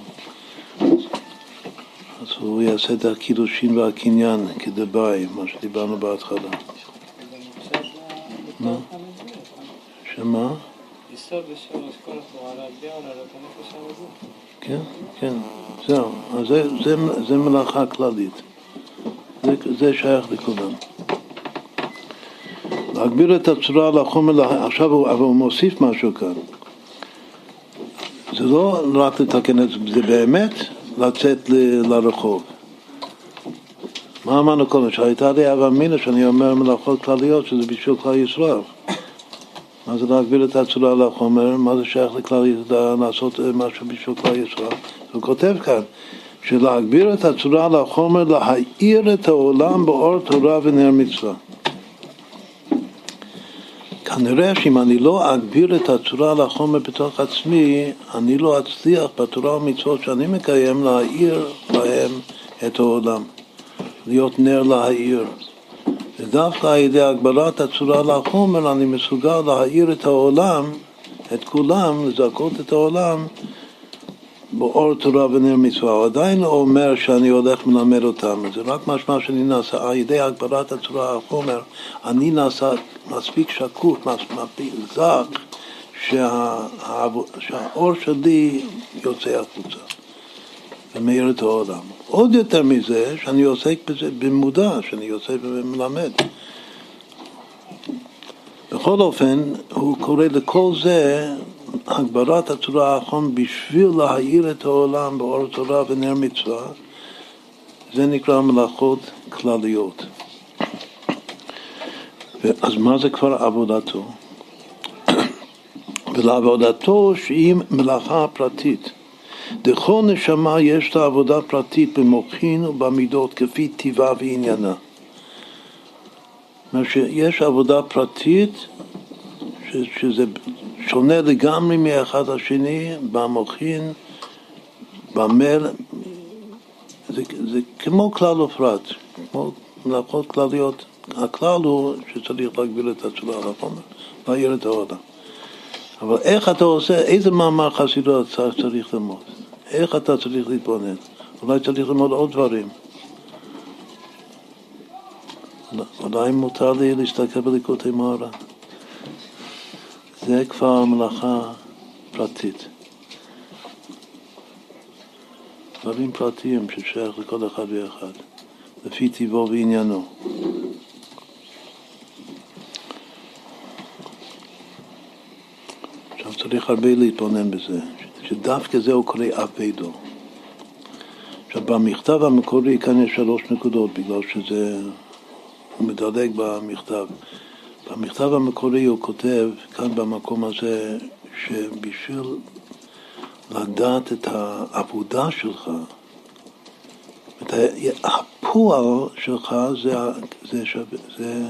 אז הוא יעשה את הקידושין והקניין כדבעי, מה שדיברנו בהתחלה. מה? שמה? יסוד ושורש כל התורה להגביה ולהעלות הנפש על הגוף. כן, כן, זהו. אז זה, זה, זה מלאכה כללית. זה, זה שייך לכולם. להגביר את הצורה על החומר, לה- עכשיו הוא, אבל הוא מוסיף משהו כאן. זה לא רק לתקן את זה, זה באמת לצאת ל- לרחוב. מה אמרנו קודם? שהייתה לי אבא מינה שאני אומר מלאכות כלליות, שזה בשביל כלל ישראל. מה זה להגביל את הצורה על החומר? מה זה שייך לכלל לעשות משהו בשביל כלל ישראל? הוא כותב כאן שלהגביר את הצורה על החומר, להאיר את העולם באור תורה ונר מצווה. כנראה שאם אני לא אגביר את הצורה על החומר בתוך עצמי, אני לא אצליח בתורה ומצוות שאני מקיים להאיר להם את העולם, להיות נר להאיר. ודווקא על ידי הגבלת הצורה על החומר אני מסוגל להאיר את העולם, את כולם, לזכות את העולם באור תורה ונר מצווה, הוא עדיין לא אומר שאני הולך מלמד אותם, זה רק משמע שאני נעשה, על ידי הגברת הצורה החומר, אני נעשה מספיק שקוף, מספיק שה, שהאור שלי יוצא החוצה ומאיר את העולם. עוד יותר מזה, שאני עוסק בזה במודע, שאני יוצא ומלמד. בכל אופן, הוא קורא לכל זה הגברת הצורה האחרון בשביל להאיר את העולם באור תורה ונר מצווה, זה נקרא מלאכות כלליות. אז מה זה כבר עבודתו? ולעבודתו שהיא מלאכה פרטית. לכל נשמה יש לה עבודה פרטית במוחין ובמידות כפי טיבה ועניינה. כלומר שיש עבודה פרטית שזה שונה לגמרי מאחד השני במוחין, במל, זה, זה כמו כלל ופרט, כמו מלאכות כלליות. הכלל הוא שצריך להגביל את הצורה החומר, להעיר את העולם. אבל איך אתה עושה, איזה מאמר חסידות צריך ללמוד? איך אתה צריך להתבונן? אולי צריך ללמוד עוד דברים. אולי מותר לי להסתכל בליקוטי מוהר"ן. זה כבר מלאכה פרטית. דברים פרטיים ששייך לכל אחד ואחד, לפי טיבו ועניינו. עכשיו צריך הרבה להתבונן בזה, שדווקא זה הוא קורא אבדו. עכשיו במכתב המקורי כאן יש שלוש נקודות, בגלל שזה, הוא מדלג במכתב. במכתב המקורי הוא כותב, כאן במקום הזה, שבשביל לדעת את העבודה שלך, את הפועל שלך זה, זה, שווה, זה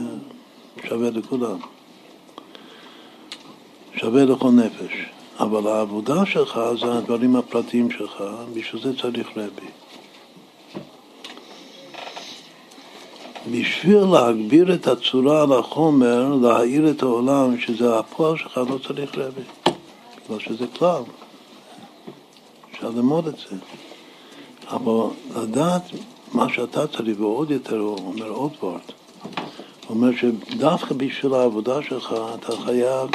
שווה לכולם. שווה לכל נפש. אבל העבודה שלך זה הדברים הפרטיים שלך, בשביל זה צריך רבי. בשביל להגביר את הצורה על החומר, להאיר את העולם, שזה הפועל שלך, לא צריך רבי. בגלל שזה כלל. אפשר ללמוד את זה. אבל לדעת מה שאתה צריך, ועוד יותר, הוא אומר עוד וורט. הוא אומר שדווקא בשביל העבודה שלך אתה חייב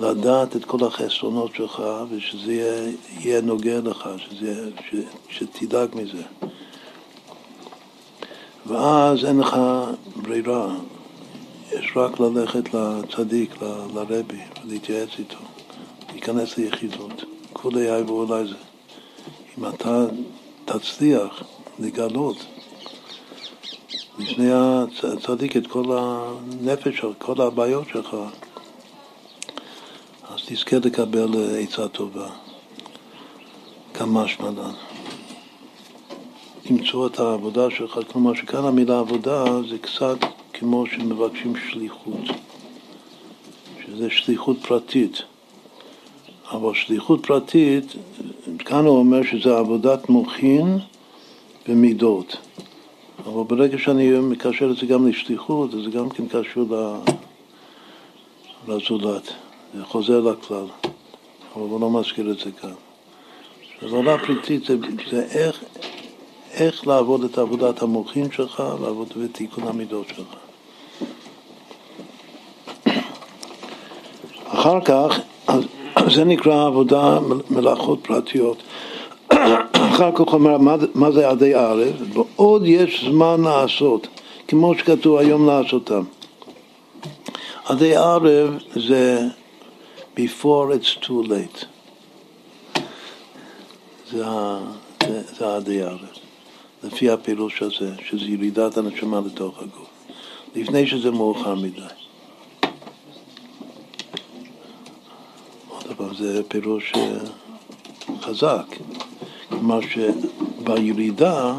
לדעת את כל החסרונות שלך ושזה יהיה, יהיה נוגע לך, שזה, ש, שתדאג מזה. ואז אין לך ברירה, יש רק ללכת לצדיק, ל, לרבי, ולהתייעץ איתו, להיכנס ליחידות. כולי יאהבו אולי זה. אם אתה תצליח לגלות לפני הצדיק את כל הנפש כל הבעיות שלך, תזכה לקבל עצה טובה, כמה שמלן. למצוא את העבודה שלך, כלומר שכאן המילה עבודה זה קצת כמו שמבקשים שליחות, שזה שליחות פרטית. אבל שליחות פרטית, כאן הוא אומר שזה עבודת מוחין ומידות. אבל ברגע שאני מקשר את זה גם לשליחות, זה גם כן קשור לזולת. חוזר לכלל, אבל הוא לא מזכיר את זה כאן. עבודה פרטית זה, זה איך, איך לעבוד את עבודת המוחין שלך, לעבוד בתיקון המידות שלך. אחר כך, אז, זה נקרא עבודה מלאכות פרטיות. אחר כך אומר, מה, מה זה עדי ערב? ועוד יש זמן לעשות, כמו שכתוב היום לעשותם. עדי ערב זה before it's too late. זה, זה, זה עדי ערב, לפי הפירוש הזה, שזה ירידת הנשמה לתוך הגוף, לפני שזה מאוחר מדי. עוד פעם, זה פירוש אה, חזק. כלומר שבירידה,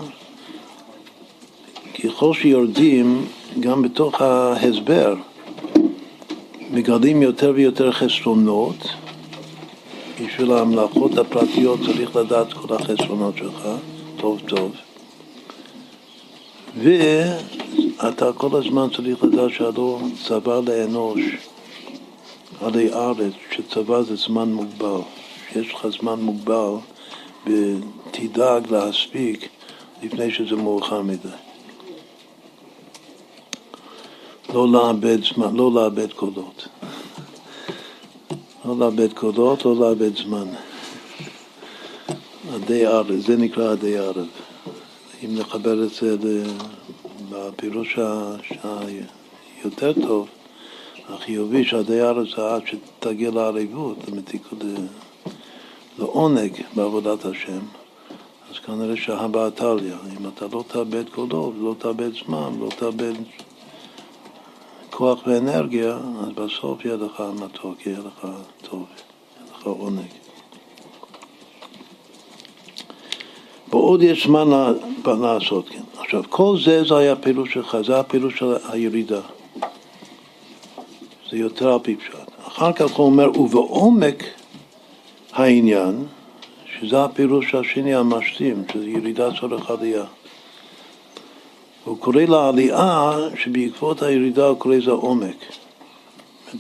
ככל שיורדים, גם בתוך ההסבר, מגלים יותר ויותר חסרונות. בשביל המלאכות הפרטיות צריך לדעת כל החסרונות שלך, טוב טוב. ואתה כל הזמן צריך לדעת שהלא צבא לאנוש עלי ארץ, שצבא זה זמן מוגבל. יש לך זמן מוגבל ותדאג להספיק לפני שזה מאוחר מדי. לא לאבד זמן, לא לאבד קולות. לא לאבד קולות, לא לאבד זמן. עדי ערב, זה נקרא עדי ערב. אם נחבר את זה בפירוש היותר טוב, החיובי שעדי ערב זה עד שתגיע לערבות, לעונג בעבודת השם, אז כנראה שהבא תליא. אם אתה לא תאבד קולו, לא תאבד זמן, לא תאבד כוח ואנרגיה, אז בסוף יהיה לך מתוק, יהיה לך טוב, יהיה לך עונג. ועוד יש זמן לעשות כן. עכשיו, כל זה זה היה הפילוש שלך, זה הפילוש של הירידה. זה יותר על פי פשט. אחר כך הוא אומר, ובעומק העניין, שזה הפירוש השני המשלים, שזה ירידה צורך עלייה. הוא קורא לעלייה שבעקבות הירידה הוא קורא לזה עומק.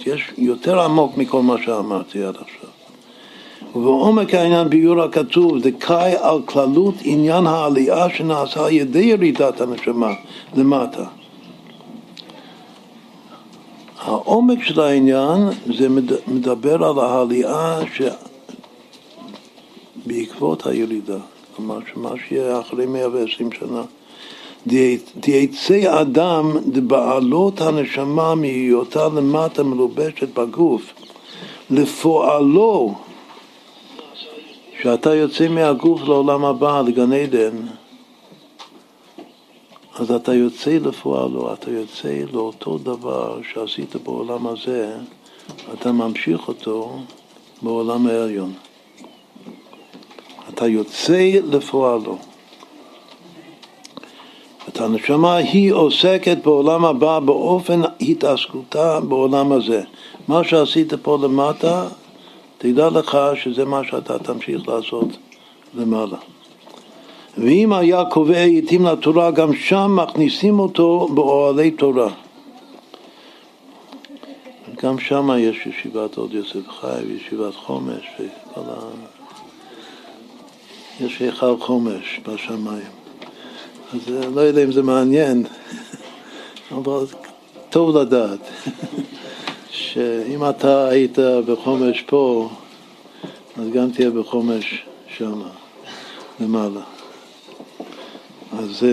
יש יותר עמוק מכל מה שאמרתי עד עכשיו. ובעומק העניין ביור הכתוב, דקאי על כללות עניין העלייה שנעשה על ידי ירידת הנשמה למטה. העומק של העניין זה מדבר על העלייה שבעקבות הירידה, כלומר שמה שיהיה אחרי 120 שנה. דייצא אדם דבעלות הנשמה מהיותה למטה מלובשת בגוף לפועלו שאתה יוצא מהגוף לעולם הבא, לגן עדן, אז אתה יוצא לפועלו, אתה יוצא לאותו דבר שעשית בעולם הזה, אתה ממשיך אותו בעולם העליון. אתה יוצא לפועלו. את הנשמה היא עוסקת בעולם הבא באופן התעסקותה בעולם הזה. מה שעשית פה למטה, תדע לך שזה מה שאתה תמשיך לעשות למעלה. ואם היה קובע עתים לתורה, גם שם מכניסים אותו באוהלי תורה. גם שם יש ישיבת עוד יוסף חי וישיבת חומש ה... יש היכל חומש בשמיים. אז לא יודע אם זה מעניין, אבל טוב לדעת שאם אתה היית בחומש פה, אז גם תהיה בחומש שם, למעלה. אז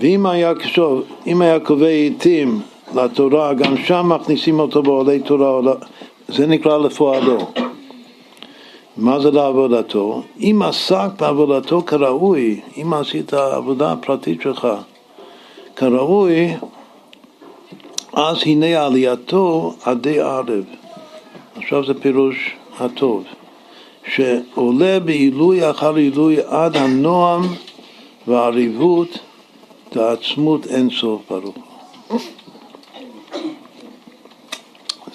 ואם היה, שוב, אם היה קובע עיתים לתורה, גם שם מכניסים אותו בעולי תורה, לא, זה נקרא לפועלו. מה זה לעבודתו? אם עסק בעבודתו כראוי, אם עשית עבודה הפרטית שלך כראוי, אז הנה עלייתו עדי ערב. עכשיו זה פירוש הטוב, שעולה בעילוי אחר עילוי עד הנועם והעריבות ועצמות אין סוף ברוך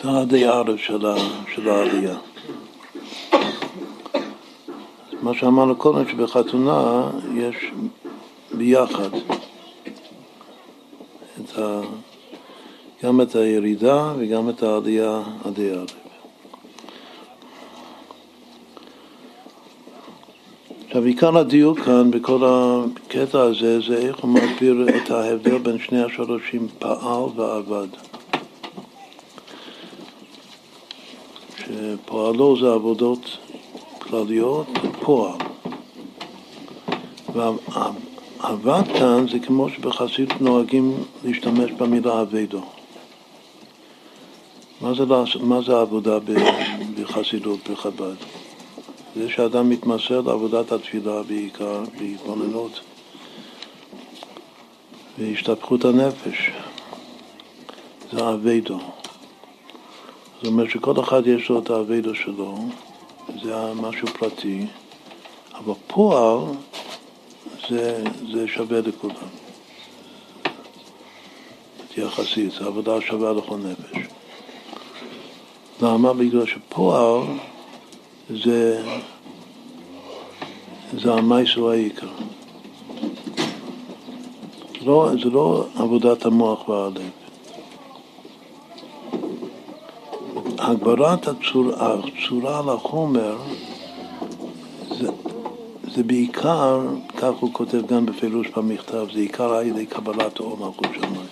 זה עדי ערב של העלייה. מה שאמרנו קודם, שבחתונה יש ביחד את ה... גם את הירידה וגם את העלייה עדי ערב. עכשיו, עיקר הדיוק כאן בכל הקטע הזה זה איך הוא מסביר את ההבדל בין שני השורשים פעל ועבד. שפועלו זה עבודות כלליות, פועל. ועבד כאן זה כמו שבחסידות נוהגים להשתמש במילה אבדו. מה זה, מה זה עבודה בחסידות, בחב"ד? זה שאדם מתמסר לעבודת התפילה בעיקר, בהתבוננות והשתפכות הנפש. זה אבדו. זאת אומרת שכל אחד יש לו את האבדו שלו, זה משהו פרטי, אבל פועל זה, זה שווה לכולם. יחסית, זו עבודה שווה לכל נפש. למה? בגלל שפועל זה, זה המייסו העיקר. לא, זה לא עבודת המוח והלב. הגברת הצורה, הצורה לחומר זה זה בעיקר, כך הוא כותב גם בפירוש במכתב, זה עיקר על ידי קבלת עול מלכות שמיים.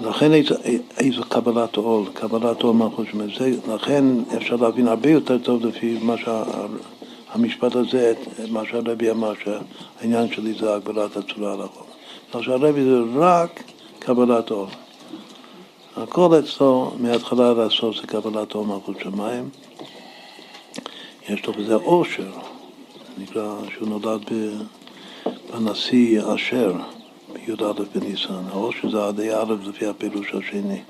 לכן איזו, קבלת עול, קבלת עול מלכות שמיים. לכן אפשר להבין הרבה יותר טוב לפי מה שהמשפט הזה, מה שהרבי אמר, שהעניין שלי זה הגבלת הצורה על החול. עכשיו הרבי זה רק קבלת עול. הכל אצלו מההתחלה עד הסוף זה קבלת עול מלכות שמיים. יש לו בזה עושר, נקרא שהוא נולד בנשיא אשר, בי"א בניסן. העושר זה עדי א' לפי הפירוש השני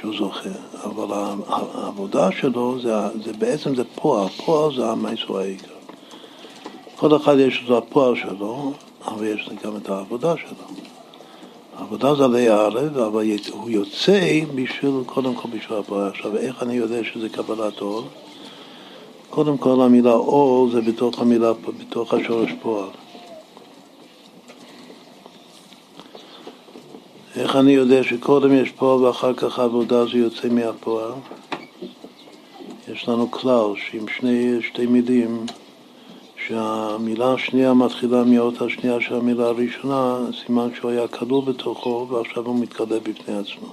שהוא זוכה, אבל העבודה שלו זה, זה בעצם זה פועל, פועל זה המייסו העיקר. כל אחד יש לו הפועל שלו, אבל יש גם את העבודה שלו. העבודה זה עלי א', אבל הוא יוצא בשביל, קודם כל בשביל הפועל. עכשיו, איך אני יודע שזה קבלת עול? קודם כל המילה עול זה בתוך המילה, בתוך השורש פועל. איך אני יודע שקודם יש פועל ואחר כך עבודה זה יוצא מהפועל? יש לנו כלל שעם שני, שתי מילים שהמילה השנייה מתחילה מהאות השנייה של המילה הראשונה, סימן שהוא היה כלול בתוכו ועכשיו הוא מתגלה בפני עצמו.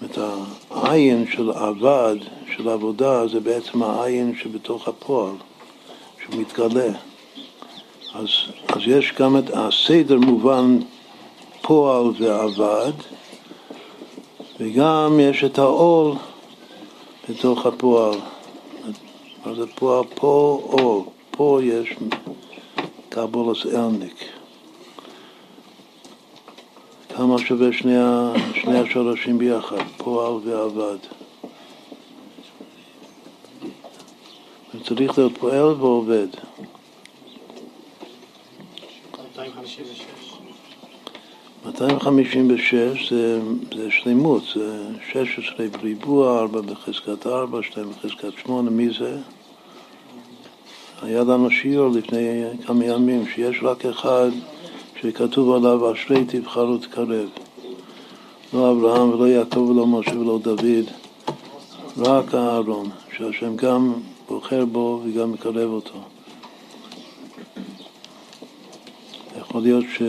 זאת אומרת, העין של עבד, של עבודה, זה בעצם העין שבתוך הפועל, שהוא מתגלה. אז, אז יש גם את הסדר מובן פועל ועבד, וגם יש את העול בתוך הפועל. מה זה פועל? פה עול. פה יש קבולס אלניק. כמה שווה שני, שני השורשים ביחד, פועל ועבד. צריך להיות פועל ועובד. 256 זה, זה שלמות, זה 16 בריבוע, 4 בחזקת 4, 2 בחזקת 8, מי זה? היה לנו שיעור לפני כמה ימים שיש רק אחד שכתוב עליו אשרי תבחרו תקרב. לא אברהם ולא יעקב ולא משה ולא דוד, רק אהרון, שהשם גם בוחר בו וגם מקרב אותו. יכול להיות ש...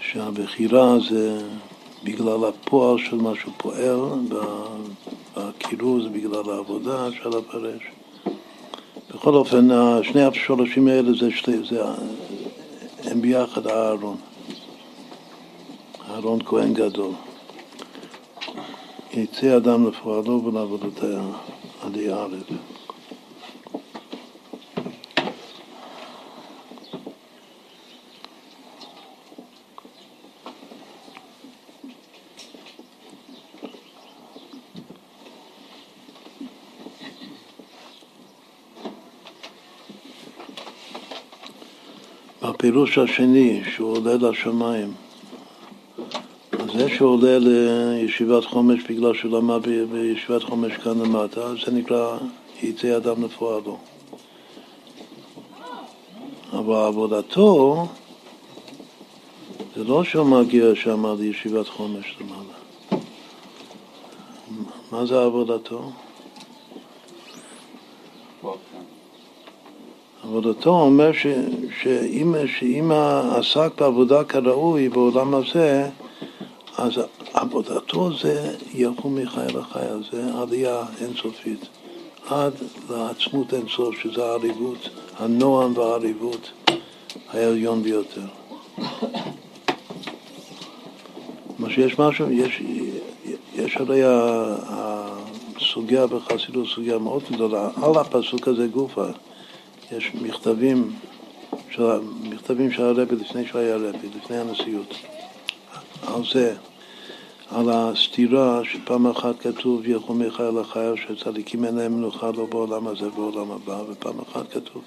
שהבחירה זה בגלל הפועל של מה שהוא פועל, והקירור זה בגלל העבודה, אפשר לפרש. בכל אופן, שני השורשים האלה זה, שתי, זה, הם ביחד אהרון. אהרון כהן גדול. יצא אדם לפועלו ולעבודותיה עד יערב. הפירוש השני, שהוא עולה לשמיים, זה שעולה לישיבת חומש בגלל שהוא למד בישיבת חומש כאן למטה, זה נקרא יצא אדם לפועלו. אבל עבודתו זה לא שהוא מגיע שם לישיבת חומש למעלה. מה זה עבודתו? עבודתו אומר ש, שאם, שאם עסק בעבודה כראוי בעולם הזה, אז עבודתו זה יקום מחי לחי, זה עלייה אינסופית, עד לעצמות אינסוף, שזה העליבות, הנועם והעליבות העליון ביותר. מה שיש משהו, יש, יש הרי הסוגיה בחסידות, סוגיה מאוד גדולה, על הפסוק הזה גופה. יש מכתבים של, מכתבים של הרבי לפני שהוא היה הרבי, לפני הנשיאות. על זה, על הסתירה שפעם אחת כתוב ילכו מיכאל לחייל שצדיקים אין להם מנוחה לא בעולם הזה בעולם הבא, ופעם אחת כתוב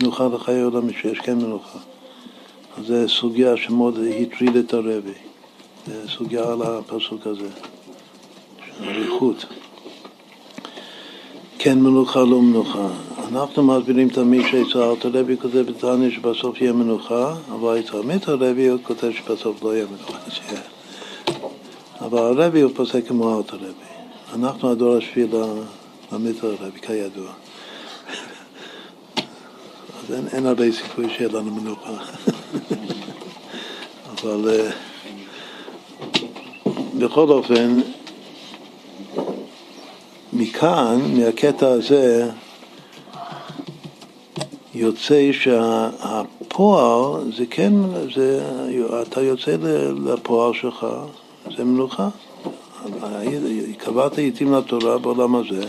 מנוחה לחיי עולמי שיש כן מנוחה. אז זו סוגיה שמאוד הטריד את הרבי, זו סוגיה על הפסוק הזה, של אריכות. כן מנוחה, לא מנוחה. אנחנו מסבירים תמיד שאצל הרבי כותב בתניא שבסוף יהיה מנוחה, אבל אצל מת הרבי הוא כותב שבסוף לא יהיה מנוחה. אבל הרבי הוא פוסק כמו אלתר רבי. אנחנו הדור השביעי למת הרבי, כידוע. אז אין, אין הרבה סיכוי שיהיה לנו מנוחה. אבל אה, בכל אופן, מכאן, מהקטע הזה, יוצא שהפועל זה כן, זה, אתה יוצא לפועל שלך, זה מנוחה. קבעת עיתים לתורה בעולם הזה,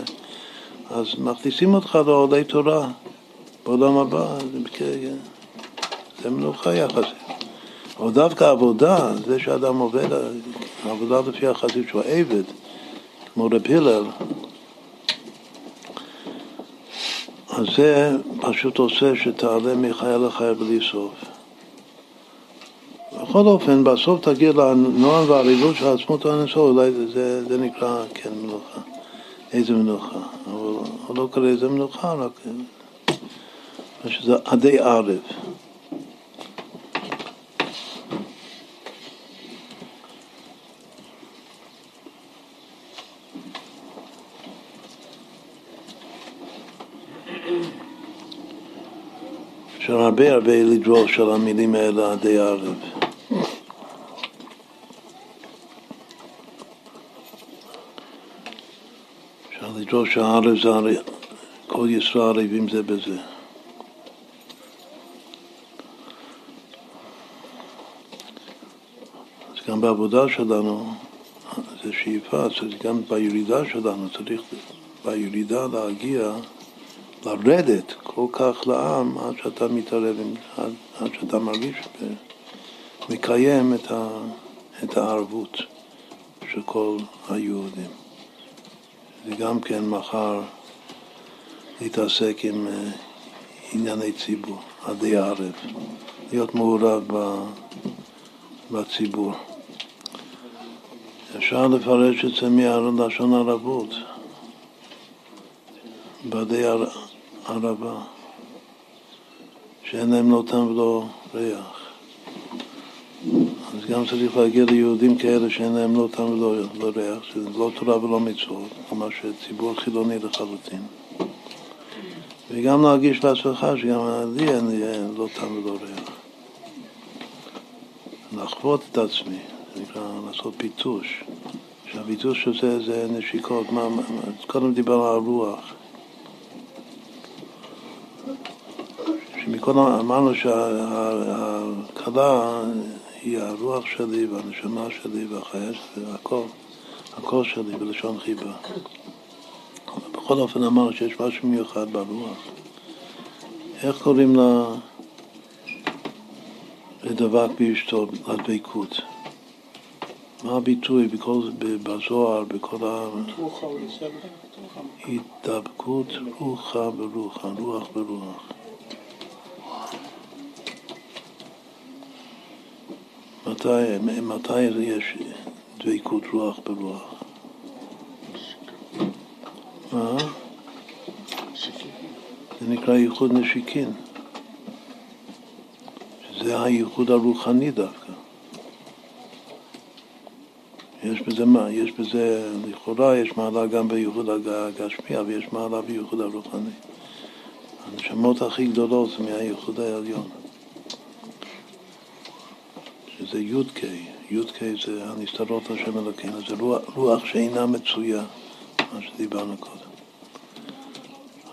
אז מכניסים אותך לעולי תורה בעולם הבא, זה מנוחה יחסית. אבל דווקא עבודה, זה שאדם עובד, עבודה לפי החסיד שהוא עבד, כמו רב הלל, אז זה פשוט עושה שתעלה מחיה לחיה בלי סוף. בכל אופן, בסוף תגיע לנועם והעלילות של עצמות האנסור, אולי זה, זה, נקרא כן מנוחה. איזה מנוחה. אבל לא קורא איזה מנוחה, רק שזה עדי ערב. אפשר הרבה הרבה לדרוש על המילים האלה עדי ערב. אפשר לדרוש שהערב זה הרי, כל ישראל ערבים זה בזה. אז גם בעבודה שלנו זה שאיפה, גם בירידה שלנו, צריך בירידה להגיע לרדת כל כך לעם עד שאתה מתערב, עד, עד שאתה מרגיש ומקיים את, את הערבות של כל היהודים. וגם כן מחר להתעסק עם uh, ענייני ציבור, עדי הערב, להיות מעורב בציבור. אפשר לפרש את זה מהלשון ערבות, בעדי ערבה, שאין להם לא טעם ולא ריח. אז גם צריך להגיע ליהודים כאלה שאין להם לא טעם ולא לא ריח, שזה לא תורה ולא מצוות, כלומר שציבור חילוני לחלוטין. וגם להרגיש לעצמך שגם לי אין לי לא טעם ולא ריח. לחוות את עצמי, זה נקרא לעשות פיתוש. שהביטוש הזה זה נשיקות, מה, קודם דיבר על הרוח. שמקודם אמרנו שהכלה היא הרוח שלי והנשמה שלי והחיה שלי והכל, הכל שלי בלשון חיבה. בכל אופן אמרנו שיש משהו מיוחד ברוח. איך קוראים לה לדבק באשתו, לדבקות? מה הביטוי בכל, בזוהר, בכל ה... התדבקות רוחה ברוחה, רוח ברוח. מתי, מתי יש דבקות רוח ברוח? מה? זה נקרא ייחוד נשיקין, שזה הייחוד הרוחני דווקא. יש בזה מה? יש בזה, לכאורה יש מעלה גם בייחוד הגשמי, אבל יש מעלה בייחוד הרוחני. הנשמות הכי גדולות זה מהייחוד העליון. שזה י"ק, י"ק זה הנסתרות השם אלוקינו, זה רוח, רוח שאינה מצויה, מה שדיברנו קודם.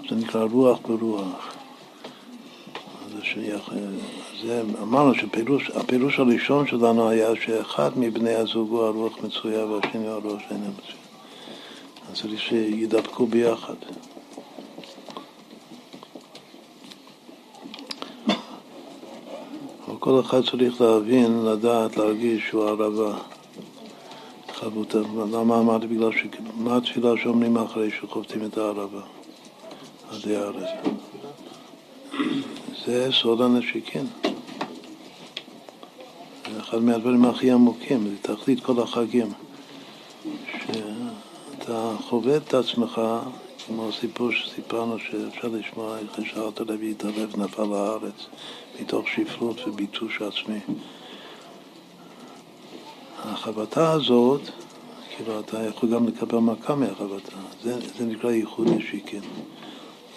זה נקרא רוח ברוח. שייך, זה, אמרנו שהפירוש הראשון שלנו היה שאחד מבני הזוג הוא הרוח מצויה והשני הרוח שאינה מצויה. אז צריך שידבקו ביחד. כל אחד צריך להבין, לדעת, להרגיש שהוא ערבה. חבותה. למה אמרתי? בגלל ש... מה התפילה שאומרים אחרי שחובטים את הערבה? עדי הארץ. זה סוד הנשיקין. זה אחד מהדברים הכי עמוקים, זה תכלית כל החגים. שאתה חווה את עצמך, כמו הסיפור שסיפרנו שאפשר לשמוע איך שאלת לוי התערב נפל לארץ. מתוך שפלות וביטוש עצמי. החבטה הזאת, כאילו אתה יכול גם לקבל מכה מהחבטה, זה, זה נקרא ייחוד נשיקין.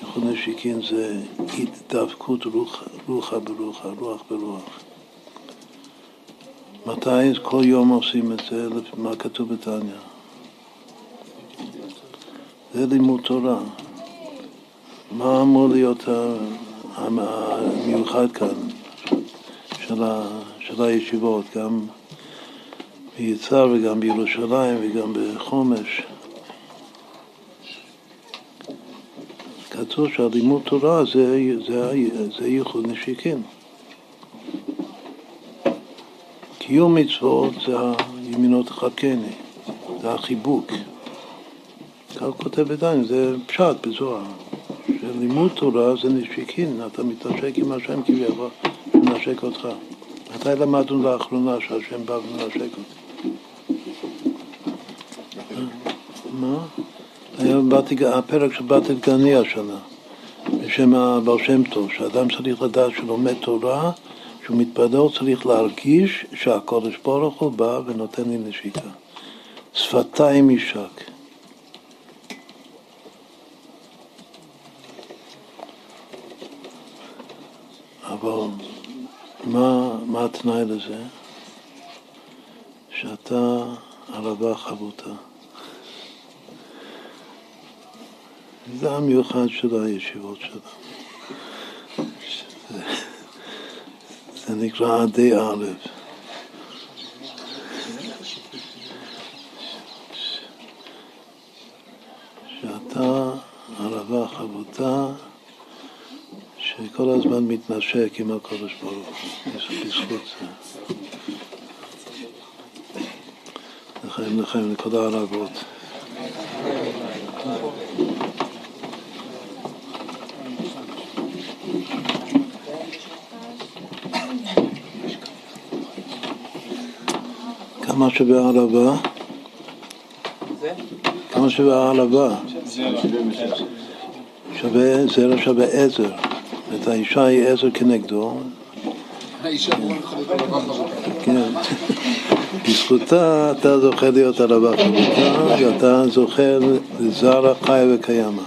ייחוד נשיקין זה התדבקות רוח, רוחה ברוחה, רוח ברוח. מתי כל יום עושים את זה? מה כתוב בתניא? זה לימוד תורה. מה אמור להיות המיוחד כאן של, ה, של הישיבות, גם ביצהר וגם בירושלים וגם בחומש? כתוב שהלימוד תורה זה, זה, זה ייחוד נשיקין. קיום מצוות זה הימינות חכני, זה החיבוק. כך כותב עדיין, זה פשט בזוהר. שלימוד תורה זה נשיקין, אתה מתנשק עם השם כביכול, מנשק אותך. מתי למדנו לאחרונה שהשם בא ומנשק אותי? מה? היה באתי, הפרק של בת גני השנה, בשם הבעל שם טוב, שאדם צריך לדעת שהוא לומד תורה, שהוא מתפלל צריך להרגיש שהקודש ברוך הוא בא ונותן לי נשיקה. שפתיים יישק. אבל מה, מה התנאי לזה? שאתה ערבה חבותה. זה המיוחד של הישיבות שלנו. זה נקרא עדי א'. הזמן מתנשק עם הקדוש ברוך הוא, בזכות זה. נחיים נחיים, נקודה על האגרות. כמה שבערבה? כמה שבערבה? שווה זרע שווה עזר. את האישה היא עזר כנגדו. כן. בזכותה אתה זוכה להיות ערבה חבותה, ואתה זוכה לזרע חי וקיימא.